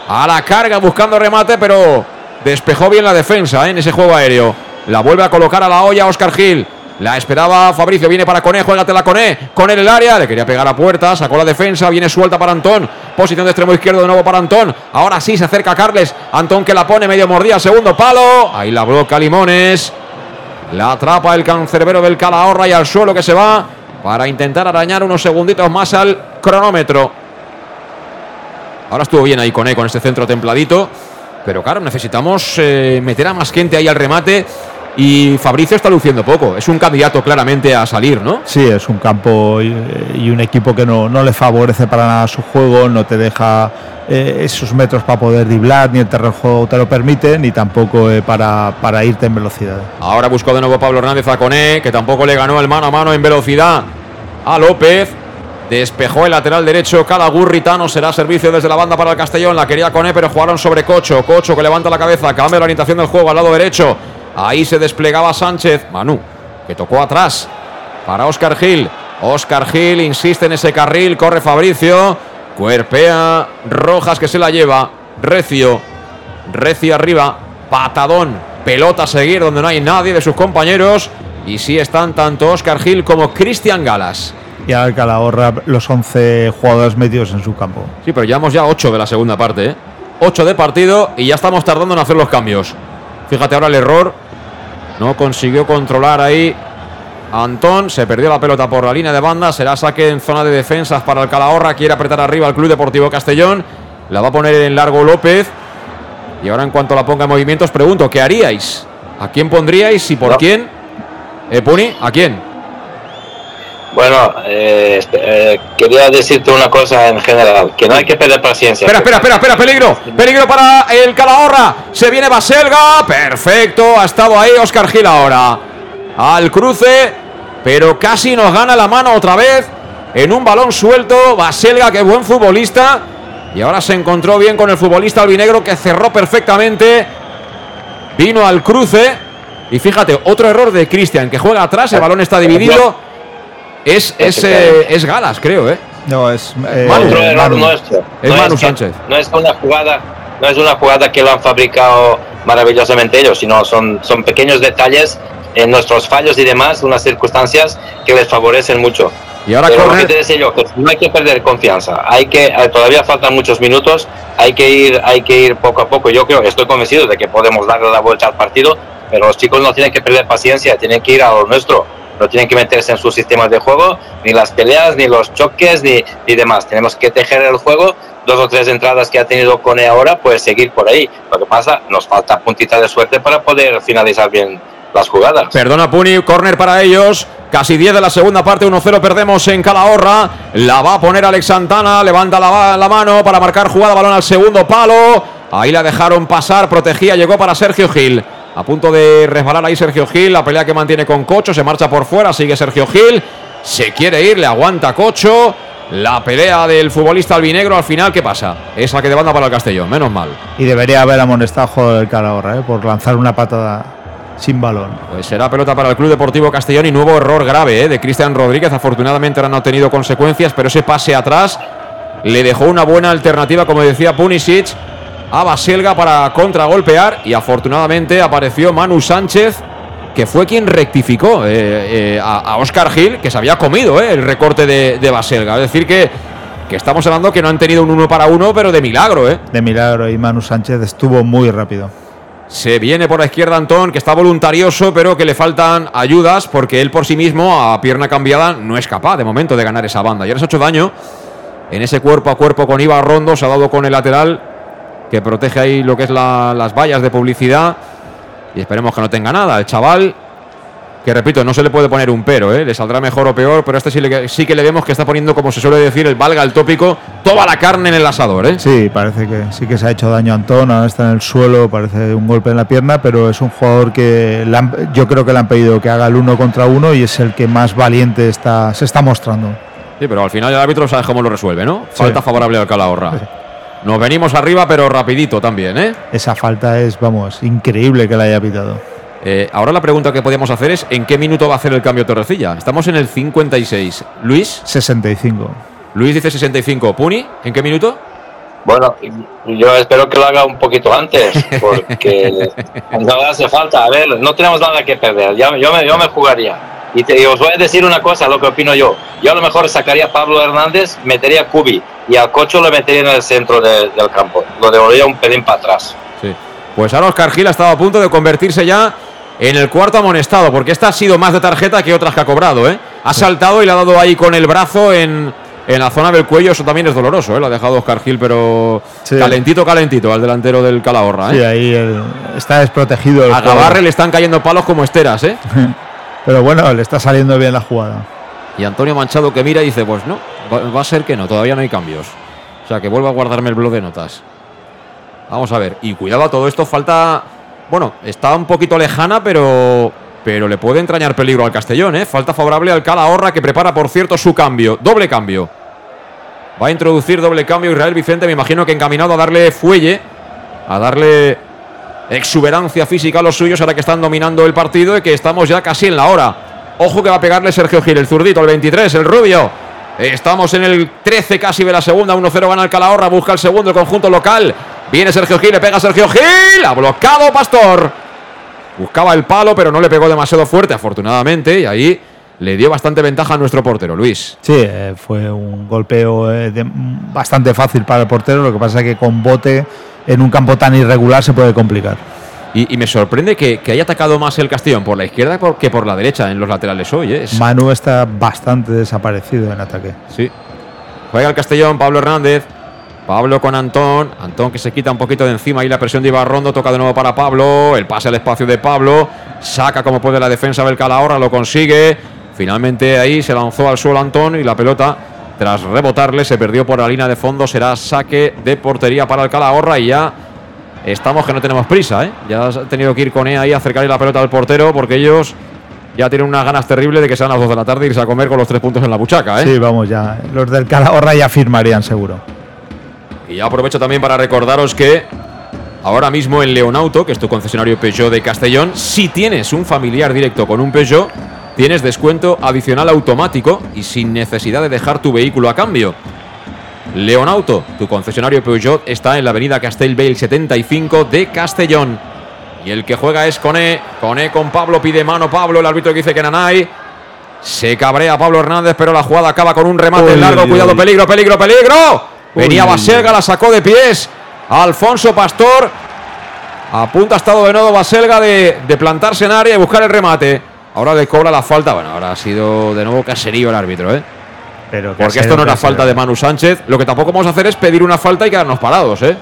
A la carga buscando remate. Pero despejó bien la defensa ¿eh? en ese juego aéreo. La vuelve a colocar a la olla Oscar Gil. La esperaba Fabricio, viene para Coné, juégatela Coné, con el área, le quería pegar a puerta, sacó la defensa, viene suelta para Antón, posición de extremo izquierdo de nuevo para Antón, ahora sí se acerca Carles, Antón que la pone medio mordida, segundo palo, ahí la bloca Limones, la atrapa el cancerbero del Calahorra y al suelo que se va para intentar arañar unos segunditos más al cronómetro. Ahora estuvo bien ahí Coné con este centro templadito, pero claro, necesitamos eh, meter a más gente ahí al remate. Y Fabricio está luciendo poco. Es un candidato claramente a salir, ¿no? Sí, es un campo y, y un equipo que no, no le favorece para nada su juego, no te deja eh, esos metros para poder driblar, ni el terreno te lo permite, ni tampoco eh, para, para irte en velocidad. Ahora buscó de nuevo Pablo Hernández a Coné, que tampoco le ganó el mano a mano en velocidad a López. Despejó el lateral derecho Calagurritano. Será servicio desde la banda para el Castellón. La quería Coné, pero jugaron sobre Cocho. Cocho que levanta la cabeza. Cambia la orientación del juego al lado derecho. Ahí se desplegaba Sánchez. Manu, que tocó atrás para Oscar Gil. Oscar Gil insiste en ese carril. Corre Fabricio. Cuerpea Rojas que se la lleva. Recio. Recio arriba. Patadón. Pelota a seguir donde no hay nadie de sus compañeros. Y sí están tanto Oscar Gil como Cristian Galas. Y ahora Calahorra los 11 jugadores medios en su campo. Sí, pero llevamos ya 8 de la segunda parte. ¿eh? 8 de partido y ya estamos tardando en hacer los cambios. Fíjate ahora el error. No consiguió controlar ahí Antón. Se perdió la pelota por la línea de banda. Será saque en zona de defensas para el Calahorra. Quiere apretar arriba al Club Deportivo Castellón. La va a poner en largo López. Y ahora en cuanto la ponga en movimiento os pregunto, ¿qué haríais? ¿A quién pondríais y por No. quién? Eh, Puni, ¿a quién? Bueno, eh, eh, quería decirte una cosa en general, que no hay que perder paciencia. Espera, espera, espera, espera, peligro. Peligro para el Calahorra. Se viene Baselga. Perfecto. Ha estado ahí Oscar Gil ahora. Al cruce. Pero casi nos gana la mano otra vez. En un balón suelto. Baselga, que buen futbolista. Y ahora se encontró bien con el futbolista albinegro que cerró perfectamente. Vino al cruce. Y fíjate, otro error de Cristian, que juega atrás. El balón está dividido. Es, es, eh, es Galas, creo, ¿eh? No, es eh, Otro error Manu. nuestro. Es no Manu que- Sánchez. no es una jugada, no es una jugada que lo han fabricado maravillosamente ellos, sino son, son pequeños detalles en nuestros fallos y demás, unas circunstancias que les favorecen mucho. Y ahora Pero que te decía yo, que no hay que perder confianza. Hay que, eh, todavía faltan muchos minutos. Hay que ir, hay que ir poco a poco. Yo creo, estoy convencido de que podemos darle la vuelta al partido, pero los chicos no tienen que perder paciencia, tienen que ir a lo nuestro. No tienen que meterse en sus sistemas de juego, ni las peleas, ni los choques, ni, ni demás. Tenemos que tejer el juego. Dos o tres entradas que ha tenido Cone ahora, pues seguir por ahí. Lo que pasa, nos falta puntita de suerte para poder finalizar bien las jugadas. Perdona Puni, córner para ellos. Casi 10 de la segunda parte, 1-0 perdemos en Calahorra. La va a poner Alex Santana, levanta la, la mano para marcar jugada, balón al segundo palo. Ahí la dejaron pasar, protegía, llegó para Sergio Gil. A punto de resbalar ahí Sergio Gil, la pelea que mantiene con Cocho, se marcha por fuera, sigue Sergio Gil. Se quiere ir, le aguanta Cocho. La pelea del futbolista albinegro al final, ¿qué pasa? Esa que demanda para el Castellón, menos mal. Y debería haber amonestado del Calahorra, ¿eh? por lanzar una patada sin balón. Pues será pelota para el Club Deportivo Castellón y nuevo error grave ¿eh? de Cristian Rodríguez. Afortunadamente ahora no ha tenido consecuencias, pero ese pase atrás le dejó una buena alternativa, como decía Punisic, a Baselga para contragolpear. Y afortunadamente apareció Manu Sánchez, que fue quien rectificó eh, eh, a, a Oscar Gil, que se había comido eh, el recorte de, de Baselga. Es decir, que, que estamos hablando que no han tenido un uno para uno, pero de milagro. ¿eh? De milagro y Manu Sánchez estuvo muy rápido. Se viene por la izquierda Antón, que está voluntarioso, pero que le faltan ayudas porque él por sí mismo, a pierna cambiada, no es capaz de momento de ganar esa banda. Ya les ha hecho daño en ese cuerpo a cuerpo con Ibar Rondo, se ha dado con el lateral que protege ahí lo que es la- las vallas de publicidad. Y esperemos que no tenga nada. El chaval, que repito, no se le puede poner un pero, ¿eh? le saldrá mejor o peor, pero este sí, le- sí que le vemos que está poniendo, como se suele decir, el valga el tópico, toda la carne en el asador. ¿eh? Sí, parece que sí que se ha hecho daño a Antón, ahora está en el suelo, parece un golpe en la pierna, pero es un jugador que han- yo creo que le han pedido que haga el uno contra uno y es el que más valiente está, se está mostrando. Sí, pero al final el árbitro sabes cómo lo resuelve, ¿no? Sí. Falta favorable al Calahorra. Nos venimos arriba, pero rapidito también, ¿eh? Esa falta es, vamos, increíble que la haya pitado. Eh, ahora la pregunta que podríamos hacer es ¿en qué minuto va a hacer el cambio Torrecilla? Estamos en el 56. Luis, 65. Luis dice 65. Puni, ¿en qué minuto? Bueno, yo espero que lo haga un poquito antes, porque no hace falta. A ver, no tenemos nada que perder. Ya- yo, me, yo me jugaría. Y, te- y os voy a decir una cosa, lo que opino yo. Yo a lo mejor sacaría a Pablo Hernández, metería a Cubi y al Cocho lo metería en el centro de- del campo. Lo devolvería un pelín para atrás. Sí. Pues ahora Oscar Gil ha estado a punto de convertirse ya en el cuarto amonestado, porque esta ha sido más de tarjeta que otras que ha cobrado, ¿eh? Ha saltado y le ha dado ahí con el brazo en, en la zona del cuello, eso también es doloroso, ¿eh? Lo ha dejado Oscar Gil, pero Sí. calentito, calentito al delantero del Calahorra, ¿eh? Sí, ahí el- está desprotegido. el A. Gabarre le están cayendo palos como esteras, ¿eh? Pero bueno, le está saliendo bien la jugada. Y Antonio Manchado que mira y dice, pues no, va, a ser que no, todavía no hay cambios. O sea, que vuelva a guardarme el blog de notas. Vamos a ver. Y cuidado, a todo esto falta... Bueno, está un poquito lejana, pero... Pero le puede entrañar peligro al Castellón, ¿eh? Falta favorable al Calahorra, que prepara, por cierto, su cambio. Doble cambio. Va a introducir doble cambio Israel Vicente, me imagino que encaminado a darle fuelle, a darle exuberancia física a los suyos, ahora que están dominando el partido y que estamos ya casi en la hora. Ojo que va a pegarle Sergio Gil, el zurdito, el 23, el rubio. Estamos en el 13 casi de la segunda, 1-0 gana el Calahorra, busca el segundo el conjunto local. Viene Sergio Gil, le pega Sergio Gil, ha bloqueado Pastor. Buscaba el palo, pero no le pegó demasiado fuerte, afortunadamente, y ahí le dio bastante ventaja a nuestro portero, Luis. Sí, eh, fue un golpeo eh, bastante fácil para el portero, lo que pasa es que con bote en un campo tan irregular se puede complicar. Y, y me sorprende que, que haya atacado más el Castellón por la izquierda que por la derecha en los laterales hoy. ¿eh? Es- Manu está bastante desaparecido en ataque. Sí. Juega el Castellón, Pablo Hernández. Pablo con Antón. Antón que se quita un poquito de encima y la presión de Ibarrondo. Toca de nuevo para Pablo. El pase al espacio de Pablo. Saca como puede la defensa del Calahorra. Lo consigue. Finalmente ahí se lanzó al suelo Antón y la pelota, tras rebotarle, se perdió por la línea de fondo. Será saque de portería para el Calahorra y ya estamos que no tenemos prisa. ¿eh? Ya has tenido que ir con E ahí a acercarle la pelota al portero porque ellos ya tienen unas ganas terribles de que sean las 2 de la tarde e irse a comer con los tres puntos en la buchaca. ¿eh? Sí, vamos, ya. Los del Calahorra ya firmarían seguro. Y ya aprovecho también para recordaros que ahora mismo en Leonauto, que es tu concesionario Peugeot de Castellón, si tienes un familiar directo con un Peugeot, tienes descuento adicional automático y sin necesidad de dejar tu vehículo a cambio. Leonauto, tu concesionario Peugeot, está en la avenida Castellbell 75 de Castellón. Y el que juega es Cone. Cone con Pablo, pide mano Pablo, el árbitro que dice que Nanay. Se cabrea Pablo Hernández, pero la jugada acaba con un remate largo. Cuidado, peligro, peligro, peligro. Venía. Baselga, la sacó de pies. Alfonso Pastor. A estado de nuevo Baselga de, de plantarse en área y buscar el remate. Ahora le cobra la falta. Bueno, ahora ha sido de nuevo caserío el árbitro, ¿eh? Pero Porque esto no era falta de Manu Sánchez. Lo que tampoco vamos a hacer es pedir una falta y quedarnos parados, ¿eh?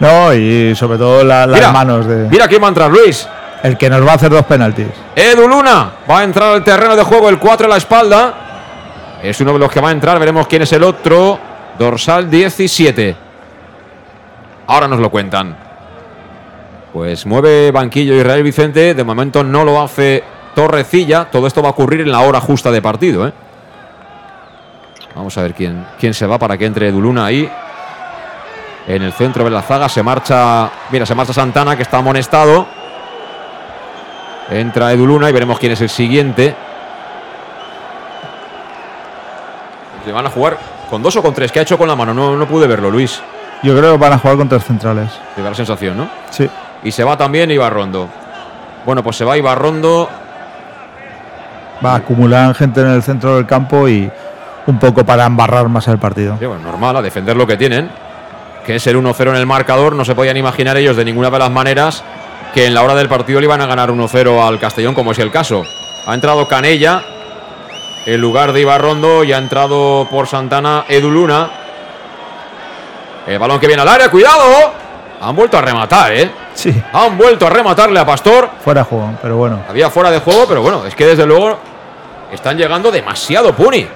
No, y sobre todo la- las Mira, manos de. Mira quién va a entrar, Luis. El que nos va a hacer dos penaltis. Edu Luna va a entrar al terreno de juego, el 4 en la espalda. Es uno de los que va a entrar, veremos quién es el otro. Dorsal 17. Ahora nos lo cuentan. Pues mueve banquillo Israel Vicente. De momento no lo hace Torrecilla. Todo esto va a ocurrir en la hora justa de partido. ¿eh? Vamos a ver quién, quién se va para que entre Edu Luna ahí. En el centro de la zaga se marcha. Mira, se marcha Santana que está amonestado. Entra Edu Luna y veremos quién es el siguiente. ¿Le van a jugar con dos o con tres? ¿Qué ha hecho con la mano? No, no pude verlo, Luis. Yo creo que van a jugar con tres centrales. Te da la sensación, ¿no? Sí. Y se va también Ibarrondo. Bueno, pues se va Ibarrondo. Va a acumular gente en el centro del campo y un poco para embarrar más el partido. Normal, a defender lo que tienen. Que es el 1-0 en el marcador. No se podían imaginar ellos de ninguna de las maneras que en la hora del partido le iban a ganar 1-0 al Castellón, como es el caso. Ha entrado Canella en lugar de Ibarrondo y ha entrado por Santana Edu Luna. El balón que viene al área, cuidado. Han vuelto a rematar, ¿eh? Sí. Han vuelto a rematarle a Pastor. Fuera de juego, pero bueno. Había fuera de juego, pero bueno, es que desde luego están llegando demasiado Puni.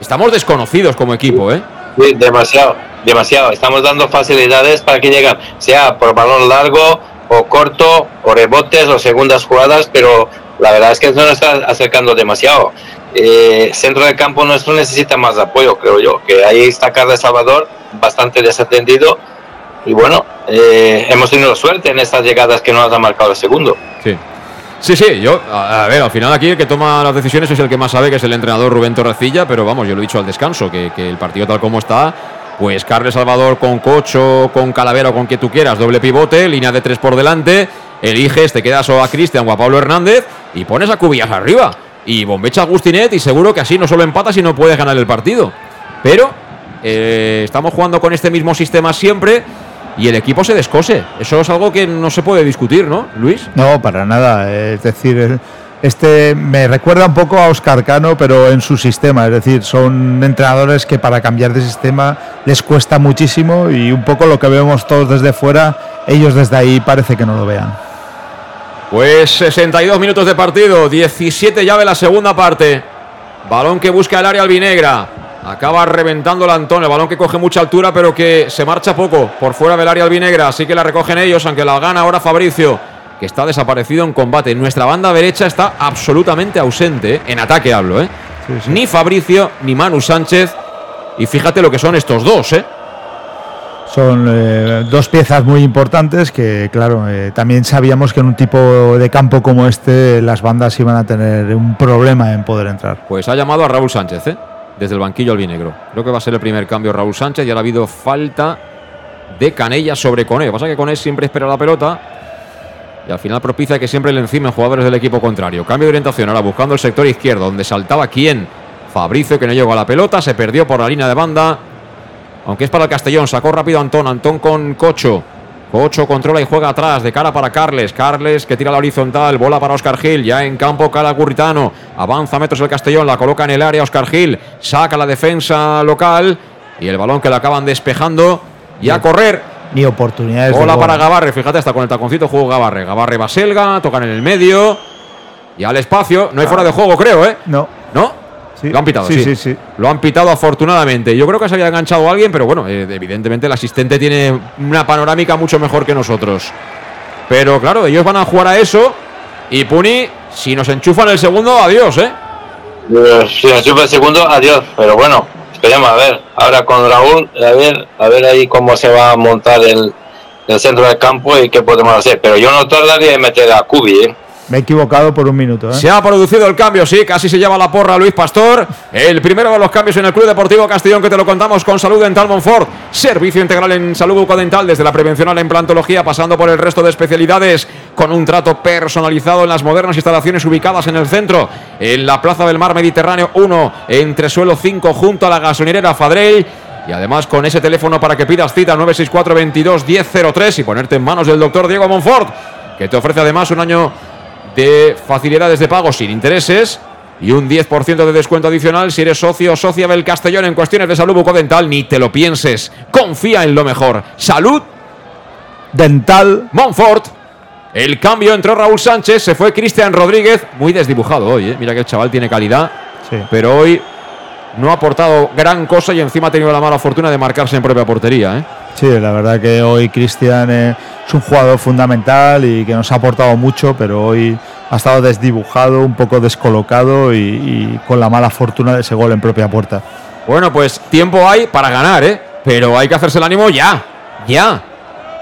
Estamos desconocidos como equipo, ¿eh? Sí, demasiado, demasiado. Estamos dando facilidades para que lleguen, sea por balón largo o corto, o rebotes o segundas jugadas, pero la verdad es que no nos está acercando demasiado. Eh, centro del campo nuestro necesita más apoyo, creo yo, que ahí está Carlos Salvador bastante desatendido y bueno, eh, hemos tenido suerte en estas llegadas que no nos ha marcado el segundo. Sí. Sí, sí, yo, a, ver, al final aquí el que toma las decisiones es el que más sabe, que es el entrenador Rubén Torrecilla, pero vamos, yo lo he dicho al descanso, que, que el partido tal como está, pues Carles Salvador con Cocho, con Calavera o con quien tú quieras, doble pivote, línea de tres por delante, eliges, te quedas o a Cristian o a Pablo Hernández y pones a Cubillas arriba. Y bombecha a Agustinet y seguro que así no solo empatas, sino puedes ganar el partido. Pero eh, estamos jugando con este mismo sistema siempre y el equipo se descose. Eso es algo que no se puede discutir, ¿no, Luis? No, para nada. Es decir, este me recuerda un poco a Oscar Cano, pero en su sistema. Es decir, son entrenadores que para cambiar de sistema les cuesta muchísimo y un poco lo que vemos todos desde fuera, ellos desde ahí parece que no lo vean. Pues 62 minutos de partido, 17 ya de la segunda parte. Balón que busca el área albinegra. Acaba reventando el Antón, el balón que coge mucha altura, pero que se marcha poco por fuera del área albinegra. Así que la recogen ellos, aunque la gana ahora Fabricio, que está desaparecido en combate. Nuestra banda derecha está absolutamente ausente, ¿eh? en ataque hablo, ¿eh? Ni Fabricio ni Manu Sánchez. Y fíjate lo que son estos dos, ¿eh? Son eh, dos piezas muy importantes que, claro, eh, también sabíamos que en un tipo de campo como este las bandas iban a tener un problema en poder entrar. Pues ha llamado a Raúl Sánchez, ¿eh? Desde el banquillo albinegro. Creo que va a ser el primer cambio Raúl Sánchez y ahora ha habido falta de Canella sobre Coné. Pasa que Coné siempre espera la pelota y al final propicia que siempre le encimen jugadores del equipo contrario. Cambio de orientación ahora buscando el sector izquierdo, donde saltaba quién. Fabricio que no llegó a la pelota, se perdió por la línea de banda. Aunque es para el Castellón, sacó rápido Antón, Antón con Cocho. Cocho controla y juega atrás, de cara para Carles. Carles que tira la horizontal, bola para Oscar Gil. Ya en campo, Cala Curritano. Avanza metros el Castellón, la coloca en el área. Oscar Gil saca la defensa local. Y el balón que la acaban despejando. Y a correr. Ni oportunidades. de Bola para Gabarre, fíjate, hasta con el taconcito juego Gabarre. Gabarre Baselga, tocan en el medio. y al espacio. No hay fuera de juego, creo, ¿eh? No. ¿No? Sí. Lo han pitado, Sí, sí. sí, sí. Lo han pitado afortunadamente. Yo creo que se había enganchado alguien, pero bueno, eh, evidentemente el asistente tiene una panorámica mucho mejor que nosotros. Pero claro, ellos van a jugar a eso. Y Puni, si nos enchufan el segundo, adiós, ¿eh? Eh, Si nos sube el segundo, adiós. Pero bueno, esperemos a ver. Ahora con Raúl, a ver, a ver ahí cómo se va a montar el, el centro del campo y qué podemos hacer. Pero yo no tardaría en meter a Kubi, ¿eh? Me he equivocado por un minuto. ¿eh? Se ha producido el cambio, sí, casi se lleva la porra Luis Pastor. El primero de los cambios en el Club Deportivo Castellón, que te lo contamos con Salud Dental Monfort. Servicio integral en salud bucodental, desde la prevención a la implantología, pasando por el resto de especialidades, con un trato personalizado en las modernas instalaciones ubicadas en el centro, en la Plaza del Mar Mediterráneo 1, entre suelo 5, junto a la gasolinera Fadrell. Y además con ese teléfono para que pidas cita 964 22 1003 y ponerte en manos del doctor Diego Monfort, que te ofrece además un año de facilidades de pago sin intereses y un 10% de descuento adicional si eres socio o socia del Castellón en cuestiones de salud bucodental. Ni te lo pienses. Confía en lo mejor. Salud Dental. Montfort. El cambio entró Raúl Sánchez, se fue Cristian Rodríguez. Muy desdibujado hoy, ¿eh? Mira que el chaval tiene calidad. Sí. Pero hoy no ha aportado gran cosa y encima ha tenido la mala fortuna de marcarse en propia portería. ¿eh? Sí, la verdad que hoy Cristian eh, es un jugador fundamental y que nos ha aportado mucho, pero hoy ha estado desdibujado, un poco descolocado y, y con la mala fortuna de ese gol en propia puerta. Bueno, pues tiempo hay para ganar, ¿eh? Pero hay que hacerse el ánimo ya. Ya.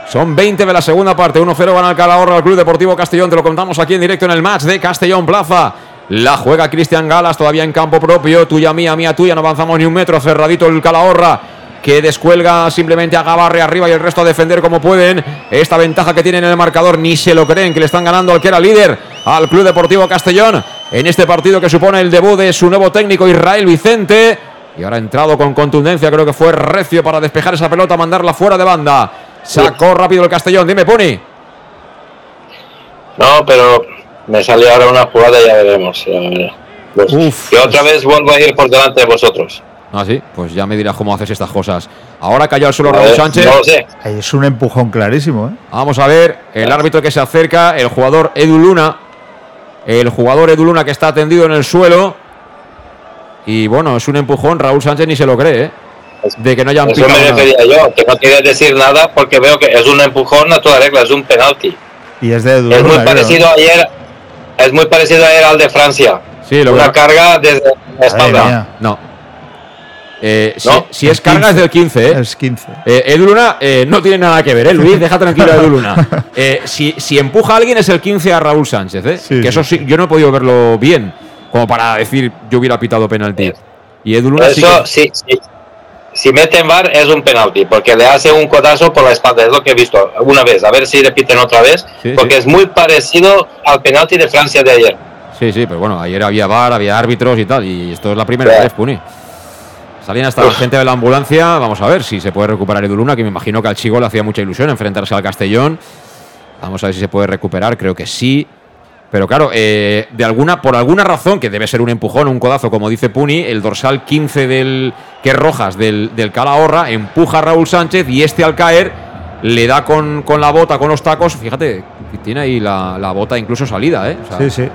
Son 20 de la segunda parte. 1-0 gana el Calahorra al Club Deportivo Castellón. Te lo contamos aquí en directo en el match de Castellón Plaza. La juega Cristian Galas todavía en campo propio. Tuya, mía, mía, tuya. No avanzamos ni un metro. Cerradito el Calahorra. Que descuelga simplemente a Gabarre arriba y el resto a defender como pueden. Esta ventaja que tienen en el marcador ni se lo creen que le están ganando al que era líder, al Club Deportivo Castellón. En este partido que supone el debut de su nuevo técnico Israel Vicente. Y ahora ha entrado con contundencia, creo que fue recio para despejar esa pelota, mandarla fuera de banda. Sacó rápido el Castellón, dime Puni. No, pero me salió ahora una jugada y ya veremos. ya veremos. Pues, Uf. yo otra vez vuelvo a ir por delante de vosotros. Ah, sí, pues ya me dirás cómo haces estas cosas. Ahora cayó al suelo Raúl Sánchez. No lo sé. Es un empujón clarísimo. ¿eh? Vamos a ver el árbitro que se acerca, el jugador Edu Luna. El jugador Edu Luna que está tendido en el suelo. Y bueno, es un empujón, Raúl Sánchez ni se lo cree, ¿eh? De que no hayan Eso me nada. refería yo, que no quería decir nada porque veo que es un empujón a toda regla, es un penalti. Y es de Es muy creo. parecido ayer, es muy parecido ayer al de Francia. Sí, lo Una carga desde la espalda. No. Eh, si, ¿No? si es carga es del 15, ¿eh? Es 15. Eh, Edu Luna eh, no tiene nada que ver, ¿eh? Luis, deja tranquilo a Edu Luna. Eh, si, si empuja a alguien es el 15 a Raúl Sánchez, ¿eh? Sí, que eso sí, yo no he podido verlo bien, como para decir yo hubiera pitado penalti. Y Edu Luna sí Eso que- sí, sí. Si mete en bar es un penalti, porque le hace un codazo por la espalda, es lo que he visto una vez, a ver si repiten otra vez, Sí, porque sí. es muy parecido al penalti de Francia de ayer. Sí, sí, pero bueno, ayer había bar, había árbitros y tal, y esto es la primera vez, Puni. Salían hasta la gente de la ambulancia, vamos a ver si se puede recuperar Edu Luna, que me imagino que al Chico le hacía mucha ilusión enfrentarse al Castellón. Vamos a ver si se puede recuperar, creo que sí. Pero claro, eh, de alguna, por alguna razón, que debe ser un empujón, un codazo, como dice Puni, el dorsal 15 del que es Rojas del, del Calahorra empuja a Raúl Sánchez y este al caer le da con, con la bota, con los tacos. Fíjate, tiene ahí la, la bota incluso salida, ¿eh? O sea, Sí, sí.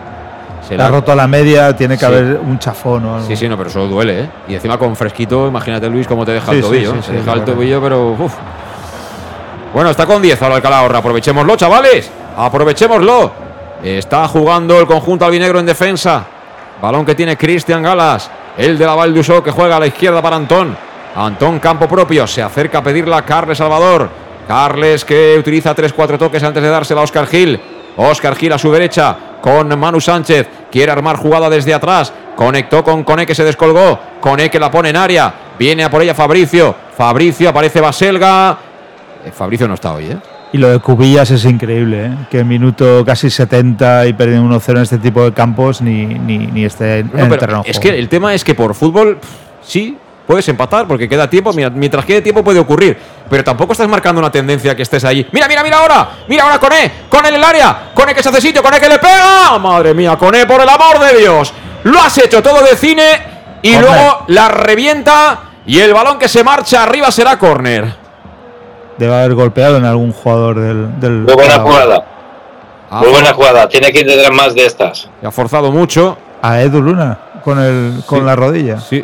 se Le ha roto la media, tiene que Sí. haber un chafón o algo. Sí, sí, no, pero eso duele, ¿eh? Y encima con fresquito, imagínate Luis cómo te deja el Sí, tobillo. sí, ¿eh? deja el tobillo, pero uf. Bueno, está con 10 ahora el Calahorra. Aprovechémoslo, chavales. Aprovechémoslo. Está jugando el conjunto albinegro en defensa. Balón que tiene Cristian Galas. El de la Valdusó que juega a la izquierda para Antón. Antón campo propio. Se acerca a pedirla a Carles Salvador. Carles que utiliza 3-4 toques antes de dársela a Oscar Gil. Oscar Gil a su derecha con Manu Sánchez. Quiere armar jugada desde atrás. Conectó con Cone que se descolgó. Cone que la pone en área. Viene a por ella Fabricio. Fabricio aparece Baselga. Eh, Fabricio no está hoy, ¿eh? Y lo de Cubillas es increíble, ¿eh? que en minuto casi 70 y perdiendo 1-0 en este tipo de campos ni, ni, ni esté en, No, en terreno. es que el tema es que por fútbol, pff, sí, puedes empatar porque queda tiempo. mira, mientras quede tiempo puede ocurrir. Pero tampoco estás marcando una tendencia que estés ahí. Mira, mira, mira ahora. Mira ahora Cone. Cone en el área. Cone que se hace sitio. Cone que le pega. Madre mía, Cone, por el amor de Dios. Lo has hecho todo de cine y luego la revienta. Y el balón que se marcha arriba será córner. Debe haber golpeado en algún jugador del. del Muy buena jugada. Ha Muy buena jugada, tiene que tener más de estas. y ha forzado mucho. A Edu Luna con, el, con Sí. la rodilla. Sí,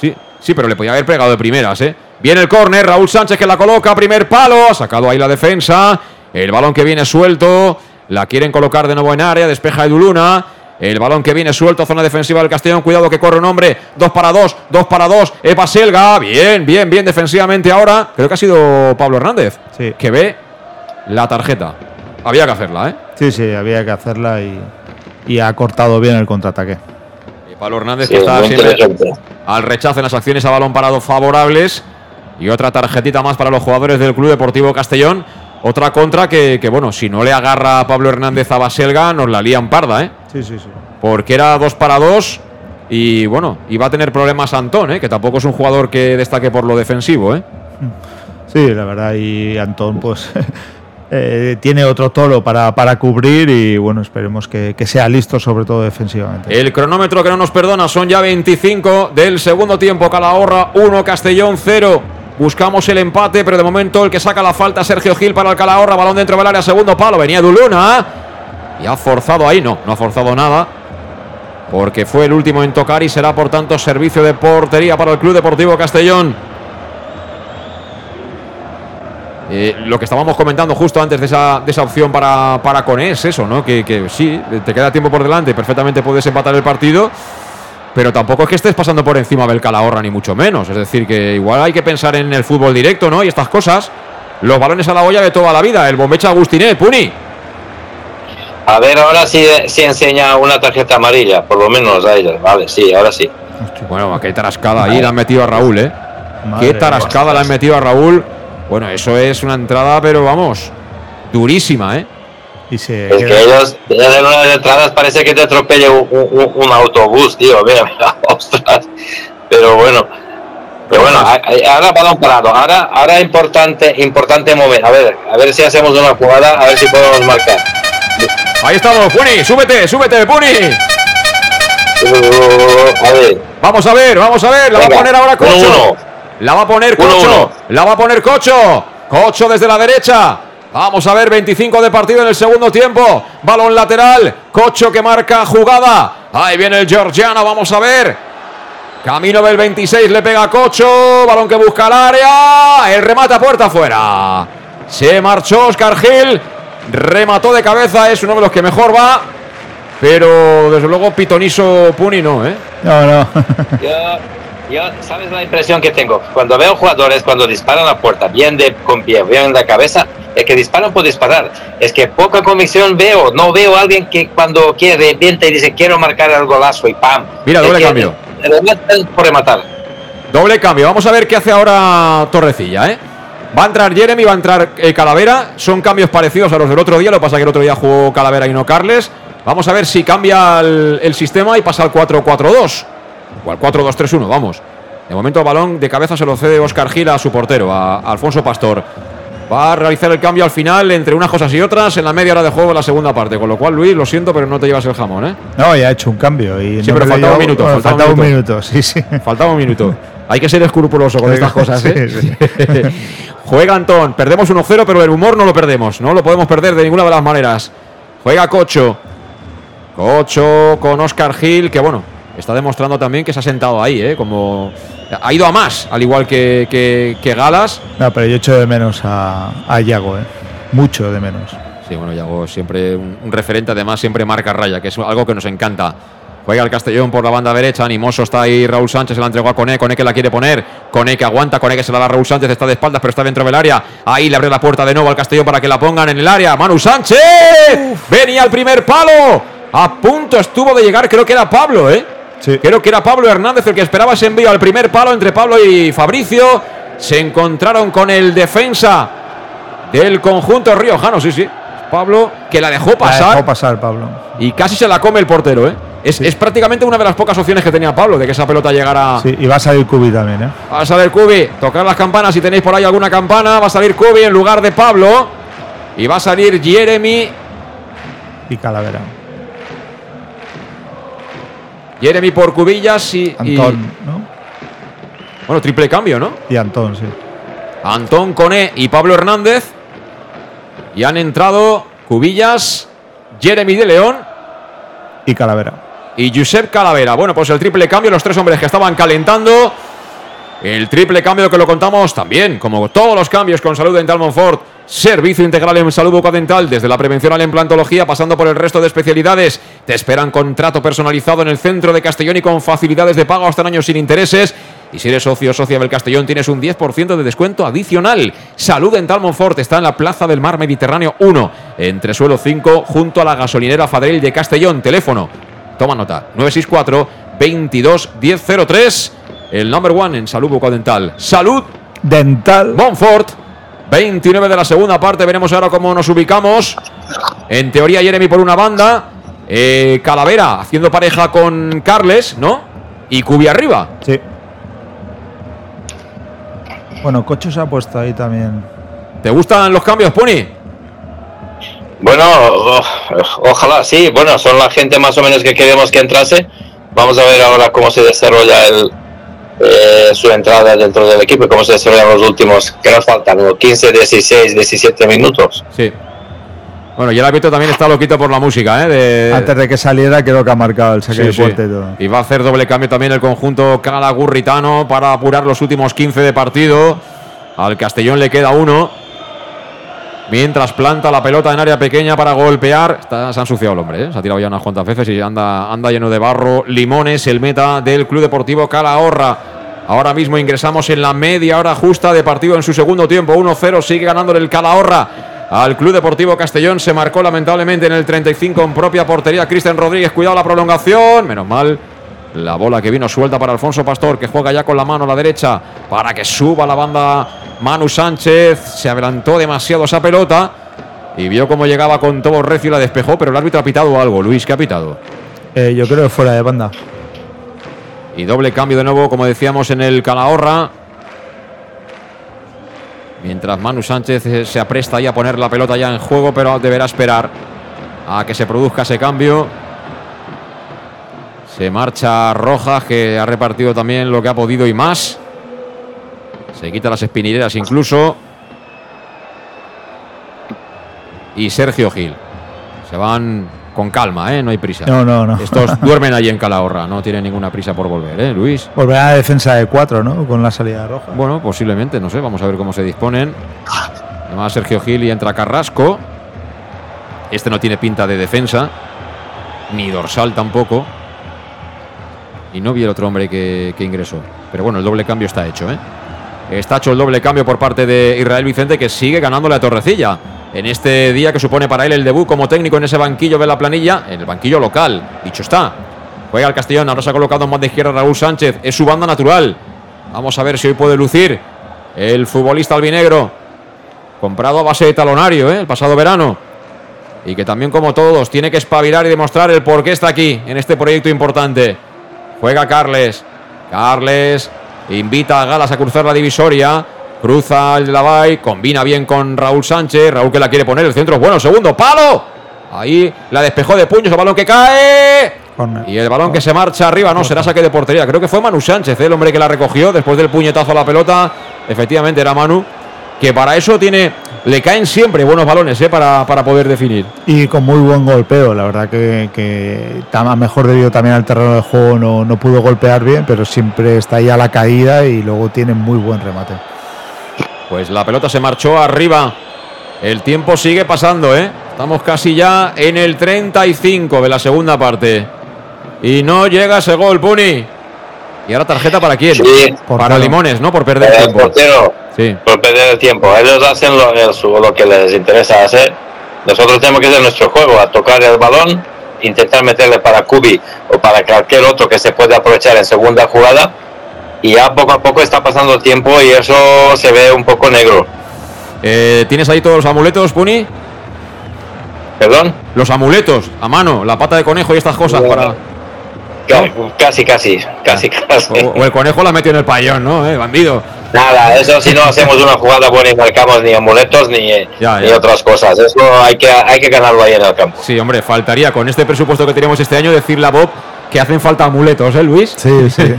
sí, sí, pero le podía haber pegado de primeras, ¿eh? Viene el córner, Raúl Sánchez que la coloca, primer palo, ha sacado ahí la defensa. El balón que viene suelto, la quieren colocar de nuevo en área, despeja Edu Luna. El balón que viene suelto, zona defensiva del Castellón. Cuidado que corre un hombre. Dos para dos, dos para dos. Eva Selga. Bien, bien, bien defensivamente ahora. Creo que ha sido Pablo Hernández. Sí. Que ve la tarjeta. Había que hacerla, ¿eh? Sí, sí, había que hacerla y, y ha cortado bien el contraataque. Y Pablo Hernández Sí, que está siempre al rechazo en las acciones a balón parado favorables. Y otra tarjetita más para los jugadores del Club Deportivo Castellón. Otra contra que, que, bueno, si no le agarra a Pablo Hernández a Baselga, nos la lían parda, ¿eh? Sí, sí, sí. Porque era dos para dos. Y bueno, iba a tener problemas Antón, ¿eh? Que tampoco es un jugador que destaque por lo defensivo, ¿eh? Sí, la verdad, y Antón, pues. eh, tiene otro toro para, para cubrir y bueno, esperemos que, que sea listo, sobre todo defensivamente. El cronómetro que no nos perdona son ya 25 del segundo tiempo. Calahorra 1, Castellón 0. Buscamos el empate, pero de momento el que saca la falta Sergio Gil para el Calahorra. Balón dentro del área, segundo palo. Venía Duluna. Y ha forzado ahí. No, no ha forzado nada. Porque fue el último en tocar y será por tanto servicio de portería para el Club Deportivo Castellón. Eh, lo que estábamos comentando justo antes de esa, de esa opción para, para es eso, ¿no? Que, que sí, te queda tiempo por delante y perfectamente puedes empatar el partido, pero tampoco es que estés pasando por encima del Calahorra, ni mucho menos. Es decir, que igual hay que pensar en el fútbol directo, ¿no? Y estas cosas. Los balones a la olla de toda la vida. El bombecha Agustinet, Puni. A ver, ahora sí, sí enseña una tarjeta amarilla, por lo menos a ella. Vale, sí, ahora sí. Bueno, qué tarascada ahí le han metido a Raúl, ¿eh? Madre Qué tarascada le han metido a Raúl. Bueno, eso es una entrada, pero vamos, durísima, ¿eh? Y se Es que queda- ellos, ellos en unas entradas parece que te atropelle un, un- un autobús, tío. Mira, mira, ostras. Pero bueno, pero bueno, ahora balón parado. Ahora, ahora importante, importante mover. A ver, a ver si hacemos una jugada, a ver si podemos marcar. Ahí estamos, Puni, súbete, súbete, Puni. Uh, a ver, Vamos a ver, vamos a ver, la va a poner ahora Cocho. 1-1. La va a poner Uno, Cocho. uno. La va a poner Cocho. Cocho desde la derecha. Vamos a ver, 25 de partido en el segundo tiempo. Balón lateral. Cocho que marca jugada. Ahí viene el Georgiano, vamos a ver. Camino del 26, le pega a Cocho. Balón que busca el área. El remate a puerta afuera. Se marchó Oscar Gil. Remató de cabeza, es uno de los que mejor va. Pero desde luego Pitoniso Puni no, ¿eh? No, no. Yo, ¿sabes la impresión que tengo? Cuando veo jugadores, cuando disparan a puerta, bien de con pie, bien de cabeza, es que disparan por disparar. Es que poca convicción veo. No veo a alguien que cuando quiere revienta y dice quiero marcar el golazo y ¡pam! Mira, doble Es cambio. por rematar. Doble cambio. Vamos a ver qué hace ahora Torrecilla, ¿eh? Va a entrar Jeremy, va a entrar eh, Calavera. Son cambios parecidos a los del otro día. Lo que pasa es que el otro día jugó Calavera y no Carles. Vamos a ver si cambia el, el sistema y pasa al 4-4-2. O al 4-2-3-1, vamos. De momento el balón de cabeza se lo cede Oscar Gil a su portero, a, Alfonso Pastor. Va a realizar el cambio al final entre unas cosas y otras en la media hora de juego de la segunda parte. Con lo cual, Luis, lo siento, pero no te llevas el jamón, ¿eh? No, ya ha hecho un cambio. Y Sí, no pero he faltaba un minuto, bueno, faltaba un faltaba un minuto. minuto, sí, sí. Faltaba un minuto. Hay que ser escrupuloso con estas cosas, ¿eh? Sí, sí. Juega Antón. Perdemos 1-0, pero el humor no lo perdemos. No lo podemos perder de ninguna de las maneras. Juega Cocho. Cocho con Oscar Gil, que bueno, está demostrando también que se ha sentado ahí, ¿eh? Como ha ido a más, al igual que, que, que Galas. No, pero yo echo de menos a, a Yago, ¿eh? Mucho de menos. Sí, bueno, Yago siempre un, un referente, además siempre marca raya, que es algo que nos encanta. Juega el Castellón por la banda derecha, animoso está ahí Raúl Sánchez, se la entregó a Cone, Cone que la quiere poner, Cone que aguanta, Cone que se la da a Raúl Sánchez, está de espaldas, pero está dentro del área. Ahí le abre la puerta de nuevo al Castellón para que la pongan en el área. Manu Sánchez, venía al primer palo, a punto estuvo de llegar, creo que era Pablo, ¿eh? Sí. Creo que era Pablo Hernández el que esperaba ese envío al primer palo entre Pablo y Fabricio. Se encontraron con el defensa del conjunto riojano, sí, sí. Pablo que la dejó La pasar dejó pasar, Pablo. y casi se la come el portero, ¿eh? Es, es prácticamente una de las pocas opciones que tenía Pablo de que esa pelota llegara Sí, y va a salir Cubi también, ¿eh? Va a salir Cubi. Tocar las campanas si tenéis por ahí alguna campana. Va a salir Cubi en lugar de Pablo. Y va a salir Jeremy. Y Calavera. Jeremy por Cubillas y. y- Antón, ¿no? bueno, triple cambio, ¿no? Y Antón, sí. Antón Cone y Pablo Hernández. Y han entrado Cubillas Jeremy de León Y Calavera. y Josep Calavera. Bueno, pues el triple cambio, los tres hombres que estaban calentando. El triple cambio que lo contamos también, como todos los cambios con Salud Dental Monfort. Servicio integral en salud bucodental, desde la prevención a la implantología, pasando por el resto de especialidades. Te esperan contrato personalizado en el centro de Castellón y con facilidades de pago hasta en años sin intereses. Y si eres socio o socia del Castellón, tienes un 10% de descuento adicional. Salud Dental Monfort está en la Plaza del Mar Mediterráneo 1, entre suelo 5, junto a la gasolinera Fadrell de Castellón. Teléfono Toma nota, 964 22 1003. El number one en salud bucodental. Salud Dental. Montfort. 29 de la segunda parte. Veremos ahora cómo nos ubicamos. En teoría, Jeremy por una banda. Eh, Calavera haciendo pareja con Carles, ¿no? Y Cubi arriba. Sí. Bueno, Cocho se ha puesto ahí también. ¿Te gustan los cambios, Puni? Bueno, o- ojalá sí. Bueno, son la gente más o menos que queremos que entrase. Vamos a ver ahora cómo se desarrolla el, eh, su entrada dentro del equipo y cómo se desarrollan los últimos, que nos faltan, unos 15, 16, 17 minutos. Sí. Bueno, y el árbitro también está loquito por la música, ¿eh? De- Antes de que saliera, creo que ha marcado el saque Sí, de sí. puerta y todo. Y va a hacer doble cambio también el conjunto calagurritano para apurar los últimos 15 de partido. Al Castellón le queda uno. Mientras planta la pelota en área pequeña para golpear. Está- se ha ensuciado el hombre, ¿eh? se ha tirado ya unas cuantas veces y anda, anda lleno de barro. Limones, el meta del Club Deportivo Calahorra. Ahora mismo ingresamos en la media hora justa de partido en su segundo tiempo. 1-0, sigue ganándole el Calahorra al Club Deportivo Castellón. Se marcó lamentablemente en el 35 en propia portería Cristian Rodríguez. Cuidado la prolongación. Menos mal. La bola que vino suelta para Alfonso Pastor, que juega ya con la mano a la derecha para que suba la banda Manu Sánchez. Se adelantó demasiado esa pelota y vio cómo llegaba con todo recio y la despejó, pero el árbitro ha pitado algo. Luis, ¿qué ha pitado? Eh, yo creo que fuera de banda. Y doble cambio de nuevo, como decíamos, en el Calahorra. Mientras Manu Sánchez eh, se apresta ahí a poner la pelota ya en juego, pero deberá esperar a que se produzca ese cambio. Se marcha Rojas, que ha repartido también lo que ha podido y más. Se quita las espinilleras incluso. Y Sergio Gil. Se van con calma, ¿eh? No hay prisa. No, no, no. Estos duermen allí en Calahorra, no tienen ninguna prisa por volver, ¿eh, Luis? Volverá a la defensa de cuatro, ¿no? Con la salida roja. Bueno, posiblemente, no sé, vamos a ver cómo se disponen. Además, Sergio Gil y entra Carrasco. Este no tiene pinta de defensa, ni dorsal tampoco. Y no vi el otro hombre que, ingresó. Pero bueno, el doble cambio está hecho, ¿eh? Está hecho el doble cambio por parte de Israel Vicente, que sigue ganándole a Torrecilla. En este día que supone para él el debut como técnico en ese banquillo de la planilla, en el banquillo local, dicho está. Juega el Castellón, ahora se ha colocado en más de izquierda Raúl Sánchez, es su banda natural. Vamos a ver si hoy puede lucir el futbolista albinegro, comprado a base de talonario ¿eh? el pasado verano. Y que también, como todos, tiene que espabilar y demostrar el por qué está aquí en este proyecto importante. Juega Carles. Carles invita a Galas a cruzar la divisoria. Cruza el Lavay, combina bien con Raúl Sánchez. Raúl que la quiere poner, el centro es bueno. Segundo, palo. Ahí la despejó de puños, el balón que cae. Corner. Y el balón que se marcha arriba, no, será saque de portería. Creo que fue Manu Sánchez, ¿eh? el hombre que la recogió después del puñetazo a la pelota. Efectivamente era Manu, que para eso tiene, le caen siempre buenos balones ¿eh? para, para poder definir. Y con muy buen golpeo, la verdad que, que a mejor debido también al terreno de juego no, no pudo golpear bien, pero siempre está ahí a la caída y luego tiene muy buen remate. Pues la pelota se marchó arriba. El tiempo sigue pasando, ¿eh? Estamos casi ya en el 35 de la segunda parte. Y no llega ese gol, Puni. ¿Y ahora tarjeta para quién? Sí. Para Limones, ¿no? Por perder El tiempo. portero, Sí. por perder el tiempo. Ellos hacen lo, lo que les interesa hacer. Nosotros tenemos que hacer nuestro juego, a tocar el balón, intentar meterle para Kubi o para cualquier otro que se pueda aprovechar en segunda jugada. Y ya poco a poco está pasando el tiempo y eso se ve un poco negro. Eh, ¿Tienes ahí todos los amuletos, Puni? ¿Perdón? Los amuletos, a mano, la pata de conejo y estas cosas para. Ca- Casi, casi, casi, casi. O, o el conejo la metió en el payón, ¿no? Eh, bandido. Nada, eso si no hacemos una jugada buena y marcamos ni amuletos ni, Ya, ni ya. otras cosas. Eso hay que, hay que ganarlo ahí en el campo. Sí, hombre, faltaría con este presupuesto que tenemos este año decirle a Bob que hacen falta amuletos, ¿eh, Luis? Sí, sí.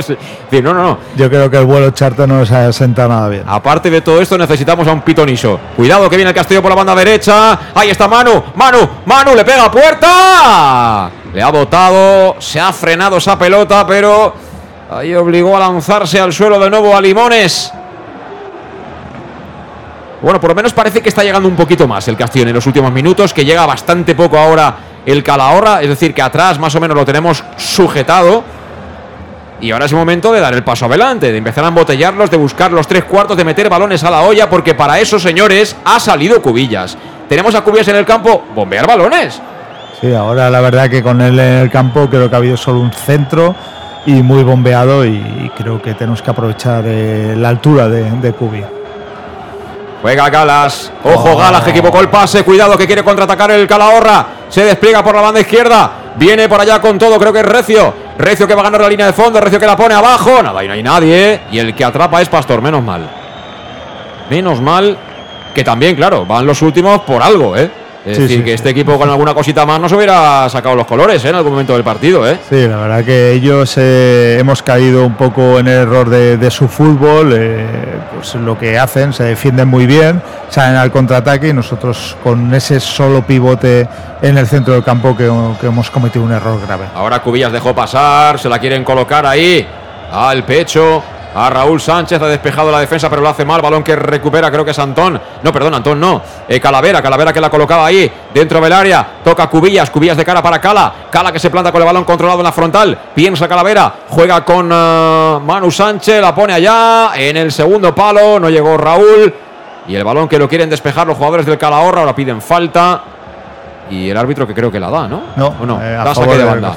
sí. No, no, no. Yo creo que el vuelo charter no nos ha sentado nada bien. Aparte de todo esto, necesitamos a un pitoniso. Cuidado que viene el Castillo por la banda derecha. Ahí está Manu. Manu, Manu, le pega a puerta. Le ha botado, se ha frenado esa pelota, pero ahí obligó a lanzarse al suelo de nuevo a Limones. Bueno, por lo menos parece que está llegando un poquito más el Castillo en los últimos minutos, que llega bastante poco ahora el Calahorra, es decir, que atrás más o menos lo tenemos sujetado. Y ahora es el momento de dar el paso adelante, de empezar a embotellarlos, de buscar los tres cuartos, de meter balones a la olla, porque para eso, señores, ha salido Cubillas. Tenemos a Cubillas en el campo, bombear balones. Sí, ahora la verdad que con él en el campo creo que ha habido solo un centro y muy bombeado y creo que tenemos que aprovechar eh, la altura de, de. Juega Galas. Ojo, Galas que equivocó el pase. Cuidado que quiere contraatacar el Calahorra. Se despliega por la banda izquierda. Viene por allá con todo. Creo que es Recio. Recio que va a ganar la línea de fondo. Recio que la pone abajo. Nada, y no hay nadie. Y el que atrapa es Pastor. Menos mal. Menos mal que también, claro, van los últimos por algo, ¿eh? Es Sí, decir, sí, que este equipo con alguna cosita más no se hubiera sacado los colores ¿eh? en algún momento del partido, ¿eh? Sí, la verdad que ellos eh, hemos caído un poco en el error de, de su fútbol. eh, pues lo que hacen, se defienden muy bien, salen al contraataque y nosotros con ese solo pivote en el centro del campo que, que hemos cometido un error grave. Ahora Cubillas dejó pasar, se la quieren colocar ahí al pecho. A Raúl Sánchez ha despejado la defensa, pero lo hace mal. Balón que recupera, creo que es Antón. No, perdón, Antón no. Eh, Calavera, Calavera que la colocaba ahí, dentro del área. Toca Cubillas, Cubillas de cara para Cala. Cala que se planta con el balón controlado en la frontal. Piensa Calavera, juega con eh, Manu Sánchez, la pone allá. En el segundo palo, no llegó Raúl. Y el balón que lo quieren despejar los jugadores del Calahorra, ahora piden falta. Y el árbitro que creo que la da, ¿no? No, ¿O no? eh, a da favor saque de banda.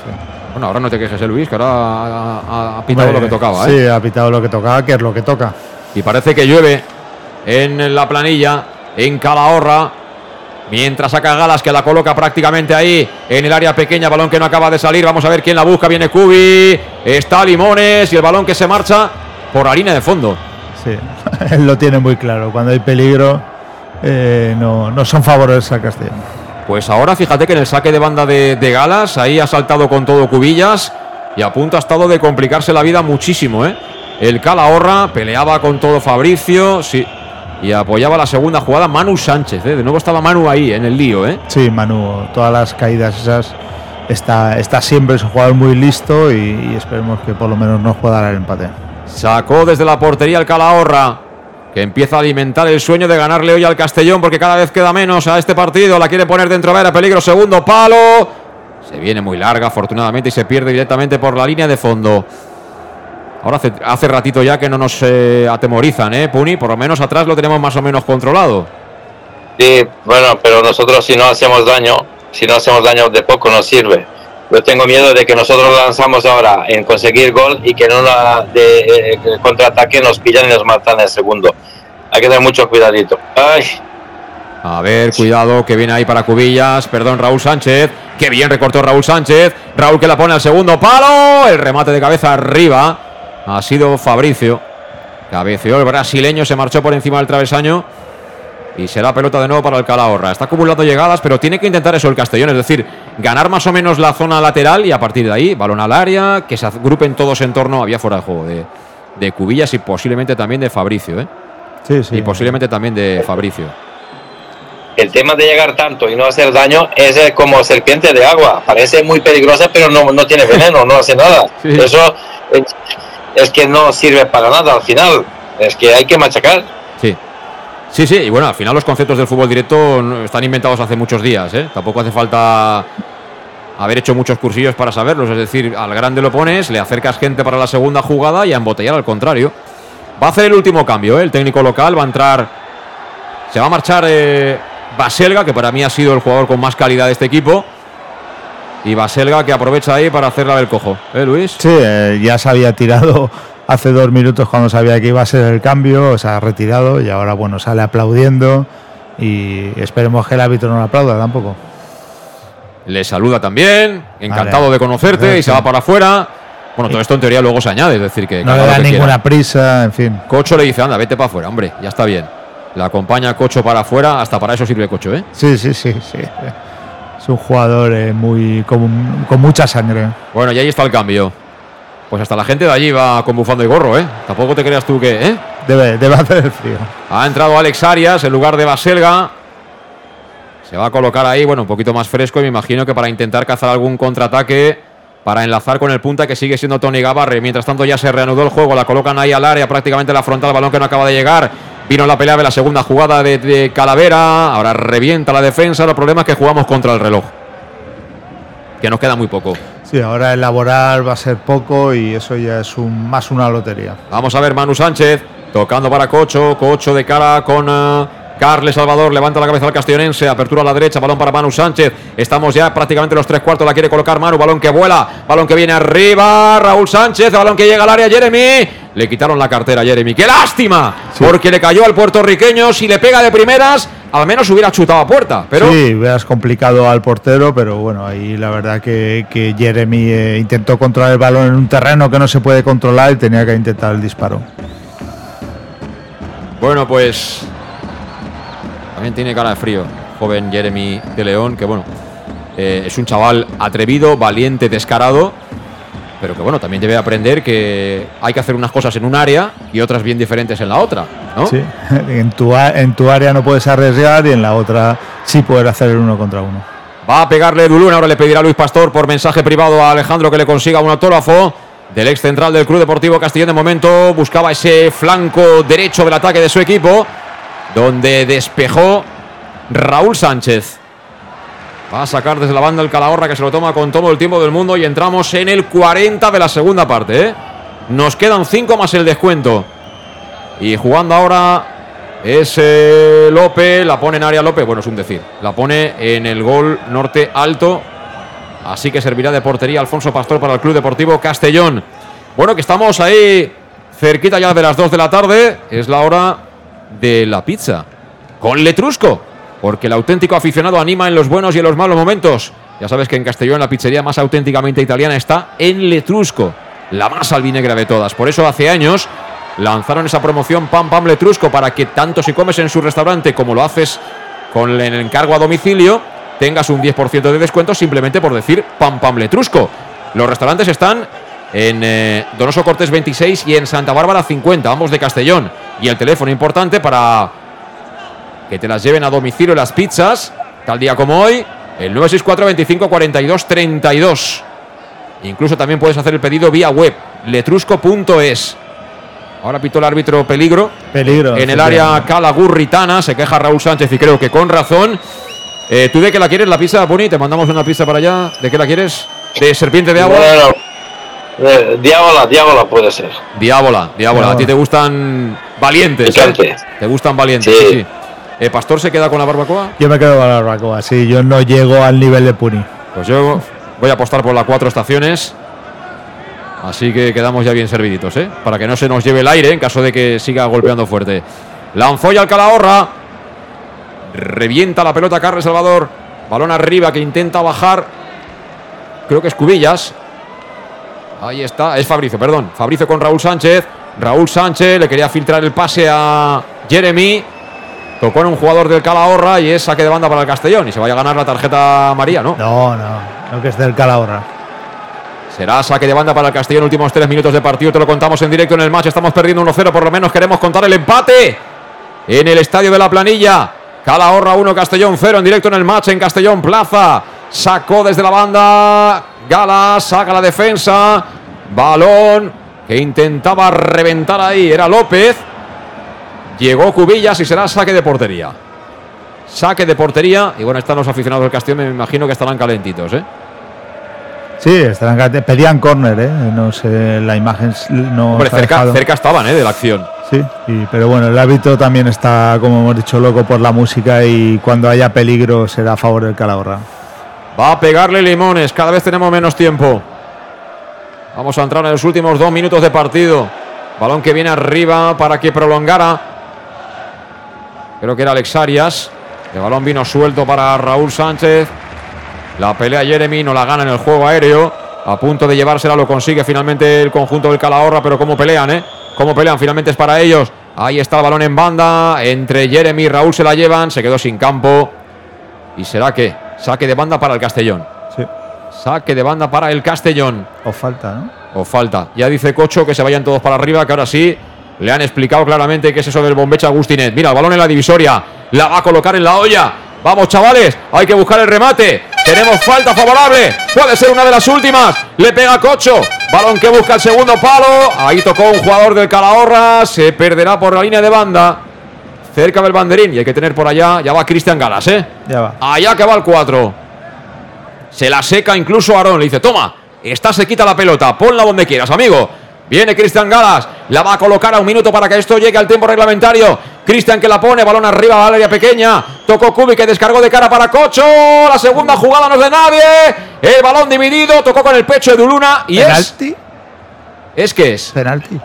Bueno, ahora no te quejes, eh, Luis, que ahora ha, ha- ha pitado Hombre, lo que tocaba. ¿eh? Sí, ha pitado lo que tocaba, que es lo que toca. Y parece que llueve en la planilla, en Calahorra. Mientras saca Galas, que la coloca prácticamente ahí en el área pequeña, balón que no acaba de salir. Vamos a ver quién la busca. Viene Cubi, está Limones y el balón que se marcha por la línea de fondo. Sí, él lo tiene muy claro. Cuando hay peligro, eh, no, no son favores al Castellón. Pues ahora fíjate que en el saque de banda de, de Galas, ahí ha saltado con todo Cubillas y a punto ha estado de complicarse la vida muchísimo. ¿eh? El Calahorra peleaba con todo Fabricio sí, y apoyaba la segunda jugada Manu Sánchez. ¿eh? De nuevo estaba Manu ahí en el lío. ¿eh? Sí, Manu, todas las caídas esas está, está siempre, es un jugador muy listo y, y esperemos que por lo menos nos pueda dar el empate. Sacó desde la portería el Calahorra, que empieza a alimentar el sueño de ganarle hoy al Castellón, porque cada vez queda menos a este partido. La quiere poner dentro, a ver, a peligro, segundo palo. Se viene muy larga, afortunadamente, y se pierde directamente por la línea de fondo. Ahora hace, hace ratito ya que no nos eh, atemorizan, ¿eh, Puni? Por lo menos atrás lo tenemos más o menos controlado. Sí, bueno, pero nosotros si no hacemos daño, si no hacemos daño de poco nos sirve. Yo tengo miedo de que nosotros lanzamos ahora en conseguir gol y que en una de eh, contraataque nos pillan y nos matan en el segundo. Hay que tener mucho cuidadito. Ay, A ver, cuidado, que viene ahí para Cubillas. Perdón, Raúl Sánchez. Qué bien recortó Raúl Sánchez. Raúl que la pone al segundo palo. El remate de cabeza arriba. Ha sido Fabricio. Cabeceó el brasileño, se marchó por encima del travesaño. Y será pelota de nuevo para el Calahorra. Está acumulando llegadas, pero tiene que intentar eso el Castellón. Es decir, ganar más o menos la zona lateral y a partir de ahí, balón al área, que se agrupen todos en torno. Había fuera de juego de, de Cubillas y posiblemente también de Fabricio. ¿eh? Sí, sí. Y posiblemente también de Fabricio. el tema de llegar tanto y no hacer daño es eh, como serpiente de agua. Parece muy peligrosa, pero no, no tiene veneno, no hace nada. Sí. Eso es, es que no sirve para nada al final. Es que hay que machacar. Sí. Sí, y bueno, al final los conceptos del fútbol directo están inventados hace muchos días, ¿eh? Tampoco hace falta haber hecho muchos cursillos para saberlos, es decir, al grande lo pones, le acercas gente para la segunda jugada y a embotellar al contrario. Va a hacer el último cambio, ¿eh? El técnico local va a entrar, se va a marchar eh, Baselga, que para mí ha sido el jugador con más calidad de este equipo, y Baselga que aprovecha ahí para hacerla del cojo, ¿eh, Luis? Sí, ya se había tirado hace dos minutos cuando sabía que iba a ser el cambio, se ha retirado y ahora bueno, sale aplaudiendo y esperemos que el árbitro no lo aplauda tampoco. Le saluda también, encantado Vale. de conocerte y se va para afuera. Bueno, todo esto en teoría luego se añade, es decir, que No le da ninguna quiera. prisa, en fin. Cocho le dice, anda, vete para afuera, hombre, ya está bien. La acompaña Cocho para afuera, hasta para eso sirve Cocho, ¿eh? Sí, sí, sí, sí. Es un jugador eh, muy con, con mucha sangre. Bueno, y ahí está el cambio. Pues hasta la gente de allí va con bufando y gorro, ¿eh? Tampoco te creas tú que, ¿eh? Debe, debe hacer el frío. Ha entrado Alex Arias en lugar de Baselga. Se va a colocar ahí, bueno, un poquito más fresco y me imagino que para intentar cazar algún contraataque, para enlazar con el punta que sigue siendo Tony Gabarre. Mientras tanto ya se reanudó el juego, la colocan ahí al área, prácticamente la frontal, balón que no acaba de llegar. Vino la pelea de la segunda jugada de, de Calavera, ahora revienta la defensa, los problemas es que jugamos contra el reloj. Que nos queda muy poco. Sí, ahora elaborar va a ser poco y eso ya es un, más una lotería. Vamos a ver Manu Sánchez tocando para Cocho, Cocho de cara con uh, Carles Salvador, levanta la cabeza al castellonense, apertura a la derecha, balón para Manu Sánchez. Estamos ya prácticamente los tres cuartos, la quiere colocar Manu, balón que vuela, balón que viene arriba, Raúl Sánchez, balón que llega al área, Jeremy. Le quitaron la cartera a Jeremy, qué lástima, sí. porque le cayó al puertorriqueño, si le pega de primeras, al menos hubiera chutado a puerta. Pero... Sí, hubieras complicado al portero, pero bueno, ahí la verdad que, que Jeremy eh, intentó controlar el balón en un terreno que no se puede controlar y tenía que intentar el disparo. Bueno, pues también tiene cara de frío, joven Jeremy de León, que bueno, eh, es un chaval atrevido, valiente, descarado, pero que bueno, también debe aprender que hay que hacer unas cosas en un área y otras bien diferentes en la otra, ¿no? Sí, en tu, en tu área no puedes arriesgar y en la otra sí poder hacer el uno contra uno. Va a pegarle Dulún, ahora le pedirá a Luis Pastor por mensaje privado a Alejandro que le consiga un autógrafo del ex central del Club Deportivo Castellón. De momento buscaba ese flanco derecho del ataque de su equipo, donde despejó Raúl Sánchez. Va a sacar desde la banda el Calahorra que se lo toma con todo el tiempo del mundo y entramos en el 40 de la segunda parte. ¿eh? Nos quedan 5 más el descuento. Y jugando ahora es eh, López, la pone en área López, bueno, es un decir, la pone en el gol norte alto. Así que servirá de portería Alfonso Pastor para el Club Deportivo Castellón. Bueno, que estamos ahí cerquita ya de las 2 de la tarde. Es la hora de la pizza. Con Letrusco porque el auténtico aficionado anima en los buenos y en los malos momentos. Ya sabes que en Castellón la pizzería más auténticamente italiana está en Letrusco, la más albinegra de todas. Por eso hace años lanzaron esa promoción Pam Pam Letrusco para que tanto si comes en su restaurante como lo haces con el encargo a domicilio, tengas un 10% de descuento simplemente por decir Pam Pam Letrusco. Los restaurantes están en eh, Donoso Cortés 26 y en Santa Bárbara 50, ambos de Castellón. Y el teléfono importante para que te las lleven a domicilio las pizzas, tal día como hoy, el 964 25 42 32. Incluso también puedes hacer el pedido vía web, letrusco.es. Ahora pitó el árbitro peligro. Peligro. En el área calagurritana se queja Raúl Sánchez y creo que con razón. Eh, ¿Tú de qué la quieres la pizza, Puni? Te mandamos una pizza para allá. ¿De qué la quieres? ¿De serpiente de agua? Bueno, eh, diábola, diábola puede ser. Diábola, diábola. A ti te gustan valientes. ¿eh? Te gustan valientes, sí. sí, sí. Eh, ¿Pastor se queda con la barbacoa? Yo me quedo con la barbacoa, sí. Yo no llego al nivel de Puni. Pues yo voy a apostar por las cuatro estaciones. Así que quedamos ya bien serviditos, ¿eh? Para que no se nos lleve el aire en caso de que siga golpeando fuerte. Lanzó ya al Calahorra. Revienta la pelota Carles Salvador. Balón arriba que intenta bajar. Creo que es Cubillas. Ahí está. Es Fabricio, perdón. Fabricio con Raúl Sánchez. Raúl Sánchez le quería filtrar el pase a Jeremy. Tocó en un jugador del Calahorra y es saque de banda para el Castellón. Y se vaya a ganar la tarjeta María, ¿no? No, no. No que es del Calahorra. Será saque de banda para el Castellón. Últimos tres minutos de partido. Te lo contamos en directo en el match. Estamos perdiendo 1-0. Por lo menos queremos contar el empate en el estadio de la planilla. Calahorra 1, Castellón 0 en directo en el match en Castellón Plaza. Sacó desde la banda. Gala saca la defensa. Balón que intentaba reventar ahí. Era López. Llegó Cubillas y será saque de portería. Saque de portería. Y bueno, están los aficionados del Castellón. Me imagino que estarán calentitos, ¿eh? Sí, estarán calentitos. Pedían córner, ¿eh? No sé, la imagen no. Hombre, cerca, cerca, estaban, ¿eh? De la acción. Sí, y, pero bueno, el árbitro también está, como hemos dicho, loco por la música y cuando haya peligro será a favor del Calahorra. Va a pegarle limones, cada vez tenemos menos tiempo. Vamos a entrar en los últimos dos minutos de partido. Balón que viene arriba para que prolongara. Creo que era Alex Arias. El balón vino suelto para Raúl Sánchez. La pelea Jeremy no la gana en el juego aéreo. A punto de llevársela lo consigue finalmente el conjunto del Calahorra, pero cómo pelean, ¿eh? Cómo pelean, finalmente es para ellos. Ahí está el balón en banda. Entre Jeremy y Raúl se la llevan. Se quedó sin campo. ¿Y será que? Saque de banda para el Castellón. Saque de banda para el Castellón. O falta, ¿no? O falta. Ya dice Cocho que se vayan todos para arriba, que ahora sí le han explicado claramente qué es eso del bombecha Agustinet. Mira, el balón en la divisoria. La va a colocar en la olla. Vamos, chavales. Hay que buscar el remate. Tenemos falta favorable. Puede ser una de las últimas. Le pega Cocho. Balón que busca el segundo palo. Ahí tocó un jugador del Calahorra. Se perderá por la línea de banda. Cerca del banderín. Y hay que tener por allá. Ya va Cristian Galas, ¿eh? Ya va. Allá que va el 4. Se la seca incluso Aarón. Le dice, toma, está sequita la pelota. Ponla donde quieras, amigo. Viene Cristian Galas. La va a colocar a un minuto para que esto llegue al tiempo reglamentario. Cristian que la pone. Balón arriba al área pequeña. Tocó Kubi que descargó de cara para Cocho. La segunda jugada no es de nadie. El balón dividido. Tocó con el pecho de Duluna. Y ¿Penalti? es. ¿Es que es? Penalti.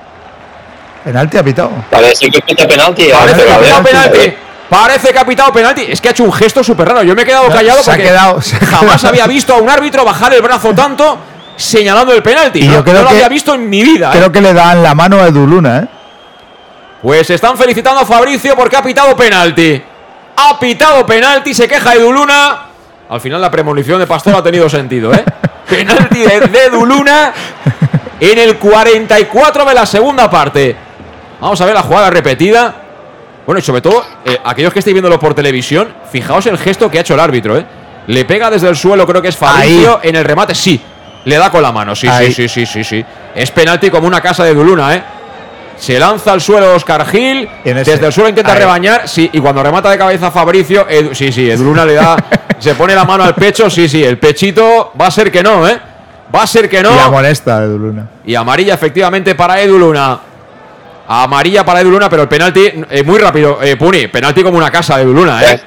Penalti ha pitado. Parece que pita penalti. Parece que a ha ver, pitado a ver. penalti. Parece que ha pitado penalti. Es que ha hecho un gesto súper raro. Yo me he quedado callado se ha porque quedado- se ha jamás quedado. había visto a un árbitro bajar el brazo tanto señalando el penalti. Y no, yo creo no lo que- había visto en mi vida. ¿eh? Creo que le dan la mano a Eduluna, ¿eh? Pues están felicitando a Fabricio porque ha pitado penalti. Ha pitado penalti, se queja Eduluna. Al final la premonición de Pastor ha tenido sentido, ¿eh? penalti de, de Eduluna en el 44 de la segunda parte. Vamos a ver la jugada repetida. Bueno, y sobre todo, eh, aquellos que estéis viéndolo por televisión, fijaos el gesto que ha hecho el árbitro, ¿eh? Le pega desde el suelo, creo que es Fabricio, en el remate, sí. Le da con la mano, sí, Ahí. sí, sí, sí, sí, sí. Es penalti como una casa de Duluna, ¿eh? Se lanza al suelo Oscar Gil. Desde el suelo intenta Ahí. rebañar. Sí, y cuando remata de cabeza Fabricio. Edu- sí, sí, Eduluna le da. se pone la mano al pecho. Sí, sí, el pechito. Va a ser que no, ¿eh? Va a ser que no. Y amarilla, efectivamente, para Eduluna. Amarilla para Eduluna, pero el penalti. eh, muy rápido, eh, Puni. Penalti como una casa de Eduluna, ¿eh?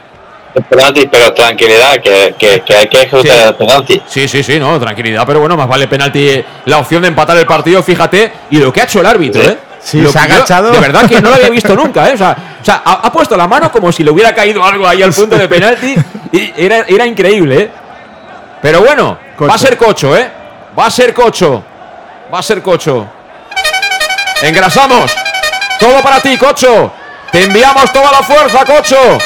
Penalti, pero tranquilidad, que, que, que hay que ejecutar Sí. el penalti. Sí, sí, sí, no, tranquilidad, pero bueno, más vale penalti eh, la opción de empatar el partido, fíjate, y lo que ha hecho el árbitro, ¿eh? Sí, Lo se ha yo, agachado. De verdad que no lo había visto nunca, ¿eh? O sea, o sea, ha, ha puesto la mano como si le hubiera caído algo ahí al punto de penalti, y era, era increíble, ¿eh? Pero bueno, va a ser cocho, ¿eh? Va a ser cocho. Va a ser cocho. Engrasamos. Todo para ti, Cocho. Te enviamos toda la fuerza, Cocho.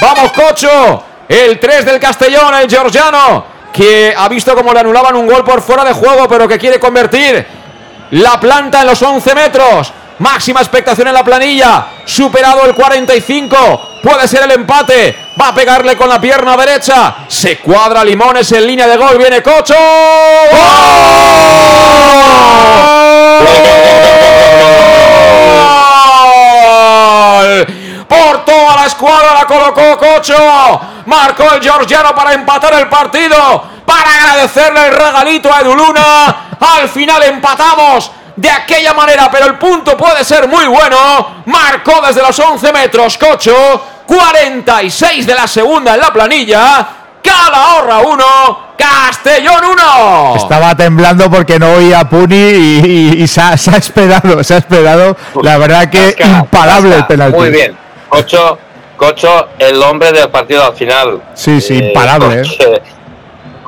Vamos, Cocho. El 3 del Castellón, el georgiano, que ha visto cómo le anulaban un gol por fuera de juego, pero que quiere convertir la planta en los 11 metros. Máxima expectación en la planilla. Superado el 45. Puede ser el empate. Va a pegarle con la pierna derecha. Se cuadra Limones en línea de gol. Viene Cocho. ¡Gol! Por toda la escuadra la colocó Cocho. Marcó el georgiano para empatar el partido. Para agradecerle el regalito a Eduluna. Al final empatamos de aquella manera, pero el punto puede ser muy bueno. Marcó desde los 11 metros Cocho. 46 de la segunda en la planilla. Calahorra 1, Castellón 1. Estaba temblando porque no oía a Puni y, y- y se, ha, se ha esperado, se ha esperado. La verdad que Casca, imparable el penalti. Muy bien. Cocho, Cocho, el hombre del partido al final. Sí, sí, imparable, ¿eh? Porque,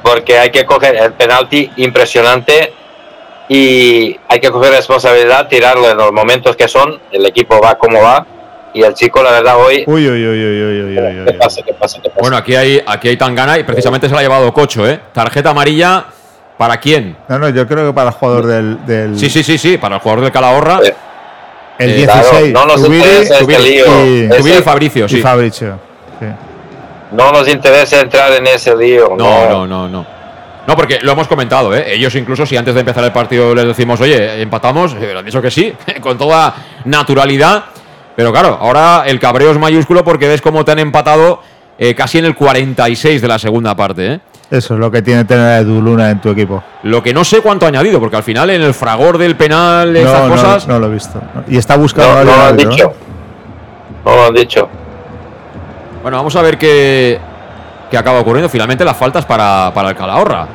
porque hay que coger el penalti impresionante y hay que coger responsabilidad, tirarlo en los momentos que son. El equipo va como va y el chico, la verdad, hoy. Uy, uy, uy, uy, uy, uy, uy, ¿Qué uy. pasa? ¿Qué pasa? ¿Qué pasa? Bueno, aquí hay, aquí hay Tangana y precisamente se la ha llevado Cocho, ¿eh? Tarjeta amarilla. ¿Para quién? No, no, yo creo que para el jugador del, del Sí, sí, sí, sí, para el jugador del Calahorra. Eh, el eh, 16. claro, no nos interesa este lío. y- y Fabricio, y sí. Fabricio. Sí. no nos interesa entrar en ese lío. No, no, no, no. No, porque lo hemos comentado, ¿eh? Ellos incluso si antes de empezar el partido les decimos, oye, empatamos, eh, han dicho que sí, con toda naturalidad. Pero claro, ahora el cabreo es mayúsculo porque ves cómo te han empatado eh, casi en el 46 de la segunda parte, ¿eh? Eso es lo que tiene tener a Eduluna en tu equipo. Lo que no sé cuánto ha añadido, porque al final en el fragor del penal, No, no, cosas. no lo he visto. Y está buscando No, no lo han dicho. No lo han dicho. Bueno, vamos a ver qué, qué acaba ocurriendo. Finalmente las faltas para, para el Calahorra.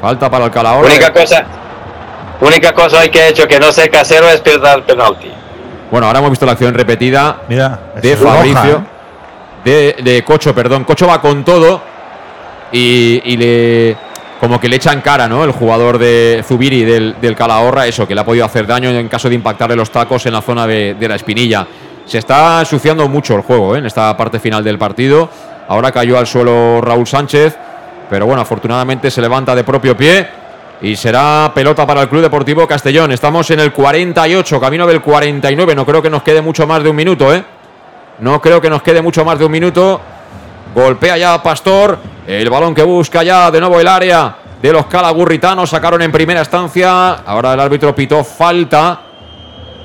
Falta para el Calahorra. Única cosa, única cosa hay que hecho que no sé casero es perder el penalti. Bueno, ahora hemos visto la acción repetida Mira, de roja, Fabricio. ¿eh? De, de Cocho, perdón. Cocho va con todo. Y, y le. Como que le echan cara, ¿no? El jugador de Zubiri del, del Calahorra, eso, que le ha podido hacer daño en caso de impactarle los tacos en la zona de, de la espinilla. Se está ensuciando mucho el juego, ¿eh? En esta parte final del partido. Ahora cayó al suelo Raúl Sánchez, pero bueno, afortunadamente se levanta de propio pie y será pelota para el Club Deportivo Castellón. Estamos en el 48, camino del 49. No creo que nos quede mucho más de un minuto, ¿eh? No creo que nos quede mucho más de un minuto. Golpea ya Pastor. El balón que busca ya de nuevo el área de los calagurritanos. Sacaron en primera estancia. Ahora el árbitro pitó falta.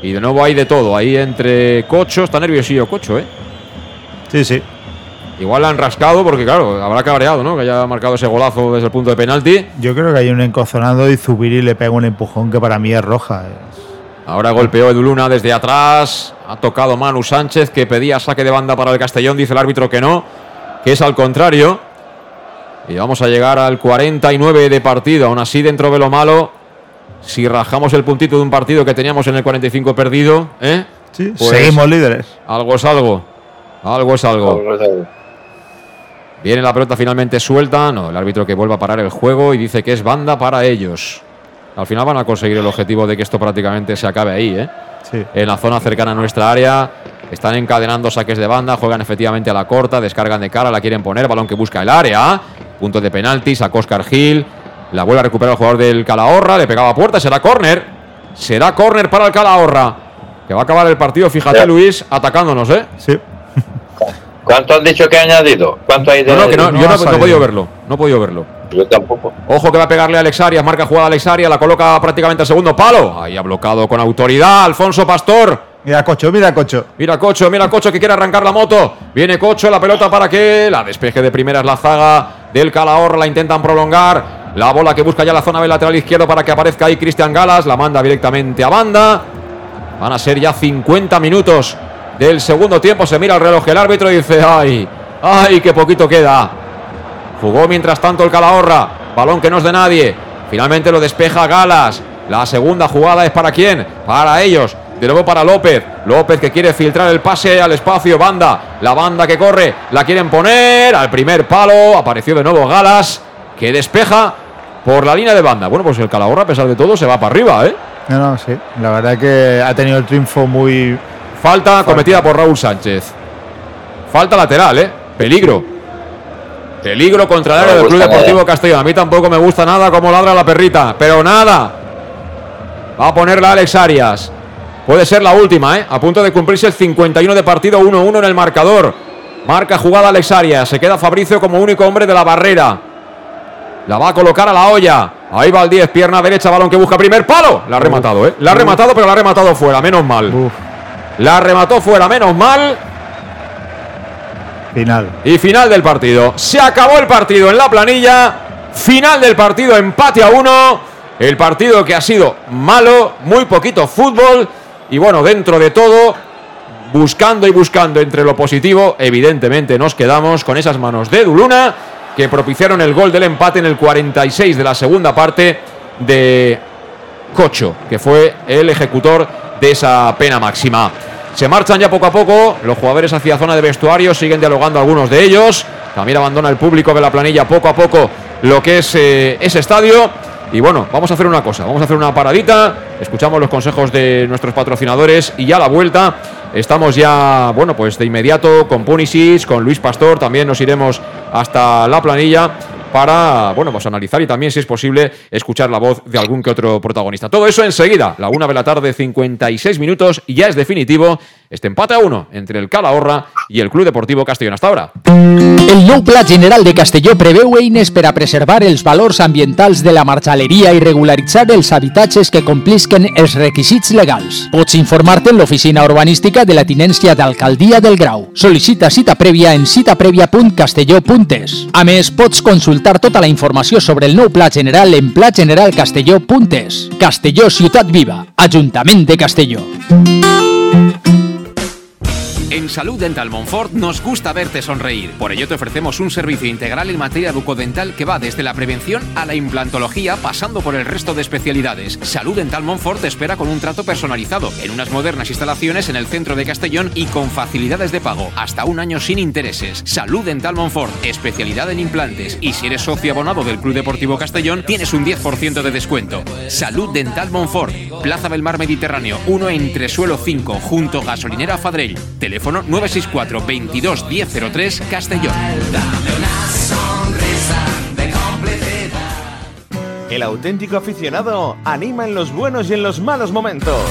Y de nuevo hay de todo. Ahí entre Cocho. Está nerviosillo Cocho, ¿eh? Sí, sí. Igual la han rascado porque, claro, habrá cabreado, ¿no? Que haya marcado ese golazo desde el punto de penalti. Yo creo que hay un encozonado y Zubiri le pega un empujón que para mí es roja. Ahora golpeó Eduluna desde atrás. Ha tocado Manu Sánchez que pedía saque de banda para el Castellón. Dice el árbitro que no, que es al contrario. Y vamos a llegar al 49 de partido. Aún así, dentro de lo malo, si rajamos el puntito de un partido que teníamos en el 45 perdido, ¿eh? Sí, seguimos líderes. Algo es algo. Algo es algo. Viene la pelota finalmente suelta. No, el árbitro que vuelve a parar el juego y dice que es banda para ellos. Al final van a conseguir el objetivo de que esto prácticamente se acabe ahí, ¿eh? Sí. En la zona cercana a nuestra área. Están encadenando saques de banda, juegan efectivamente a la corta, descargan de cara, la quieren poner, balón que busca el área. Punto de penalti, sacó Oscar Gil. La vuelve a recuperar el jugador del Calahorra, le pegaba a puerta, será córner. Será córner para el Calahorra. Que va a acabar el partido, fíjate Luis, atacándonos, ¿eh? Sí. ¿Cuánto han dicho que ha añadido? ¿Cuánto hay de No, no, que no, no yo no, no he podido verlo. No he podido verlo. Yo tampoco. Ojo que va a pegarle a Alex Arias, marca jugada Alex Arias, la coloca prácticamente al segundo palo. Ahí ha bloqueado con autoridad Alfonso Pastor. Mira, Cocho, mira, Cocho. Mira Cocho, mira Cocho que quiere arrancar la moto. Viene Cocho, la pelota para que la despeje de primeras la zaga del Calahorra, la intentan prolongar. La bola que busca ya la zona del lateral izquierdo para que aparezca ahí Cristian Galas, la manda directamente a banda. Van a ser ya 50 minutos del segundo tiempo. Se mira el reloj el árbitro y dice, ay, ay, qué poquito queda. Jugó mientras tanto el Calahorra. Balón que no es de nadie. Finalmente lo despeja Galas. La segunda jugada es para quién? Para ellos. De nuevo para López. López que quiere filtrar el pase al espacio. Banda. La banda que corre. La quieren poner al primer palo. Apareció de nuevo Galas. Que despeja por la línea de banda. Bueno, pues el Calahorra, a pesar de todo, se va para arriba, ¿eh? No, no, sí. La verdad que ha tenido el triunfo muy. Falta cometida por Raúl Sánchez. Falta lateral, ¿eh? Peligro. Peligro contra el área No del Club Deportivo nada. Castellón. A mí tampoco me gusta nada como ladra la perrita. Pero nada. Va a ponerla Alex Arias. Puede ser la última, ¿eh? A punto de cumplirse el 51 de partido 1-1 en el marcador. Marca jugada Alex Arias. Se queda Fabricio como único hombre de la barrera. La va a colocar a la olla. Ahí va el 10, pierna derecha, balón que busca primer palo. La ha rematado, ¿eh? La ha rematado, pero la ha rematado fuera, menos mal. La remató fuera, menos mal. Final. Y final del partido. Se acabó el partido en la planilla. Final del partido, empate a uno. El partido que ha sido malo, muy poquito fútbol. Y bueno, dentro de todo, buscando y buscando entre lo positivo, evidentemente nos quedamos con esas manos de Duluna que propiciaron el gol del empate en el 46 de la segunda parte de Cocho, que fue el ejecutor de esa pena máxima. Se marchan ya poco a poco, los jugadores hacia zona de vestuario, siguen dialogando algunos de ellos. También abandona el público de la planilla poco a poco lo que es eh, ese estadio. Y bueno, vamos a hacer una cosa, vamos a hacer una paradita, escuchamos los consejos de nuestros patrocinadores y ya a la vuelta estamos ya, bueno, pues de inmediato con Punisic, con Luis Pastor, también nos iremos hasta la planilla para, bueno, pues analizar y también, si es posible, escuchar la voz de algún que otro protagonista. Todo eso enseguida, la una de la tarde, 56 minutos, y ya es definitivo este empate a uno entre el Calahorra y el Club Deportivo Castellón. Hasta ahora. El nou Pla General de Castelló preveu eines per preservar els valors ambientals de la marxaleria i regularitzar els habitatges que complisquen els requisits legals. Pots informar-te en l'oficina urbanística de la tinència d'Alcaldia del Grau. Sol·licita cita prèvia en citaprèvia.castelló.es. A més, pots consultar tota la informació sobre el nou Pla General en plageneralcastelló.es. Castelló Ciutat Viva, Ajuntament de Castelló. En Salud Dental Monfort nos gusta verte sonreír. Por ello te ofrecemos un servicio integral en materia bucodental que va desde la prevención a la implantología, pasando por el resto de especialidades. Salud Dental Monfort espera con un trato personalizado, en unas modernas instalaciones en el centro de Castellón y con facilidades de pago, hasta un año sin intereses. Salud Dental Monfort, especialidad en implantes. Y si eres socio abonado del Club Deportivo Castellón, tienes un 10% de descuento. Salud Dental Monfort, Plaza del Mar Mediterráneo, 1 entre suelo 5, junto gasolinera Fadrell. Teléfono Teléfono 964 22 1003 Castellón. El auténtico aficionado anima en los buenos y en los malos momentos.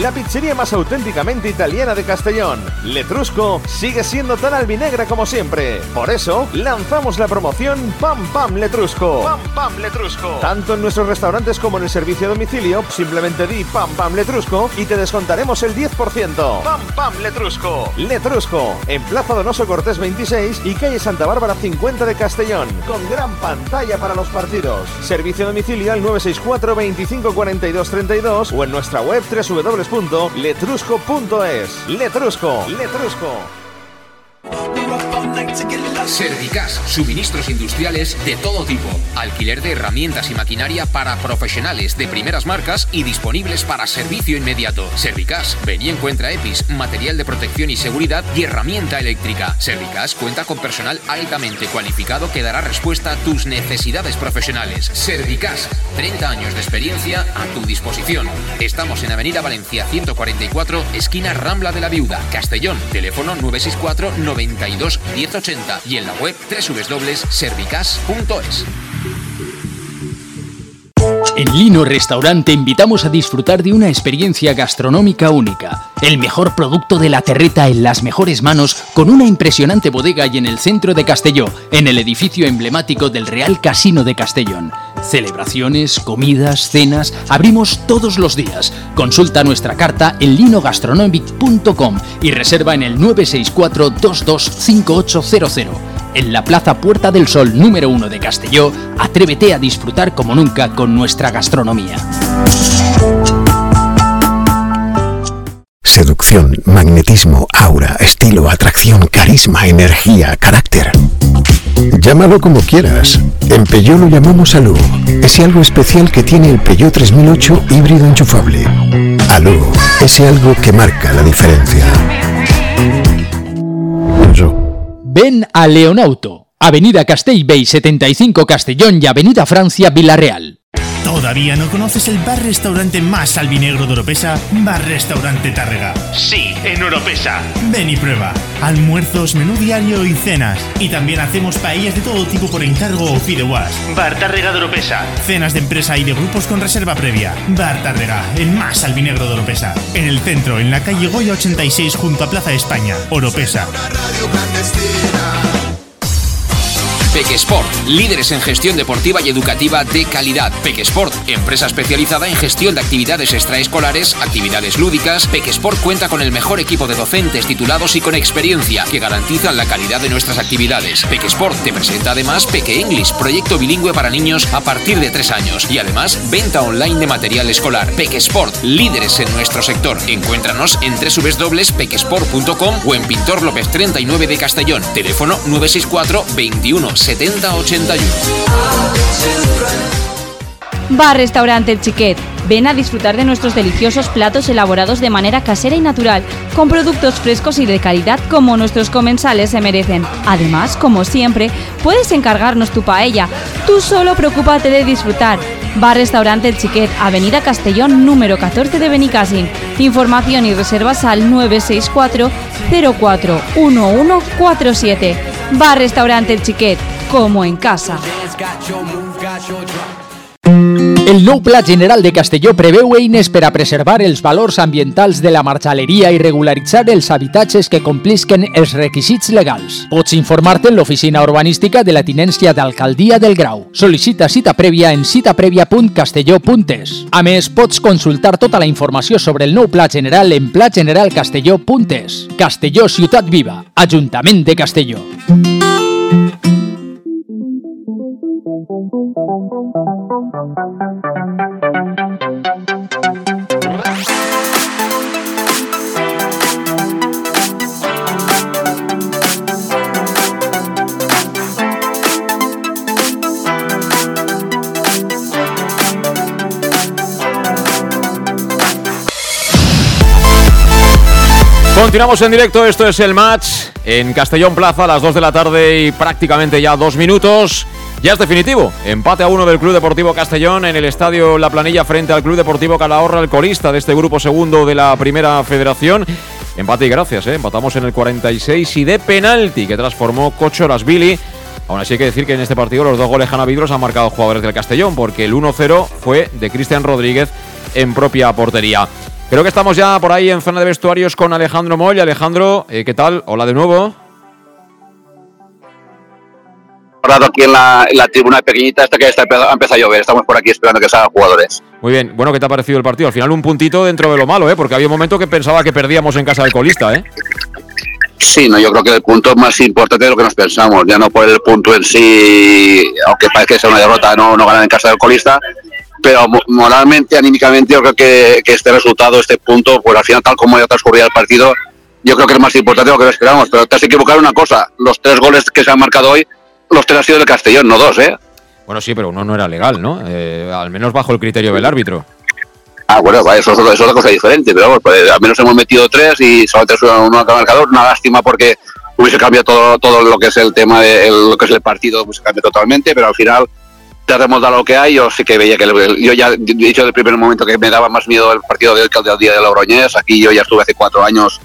La pizzería más auténticamente italiana de Castellón, Letrusco, sigue siendo tan albinegra como siempre. Por eso, lanzamos la promoción Pam Pam Letrusco. Pam Pam Letrusco. Tanto en nuestros restaurantes como en el servicio a domicilio, simplemente di Pam Pam Letrusco y te descontaremos el 10%. Pam Pam Letrusco. Letrusco, en Plaza Donoso Cortés 26 y calle Santa Bárbara 50 de Castellón, con gran pantalla para los partidos. Servicio a domicilio al 964 25 42 32 o en nuestra web www www.letrusco.es. Letrusco, Letrusco. Servicas, suministros industriales de todo tipo, alquiler de herramientas y maquinaria para profesionales de primeras marcas y disponibles para servicio inmediato. Servicas, ven y encuentra EPIs, material de protección y seguridad y herramienta eléctrica. Servicas cuenta con personal altamente cualificado que dará respuesta a tus necesidades profesionales. Servicas, 30 años de experiencia a tu disposición. Estamos en Avenida Valencia 144, esquina Rambla de la Viuda, Castellón, teléfono 964 92 1080 y en la web www.servicas.es. En Lino Restaurante invitamos a disfrutar de una experiencia gastronómica única. El mejor producto de la terreta en las mejores manos con una impresionante bodega y en el centro de Castelló, en el edificio emblemático del Real Casino de Castellón. Celebraciones, comidas, cenas, abrimos todos los días. Consulta nuestra carta en linogastronomic.com y reserva en el 964 225800. En la Plaza Puerta del Sol número 1 de Castelló, atrévete a disfrutar como nunca con nuestra gastronomía. Seducción, magnetismo, aura, estilo, atracción, carisma, energía, carácter. Llámalo como quieras. En Peugeot lo llamamos Alú. Ese algo especial que tiene el Peugeot 3008 híbrido enchufable. Alú, ese algo que marca la diferencia. Ven a Leonauto, Avenida Castellbey 75 Castellón y Avenida Francia Villarreal. ¿Todavía no conoces el bar-restaurante más albinegro de Oropesa? Bar-restaurante Tárrega. Sí, en Oropesa. Ven y prueba. Almuerzos, menú diario y cenas. Y también hacemos paellas de todo tipo por encargo o fideuás. Bar Tárrega de Oropesa. Cenas de empresa y de grupos con reserva previa. Bar Tárrega, el más albinegro de Oropesa. En el centro, en la calle Goya 86 junto a Plaza España. Oropesa. Pequesport, líderes en gestión deportiva y educativa de calidad. Pequesport, empresa especializada en gestión de actividades extraescolares, actividades lúdicas. Pequesport cuenta con el mejor equipo de docentes titulados y con experiencia que garantizan la calidad de nuestras actividades. Pequesport te presenta además Peque English, proyecto bilingüe para niños a partir de 3 años y además venta online de material escolar. Pequesport, líderes en nuestro sector. Encuéntranos en www.pequesport.com o en Pintor López 39 de Castellón. Teléfono 964 21 70 81. Bar Restaurante El Chiquet. Ven a disfrutar de nuestros deliciosos platos elaborados de manera casera y natural, con productos frescos y de calidad como nuestros comensales se merecen. Además, como siempre, puedes encargarnos tu paella. Tú solo preocúpate de disfrutar. Bar Restaurante El Chiquet, Avenida Castellón, número 14 de Benicassin. Información y reservas al 964 041147. Bar Restaurante El Chiquet, como en casa. El nou Pla General de Castelló preveu eines per a preservar els valors ambientals de la marxaleria i regularitzar els habitatges que complisquen els requisits legals. Pots informar-te en l'oficina urbanística de la tinència d'Alcaldia del Grau. Sol·licita cita prèvia en citaprèvia.castelló.es. A més, pots consultar tota la informació sobre el nou Pla General en plageneralcastelló.es. Castelló Ciutat Viva, Ajuntament de Castelló. Continuamos en directo, esto es el match en Castellón Plaza a las 2 de la tarde y prácticamente ya dos minutos. Ya es definitivo. Empate a uno del Club Deportivo Castellón en el estadio La Planilla frente al Club Deportivo Calahorra, el colista de este grupo segundo de la Primera Federación. Empate y gracias, ¿eh? empatamos en el 46 y de penalti que transformó Cocho Billy. Aún así hay que decir que en este partido los dos goles Vidros han marcado jugadores del Castellón, porque el 1-0 fue de Cristian Rodríguez en propia portería. Creo que estamos ya por ahí en zona de vestuarios con Alejandro Moll. Alejandro, eh, ¿qué tal? Hola de nuevo aquí en la, tribuna pequeñita hasta que está, ha empezado a llover. Estamos por aquí esperando que salgan jugadores. Muy bien. Bueno, ¿qué te ha parecido el partido? Al final un puntito dentro de lo malo, ¿eh? Porque había un momento que pensaba que perdíamos en casa del colista, ¿eh? Sí, no, yo creo que el punto es más importante de lo que nos pensamos. Ya no por el punto en sí, aunque parezca ser una derrota, no, no ganar en casa del colista. Pero moralmente, anímicamente, yo creo que, que este resultado, este punto, pues al final, tal como ya transcurría el partido, yo creo que es más importante de lo que esperamos. Pero te has equivocado en una cosa: los tres goles que se han marcado hoy los tres han sido del Castellón, no dos, ¿eh? Bueno, sí, pero uno no era legal, ¿no? Eh, al menos bajo el criterio del árbitro. Ah, bueno, eso, es otra cosa diferente, pero vamos, pues, al menos hemos metido tres y solamente es uno ha marcador. Una lástima porque hubiese cambiado todo, todo lo que es el tema de lo que es el partido, pues se cambió totalmente, pero al final te hemos dado lo que hay. Yo sí que veía que yo ya he dicho el primer momento que me daba más miedo el partido de hoy que el del día de Logroñés. Aquí yo ya estuve hace cuatro años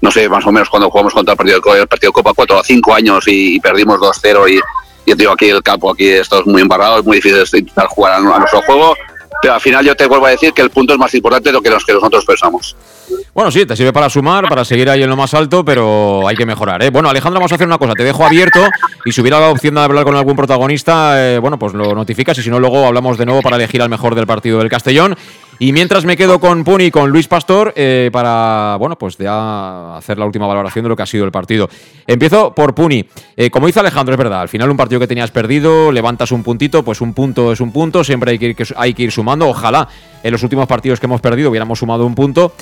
no sé, más o menos cuando jugamos contra el partido, el partido de Copa 4 o 5 años y, perdimos 2-0 y, yo digo aquí el campo, aquí estamos muy embarrado, es muy difícil intentar jugar a, nuestro juego, pero al final yo te vuelvo a decir que el punto es más importante de lo que, que nosotros pensamos. Bueno, sí, te sirve para sumar, para seguir ahí en lo más alto, pero hay que mejorar. ¿eh? Bueno, Alejandro, vamos a hacer una cosa. Te dejo abierto y si hubiera la opción de hablar con algún protagonista, eh, bueno, pues lo notificas y si no, luego hablamos de nuevo para elegir al mejor del partido del Castellón. Y mientras me quedo con Puni y con Luis Pastor eh, para, bueno, pues ya hacer la última valoración de lo que ha sido el partido. Empiezo por Puni. Eh, como dice Alejandro, es verdad, al final un partido que tenías perdido, levantas un puntito, pues un punto es un punto, siempre hay que ir, hay que ir sumando. Ojalá en los últimos partidos que hemos perdido hubiéramos sumado un punto.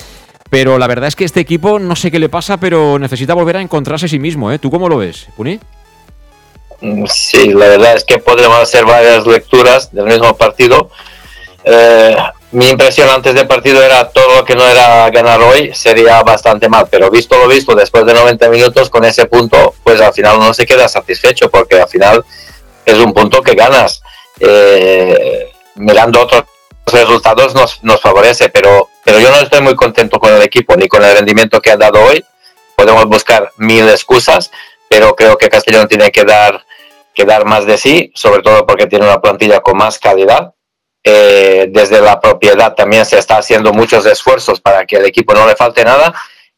Pero la verdad es que este equipo, no sé qué le pasa, pero necesita volver a encontrarse a sí mismo. ¿eh? ¿Tú cómo lo ves, Puni? Mm, sí, la verdad es que podemos hacer varias lecturas del mismo partido. Eh, mi impresión antes del partido era todo lo que no era ganar hoy sería bastante mal, pero visto lo visto, después de 90 minutos con ese punto, pues al final uno se queda satisfecho porque al final es un punto que ganas. Eh, mirando otros resultados nos, nos favorece, pero, pero yo no estoy muy contento con el equipo ni con el rendimiento que ha dado hoy. Podemos buscar mil excusas, pero creo que Castellón tiene que dar, que dar más de sí, sobre todo porque tiene una plantilla con más calidad eh, desde la propiedad también se está haciendo muchos esfuerzos para que al equipo no le falte nada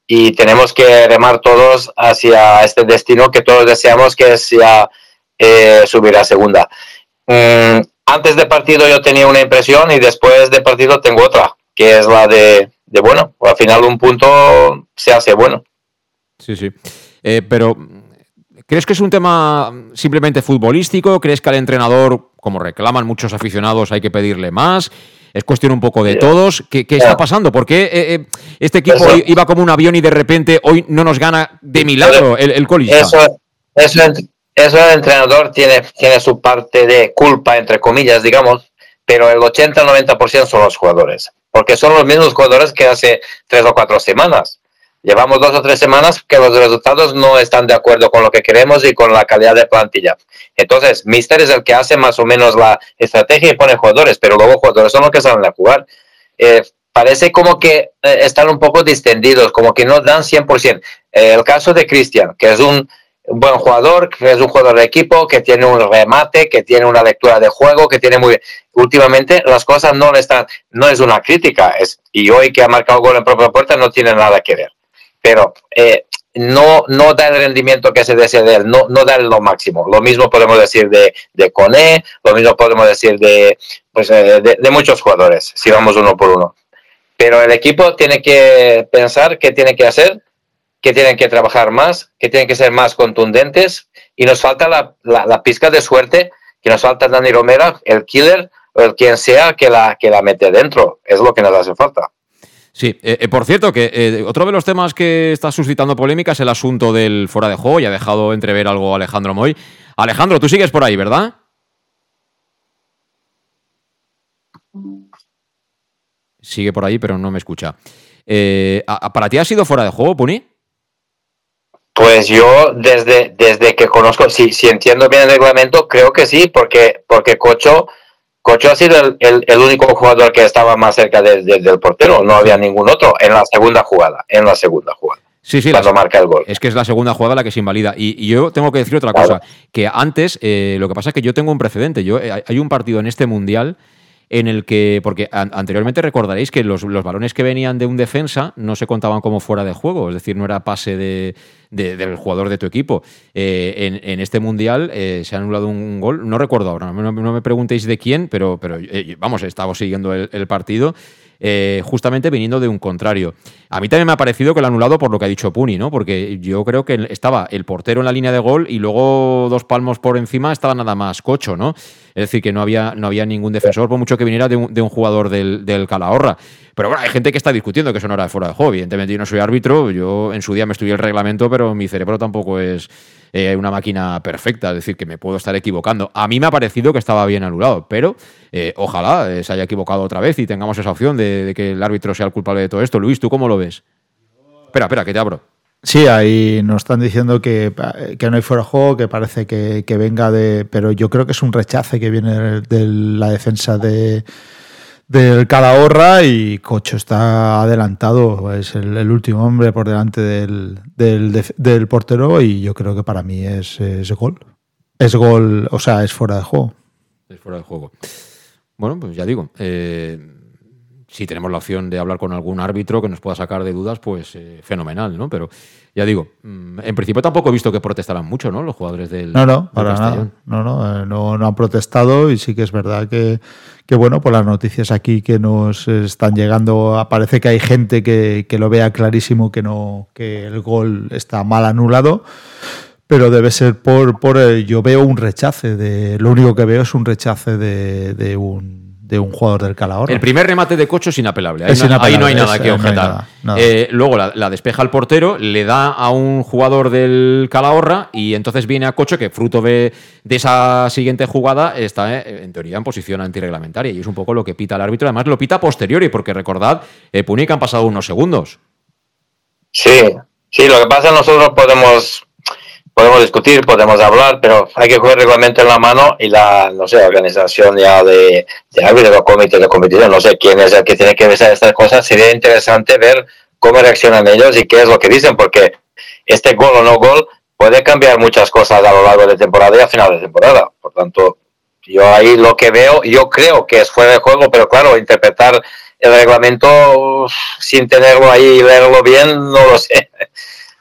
y tenemos que remar todos hacia este destino que todos deseamos que sea eh, subir a segunda. Mm, antes de partido yo tenía una impresión y después de partido tengo otra, que es la de, bueno, al final un punto se hace bueno. Sí, sí. Eh, pero ¿Crees que es un tema simplemente futbolístico? ¿Crees que al entrenador, como reclaman muchos aficionados, hay que pedirle más? Es cuestión un poco de todos. ¿Qué, está pasando? ¿Por qué eh, eh, este equipo iba como un avión y de repente hoy no nos gana de milagro el, el colista? Eso, eso, eso, el entrenador tiene, tiene su parte de culpa, entre comillas, digamos, pero el 80-90% son los jugadores. Porque son los mismos jugadores que hace tres o cuatro semanas. Llevamos dos o tres semanas que los resultados no están de acuerdo con lo que queremos y con la calidad de plantilla. Entonces, Mister es el que hace más o menos la estrategia y pone jugadores, pero luego jugadores son los que salen a jugar. Eh, parece como que eh, están un poco distendidos, como que no dan 100%. Eh, el caso de Cristian, que es un buen jugador, que es un jugador de equipo, que tiene un remate, que tiene una lectura de juego, que tiene muy... Últimamente las cosas no le están... No es una crítica, es, y hoy que ha marcado gol en propia puerta no tiene nada que ver pero eh, no, no da el rendimiento que se desea de él, no, no da lo máximo. Lo mismo podemos decir de, de Cone, lo mismo podemos decir de, pues, eh, de, muchos jugadores, si vamos uno por uno. Pero el equipo tiene que pensar qué tiene que hacer, que tienen que trabajar más, que tienen que ser más contundentes y nos falta la, la, pizca de suerte, que nos falta Dani Romero, el killer, o el quien sea que la, que la mete dentro. Es lo que nos hace falta. Sí, eh, eh, por cierto, que eh, otro de los temas que está suscitando polémica es el asunto del fuera de juego y ha dejado entrever algo Alejandro Moy. Alejandro, tú sigues por ahí, ¿verdad? Sigue por ahí, pero no me escucha. ¿Para ti ha sido fuera de juego, Puni? Pues yo desde, desde que conozco, si, si entiendo bien el reglamento, creo que sí, porque, porque Cocho, Cocho ha sido el, el, el único jugador que estaba más cerca de- de- del portero, no había ningún otro en la segunda jugada, en la segunda jugada. Sí, sí, cuando la- marca el gol. Es que es la segunda jugada la que se invalida. Y, y yo tengo que decir otra cosa, que antes, eh, lo que pasa es que yo tengo un precedente. Yo, eh, hay un partido en este Mundial en el que, porque an- anteriormente recordaréis que los, los balones que venían de un defensa no se contaban como fuera de juego, es decir, no era pase de, de- del jugador de tu equipo. Eh, en, este Mundial eh, se ha anulado un gol, no recuerdo ahora, no, no me preguntéis de quién, pero, pero eh, vamos, estaba siguiendo el, el partido. eh, justamente viniendo de un contrario. A mí también me ha parecido que lo ha anulado por lo que ha dicho Puni, ¿no? Porque yo creo que estaba el portero en la línea de gol y luego dos palmos por encima estaba nada más cocho, ¿no? Es decir, que no había, no había ningún defensor, por mucho que viniera de un, jugador del, del Calahorra. Pero bueno, hay gente que está discutiendo que eso no era de fuera de juego. Evidentemente, yo no soy árbitro, yo en su día me estudié el reglamento, pero mi cerebro tampoco es eh, una máquina perfecta, es decir, que me puedo estar equivocando. A mí me ha parecido que estaba bien anulado, pero eh, ojalá eh, se haya equivocado otra vez y tengamos esa opción de, de que el árbitro sea el culpable de todo esto. Luis, ¿tú cómo lo ves? Espera, espera, que te abro. Sí, ahí nos están diciendo que, que no hay fuera de juego, que parece que, que venga de. Pero yo creo que es un rechace que viene de la defensa de del Calahorra y Cocho está adelantado, es el, último hombre por delante del, del, del portero y yo creo que para mí es, es gol. Es gol, o sea, es fuera de juego. Es fuera de juego. Bueno, pues ya digo, eh, si tenemos la opción de hablar con algún árbitro que nos pueda sacar de dudas, pues eh, fenomenal, ¿no? Pero ya digo, mm, en principio tampoco he visto que protestaran mucho, ¿no? Los jugadores del. No, no, para nada. No, no, eh, no, no han protestado y sí que es verdad que, que, bueno, por las noticias aquí que nos están llegando, parece que hay gente que, que lo vea clarísimo que no, que el gol está mal anulado. Pero debe ser por, por el- yo veo un rechace de, lo único que veo es un rechace de, de un, de un jugador del Calahorra. El primer remate de Cocho es inapelable. Ahí, Es no, ahí no hay nada es- que no objetar. nada, nada. Eh, luego la, la despeja el portero, le da a un jugador del Calahorra y entonces viene a Cocho que fruto de, de esa siguiente jugada está eh, en teoría en posición antirreglamentaria y es un poco lo que pita el árbitro. Además lo pita a posteriori porque recordad, eh, Puni que han pasado unos segundos. Sí, sí, lo que pasa es que nosotros podemos podemos discutir, podemos hablar, pero hay que coger el reglamento en la mano y la, no sé, organización ya de, de árbitros o comité de competición, no sé quién es el que tiene que ver estas cosas, sería interesante ver cómo reaccionan ellos y qué es lo que dicen, porque este gol o no gol puede cambiar muchas cosas a lo largo de temporada y a final de temporada. Por tanto, yo ahí lo que veo, yo creo que es fuera de juego, pero claro, interpretar el reglamento sin tenerlo ahí y leerlo bien, no lo sé.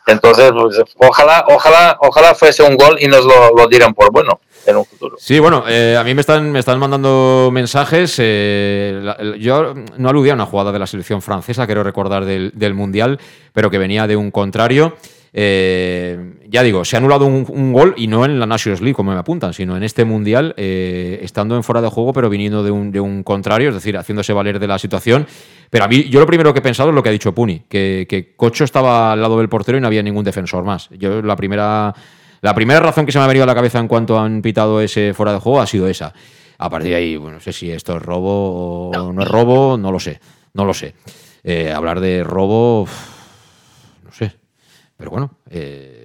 Entonces, pues, ojalá, ojalá, ojalá fuese un gol y nos lo, lo dieran por bueno en un futuro. Sí, bueno, eh, a mí me están, me están mandando mensajes. eh, yo no aludía a una jugada de la selección francesa, quiero recordar del, del Mundial, pero que venía de un contrario. Eh, ya digo, se ha anulado un, un gol y no en la Nations League, como me apuntan, sino en este Mundial, eh, estando en fuera de juego, pero viniendo de un, de un contrario, es decir, haciéndose valer de la situación. Pero a mí, yo lo primero que he pensado es lo que ha dicho Puni, que, que Cocho estaba al lado del portero y no había ningún defensor más. Yo la primera, la primera razón que se me ha venido a la cabeza en cuanto han pitado ese fuera de juego ha sido esa. A partir de ahí, bueno, no sé si esto es robo o no es robo, no lo sé, no lo sé. Eh, hablar de robo, no sé. Pero bueno, eh,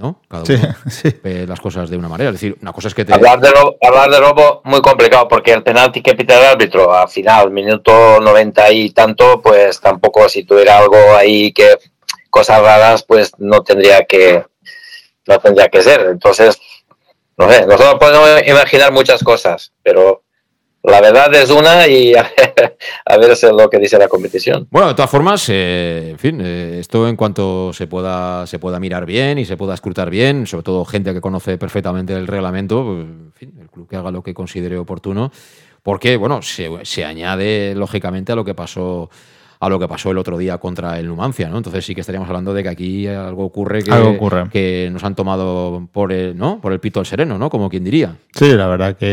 ¿no? Cada Sí, uno sí. ve las cosas de una manera. Es decir, una cosa es que te... Hablar de, robo, hablar de robo muy complicado porque el penalti que pita el árbitro al final, minuto 90 y tanto, pues tampoco si tuviera algo ahí que cosas raras, pues no tendría que no tendría que ser. Entonces, no sé, nosotros podemos imaginar muchas cosas, pero la verdad es una y a ver, a ver lo que dice la competición. Bueno, de todas formas, eh, en fin, eh, esto en cuanto se pueda, se pueda mirar bien y se pueda escrutar bien, sobre todo gente que conoce perfectamente el reglamento, pues, en fin, el club que haga lo que considere oportuno, porque, bueno, se, se añade lógicamente a lo que pasó a lo que pasó el otro día contra el Numancia, ¿no? Entonces sí que estaríamos hablando de que aquí algo ocurre que, Algo ocurre. que nos han tomado por el, ¿no? por el pito al sereno, ¿no? Como quien diría. Sí, la verdad que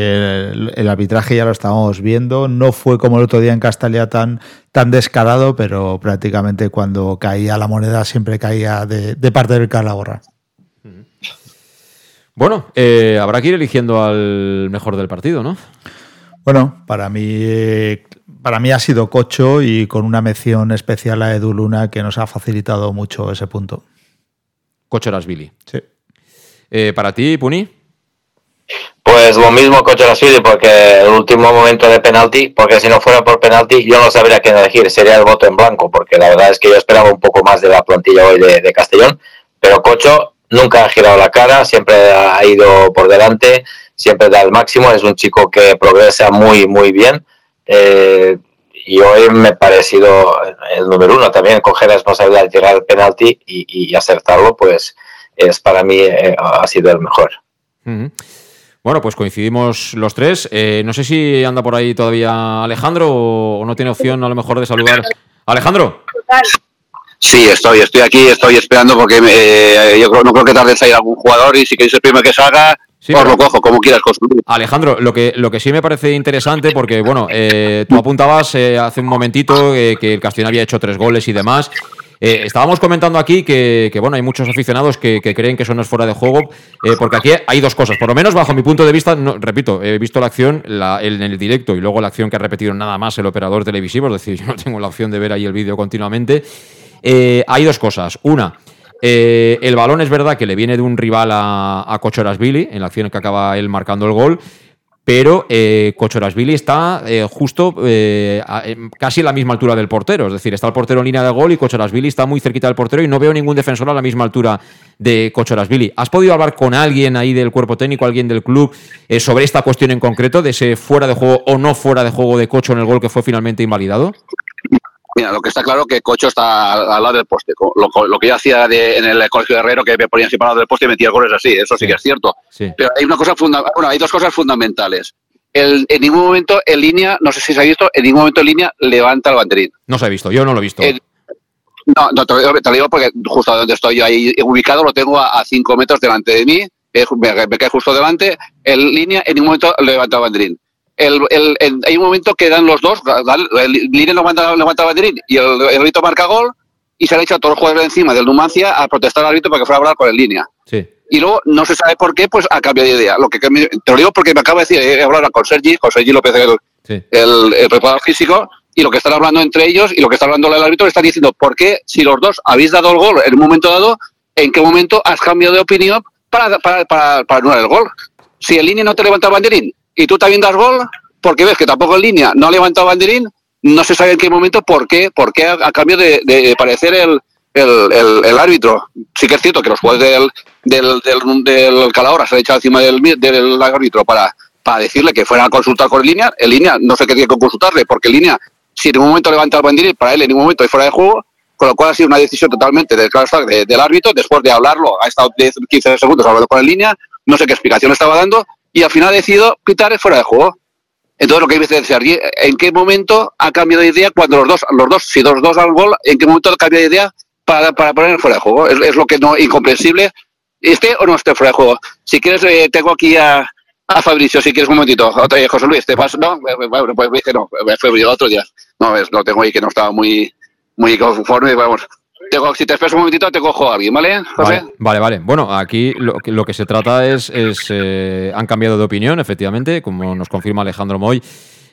el, el arbitraje ya lo estábamos viendo. No fue como el otro día en Castalia tan, tan descarado, pero prácticamente cuando caía la moneda siempre caía de, de parte del Calahorra. Bueno, eh, habrá que ir eligiendo al mejor del partido, ¿no? Bueno, para mí, para mí ha sido Cocho y con una mención especial a Edu Luna que nos ha facilitado mucho ese punto. Cocherasvili. Sí. Eh, para ti, Puni. Pues lo mismo con Chorasvili, porque el último momento de penalti, porque si no fuera por penalti, yo no sabría quién elegir, sería el voto en blanco, porque la verdad es que yo esperaba un poco más de la plantilla hoy de, de Castellón, pero Cocho nunca ha girado la cara, siempre ha ido por delante, siempre da el máximo, es un chico que progresa muy, muy bien. Eh, y hoy me ha parecido el número uno también coger la responsabilidad de tirar el penalti y, y acertarlo, pues es para mí eh, ha sido el mejor. Bueno, pues coincidimos los tres. Eh, no sé si anda por ahí todavía Alejandro o no tiene opción a lo mejor de saludar. Alejandro. Sí, estoy, estoy aquí, estoy esperando porque eh, yo creo- no creo que tarde en salir algún jugador y si queréis el primero que salga, Sí, pero- lo cojo, como quieras construir. Alejandro, lo que, lo que sí me parece interesante, porque bueno, eh, tú apuntabas eh, hace un momentito eh, que el Castellón había hecho tres goles y demás. Estábamos comentando aquí que, que, bueno, hay muchos aficionados que, que creen que eso no es fuera de juego, porque aquí hay dos cosas. Por lo menos bajo mi punto de vista, no- repito, he visto la acción la- en el directo y luego la acción que ha repetido nada más el operador televisivo, es decir, yo no tengo la opción de ver ahí el vídeo continuamente. Hay dos cosas. Una, eh, el balón es verdad que le viene de un rival a, a Cochorasvili en la acción que acaba él marcando el gol. Pero eh, Cochorasvili está eh, justo eh, casi a la misma altura del portero. Es decir, está el portero en línea de gol y Cochorasvili está muy cerquita del portero y no veo ningún defensor a la misma altura de Cochorasvili. ¿Has podido hablar con alguien ahí del cuerpo técnico, alguien del club, sobre esta cuestión en concreto, de ese fuera de juego o no fuera de juego de Cocho en el gol que fue finalmente invalidado? Mira, lo que está claro que Cocho está al, lado del poste. Lo, lo que yo hacía de- en el colegio de Herrero, que me ponía encima al lado del poste y metía goles así, eso sí, Sí. que es cierto. Sí. Pero hay una cosa funda bueno, hay dos cosas fundamentales. El- en ningún momento en línea, no sé si se ha visto, en ningún momento en línea levanta el banderín. No se ha visto, yo no lo he visto. El- No, no te, lo digo, te lo digo porque justo donde estoy yo ahí ubicado lo tengo a 5 metros delante de mí, eh, me, me cae justo delante, en línea en ningún momento levanta el banderín. El, el- el- hay un momento que dan los dos, el línea no levanta, levanta el banderín y el, el árbitro marca gol y se han echado todos los jugadores encima del Numancia a protestar al árbitro para que fuera a hablar con el línea. Sí. Y luego no se sabe por qué, pues ha cambiado de idea. Lo que te lo digo porque me acaba de decir, he hablado con Sergi, con Sergi López, el, Sí. el, el preparador físico, y lo que están hablando entre ellos y lo que está hablando el árbitro, le están diciendo, ¿por qué si los dos habéis dado el gol en un momento dado, en qué momento has cambiado de opinión para, para, para, para anular el gol? Si en línea no te levanta el banderín y tú también das gol, porque ves que tampoco en línea no ha levantado banderín, no se sabe en qué momento por qué, por qué ha cambiado de, parecer el, el, el- el árbitro. Sí que es cierto que los jugadores del, del, del, del Calahorra se han echado encima del, del árbitro para, para decirle que fuera a consultar con el línea. En línea no sé qué tiene que consultarle, porque en línea, si en ningún momento levanta el banderín, para él en ningún momento hay fuera de juego, con lo cual ha sido una decisión totalmente del, del árbitro, después de hablarlo, ha estado 10, 15 segundos hablando con el línea, no sé qué explicación estaba dando, y al final decidido pitar el fuera de juego. Entonces lo que dice Sergi, ¿en qué momento ha cambiado de idea cuando los dos, los dos, si los dos dan gol, en qué momento ha cambiado de idea para, para poner fuera de juego? Es, es lo que no incomprensible, esté o no esté fuera de juego. Si quieres, eh, tengo aquí a, a Fabricio, si quieres un momentito. Otra, eh, José Luis, ¿te vas? No, Eh, bueno, pues dije no, eh, fue otro día. No, ves, lo tengo ahí que no estaba muy, muy conforme, vamos. Tengo, si te esperas un momentito, te cojo a alguien, ¿vale, José? Vale, vale. Bueno, aquí lo que, se trata es, eh, han cambiado de opinión, efectivamente, como nos confirma Alejandro Moy.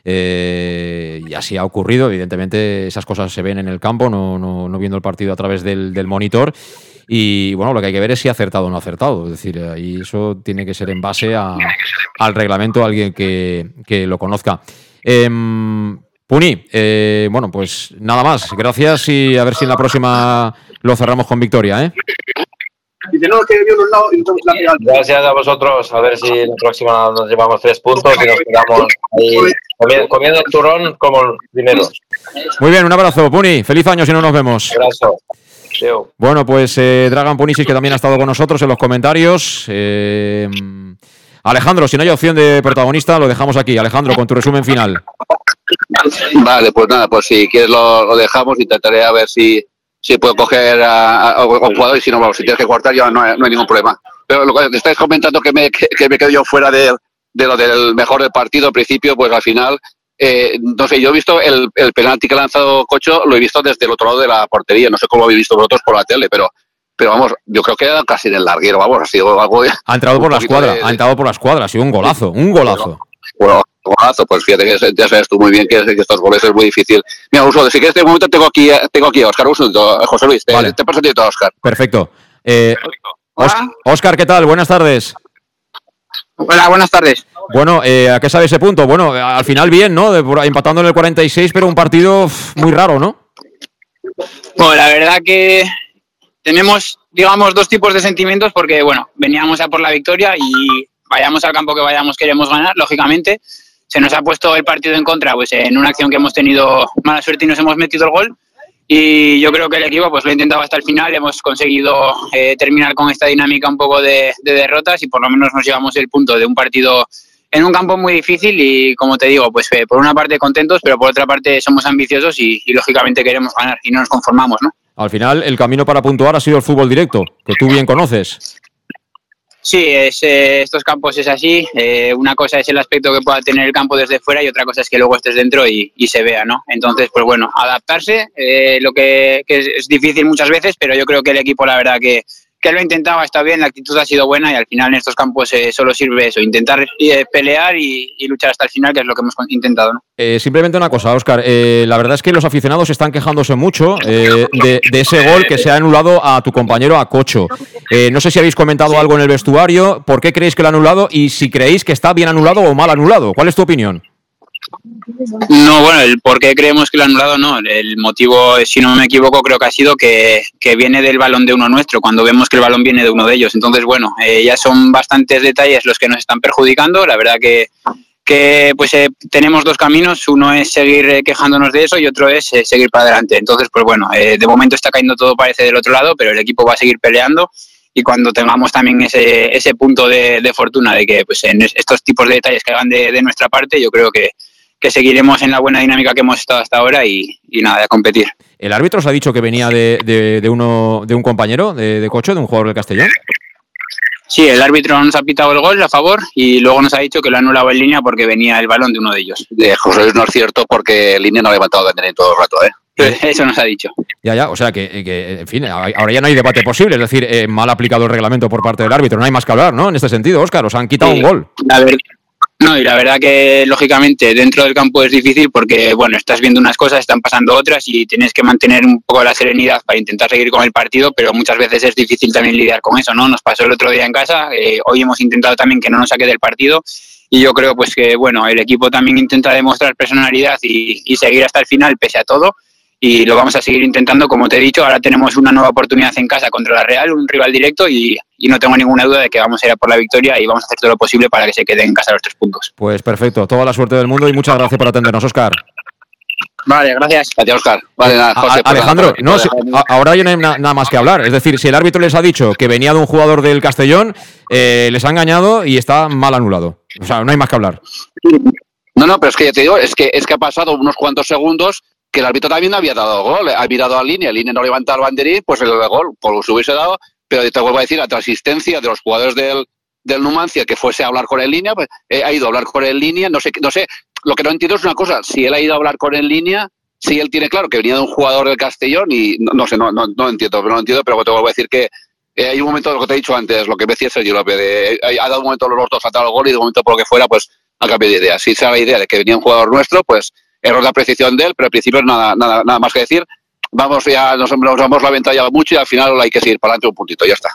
eh, y así ha ocurrido. Evidentemente, esas cosas se ven en el campo, no, viendo el partido a través del, monitor. Y bueno, lo que hay que ver es si ha acertado o no ha acertado. Es decir, ahí eso tiene que ser en base a- al reglamento, alguien que, que lo conozca. Em, Puni, eh, bueno, pues nada más. Gracias y a ver si en la próxima lo cerramos con victoria, ¿eh? Dice, no, que yo no lado y entonces la pega Gracias a vosotros. A ver si la próxima nos llevamos tres puntos y nos quedamos ahí comiendo, el turrón como dineros. Muy bien, un abrazo, Puni. Feliz año si no nos vemos. Bueno, pues eh, Dragan Punisis, que también ha estado con nosotros en los comentarios. Eh, Alejandro, si no hay opción de protagonista, lo dejamos aquí. Alejandro, con tu resumen final. Vale, pues nada, pues si quieres lo, lo dejamos, intentaré a ver si, si puedo coger a, a- a un jugador y si no, vamos, si tienes que cortar ya no hay, no hay ningún problema. Pero lo que estáis comentando que me, que, que me quedo yo fuera de, de lo del mejor del partido al principio, pues al final, eh, no sé, yo he visto el, el penalti que ha lanzado Cocho, lo he visto desde el otro lado de la portería, no sé cómo lo habéis visto vosotros por la tele, pero pero vamos, yo creo que era casi en el larguero, vamos, ha sido algo de- Ha entrado por la escuadra, de- ha entrado por la escuadra, ha sido un golazo, un golazo. Bueno, golazo, pues fíjate que ya sabes tú muy bien que, que estos goles es muy difícil. Mira, Uso, si quieres, de momento tengo aquí, tengo aquí a Oscar, un segundo, José Luis, te, Vale. te paso a ti todo, Oscar. Perfecto. Eh, Oscar, ¿qué tal? Buenas tardes. Hola, buenas tardes. Bueno, eh, ¿a qué sabe ese punto? Bueno, al final bien, ¿no? empatando en el 46, pero un partido muy raro, ¿no? Bueno, la verdad que tenemos, digamos, dos tipos de sentimientos porque, bueno, veníamos a por la victoria y vayamos al campo que vayamos, queremos ganar, lógicamente. Se nos ha puesto el partido en contra, pues en una acción que hemos tenido mala suerte y nos hemos metido el gol. Y yo creo que el equipo pues lo ha intentado hasta el final, hemos conseguido eh, terminar con esta dinámica un poco de, derrotas y por lo menos nos llevamos el punto de un partido en un campo muy difícil y como te digo, pues eh, por una parte contentos, pero por otra parte somos ambiciosos y, y, lógicamente queremos ganar y no nos conformamos, ¿no? Al final el camino para puntuar ha sido el fútbol directo, que tú bien conoces. Sí, es, eh, estos campos es así. Eh, una cosa es el aspecto que pueda tener el campo desde fuera y otra cosa es que luego estés dentro y, se vea, ¿no? Entonces, pues bueno, adaptarse, eh, lo que, es, difícil muchas veces, pero yo creo que el equipo, la verdad, que, que lo intentaba, está bien, la actitud ha sido buena y al final en estos campos eh, solo sirve eso, intentar eh, pelear y, luchar hasta el final, que es lo que hemos intentado. ¿no? Eh, simplemente una cosa, Oscar, la verdad es que los aficionados están quejándose mucho de, ese gol que se ha anulado a tu compañero a Cocho. no sé si habéis comentado algo en el vestuario, ¿por qué creéis que lo ha anulado y si creéis que está bien anulado o mal anulado? ¿Cuál es tu opinión? No, bueno, el por qué creemos que lo anulado, no. El motivo, si no me equivoco, creo que ha sido que, viene del balón de uno nuestro, cuando vemos que el balón viene de uno de ellos. Entonces, bueno, eh, ya son bastantes detalles los que nos están perjudicando. La verdad que, que pues eh, tenemos dos caminos. Uno es seguir eh, quejándonos de eso y otro es seguir para adelante. Entonces, pues bueno, de momento está cayendo todo, parece del otro lado, pero el equipo va a seguir peleando y cuando tengamos también ese, ese punto de, fortuna de que pues en estos tipos de detalles que hagan de, de nuestra parte, yo creo que, que seguiremos en la buena dinámica que hemos estado hasta ahora y, nada, a competir. ¿El árbitro os ha dicho que venía de, uno, de un compañero de, de Cocho, de un jugador del Castellón? Sí, el árbitro nos ha pitado el gol a favor y luego nos ha dicho que lo ha anulado en línea porque venía el balón de uno de ellos. De José Luis no es cierto porque línea no ha levantado de en todo el rato, ¿eh? Eso nos ha dicho. Ya, ya, o sea que, en fin, ahora ya no hay debate posible, es decir, eh, mal aplicado el reglamento por parte del árbitro, no hay más que hablar, ¿no? En este sentido, Óscar, os han quitado un gol. A ver, no, y la verdad que lógicamente dentro del campo es difícil porque, bueno, estás viendo unas cosas, están pasando otras y tienes que mantener un poco la serenidad para intentar seguir con el partido, pero muchas veces es difícil también lidiar con eso, ¿no? Nos pasó el otro día en casa, eh, hoy hemos intentado también que no nos saque del partido y yo creo pues que, bueno, el equipo también intenta demostrar personalidad y, y seguir hasta el final pese a todo y lo vamos a seguir intentando, como te he dicho, ahora tenemos una nueva oportunidad en casa contra la Real, un rival directo y, no tengo ninguna duda de que vamos a ir a por la victoria y vamos a hacer todo lo posible para que se quede en casa los tres puntos. Pues perfecto, toda la suerte del mundo y muchas gracias por atendernos, Oscar. Vale, gracias. Gracias, Oscar. Vale, nada, José, pues Alejandro, no, ahora ya no hay nada más que hablar. Es decir, si el árbitro les ha dicho que venía de un jugador del Castellón, eh, les ha engañado y está mal anulado. O sea, no hay más que hablar. No, no, pero es que ya te digo, es que, es que ha pasado unos cuantos segundos que el árbitro también había dado gol, ha mirado a línea, línea no levanta el banderín, pues el gol, por se hubiese dado, pero te vuelvo a decir, la transistencia de los jugadores del, del Numancia que fuese a hablar con en línea, pues eh, ha ido a hablar con en línea, no sé, no sé, lo que no entiendo es una cosa, si él ha ido a hablar con en línea, si él tiene claro que venía de un jugador del Castellón y no, sé, no, no, no entiendo, pero no entiendo, pero te vuelvo a decir que eh, hay un momento, lo que te he dicho antes, lo que me decía Sergio López, de, ha dado un momento los dos a tal gol y de un momento por lo que fuera, pues ha cambiado de idea. Si sea la idea de que venía un jugador nuestro, pues error de apreciación de él, pero al principio nada, nada, nada más que decir. Vamos ya, nos, nos hemos lamentado mucho y al final hay que seguir para adelante un puntito, ya está.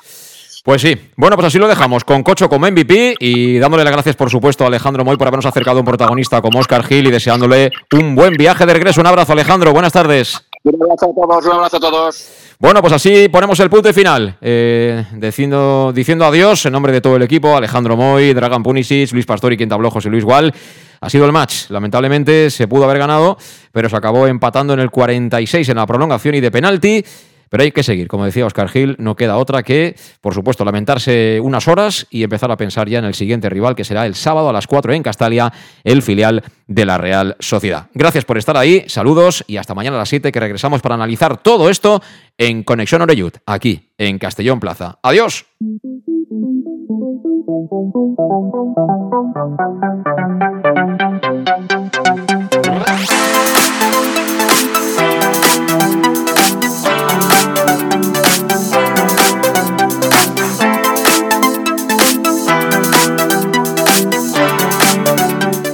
Pues sí. Bueno, pues así lo dejamos, con Cocho como MVP y dándole las gracias, por supuesto, a Alejandro Moy por habernos acercado a un protagonista como Oscar Gil y deseándole un buen viaje de regreso. Un abrazo, Alejandro. Buenas tardes. Un abrazo a todos, un abrazo a todos. Bueno, pues así ponemos el punto final. Eh, diciendo, diciendo adiós en nombre de todo el equipo, Alejandro Moy, Dragan Punisic, Luis Pastor y quien tabló José Luis Gual. Ha sido el match. Lamentablemente se pudo haber ganado, pero se acabó empatando en el 46 en la prolongación y de penalti. Pero hay que seguir, como decía Oscar Gil, no queda otra que, por supuesto, lamentarse unas horas y empezar a pensar ya en el siguiente rival, que será el sábado a las 4 en Castalia, el filial de la Real Sociedad. Gracias por estar ahí, saludos y hasta mañana a las 7 que regresamos para analizar todo esto en Conexión Oreyud, aquí en Castellón Plaza. Adiós.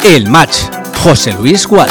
El match, José Luis Gual.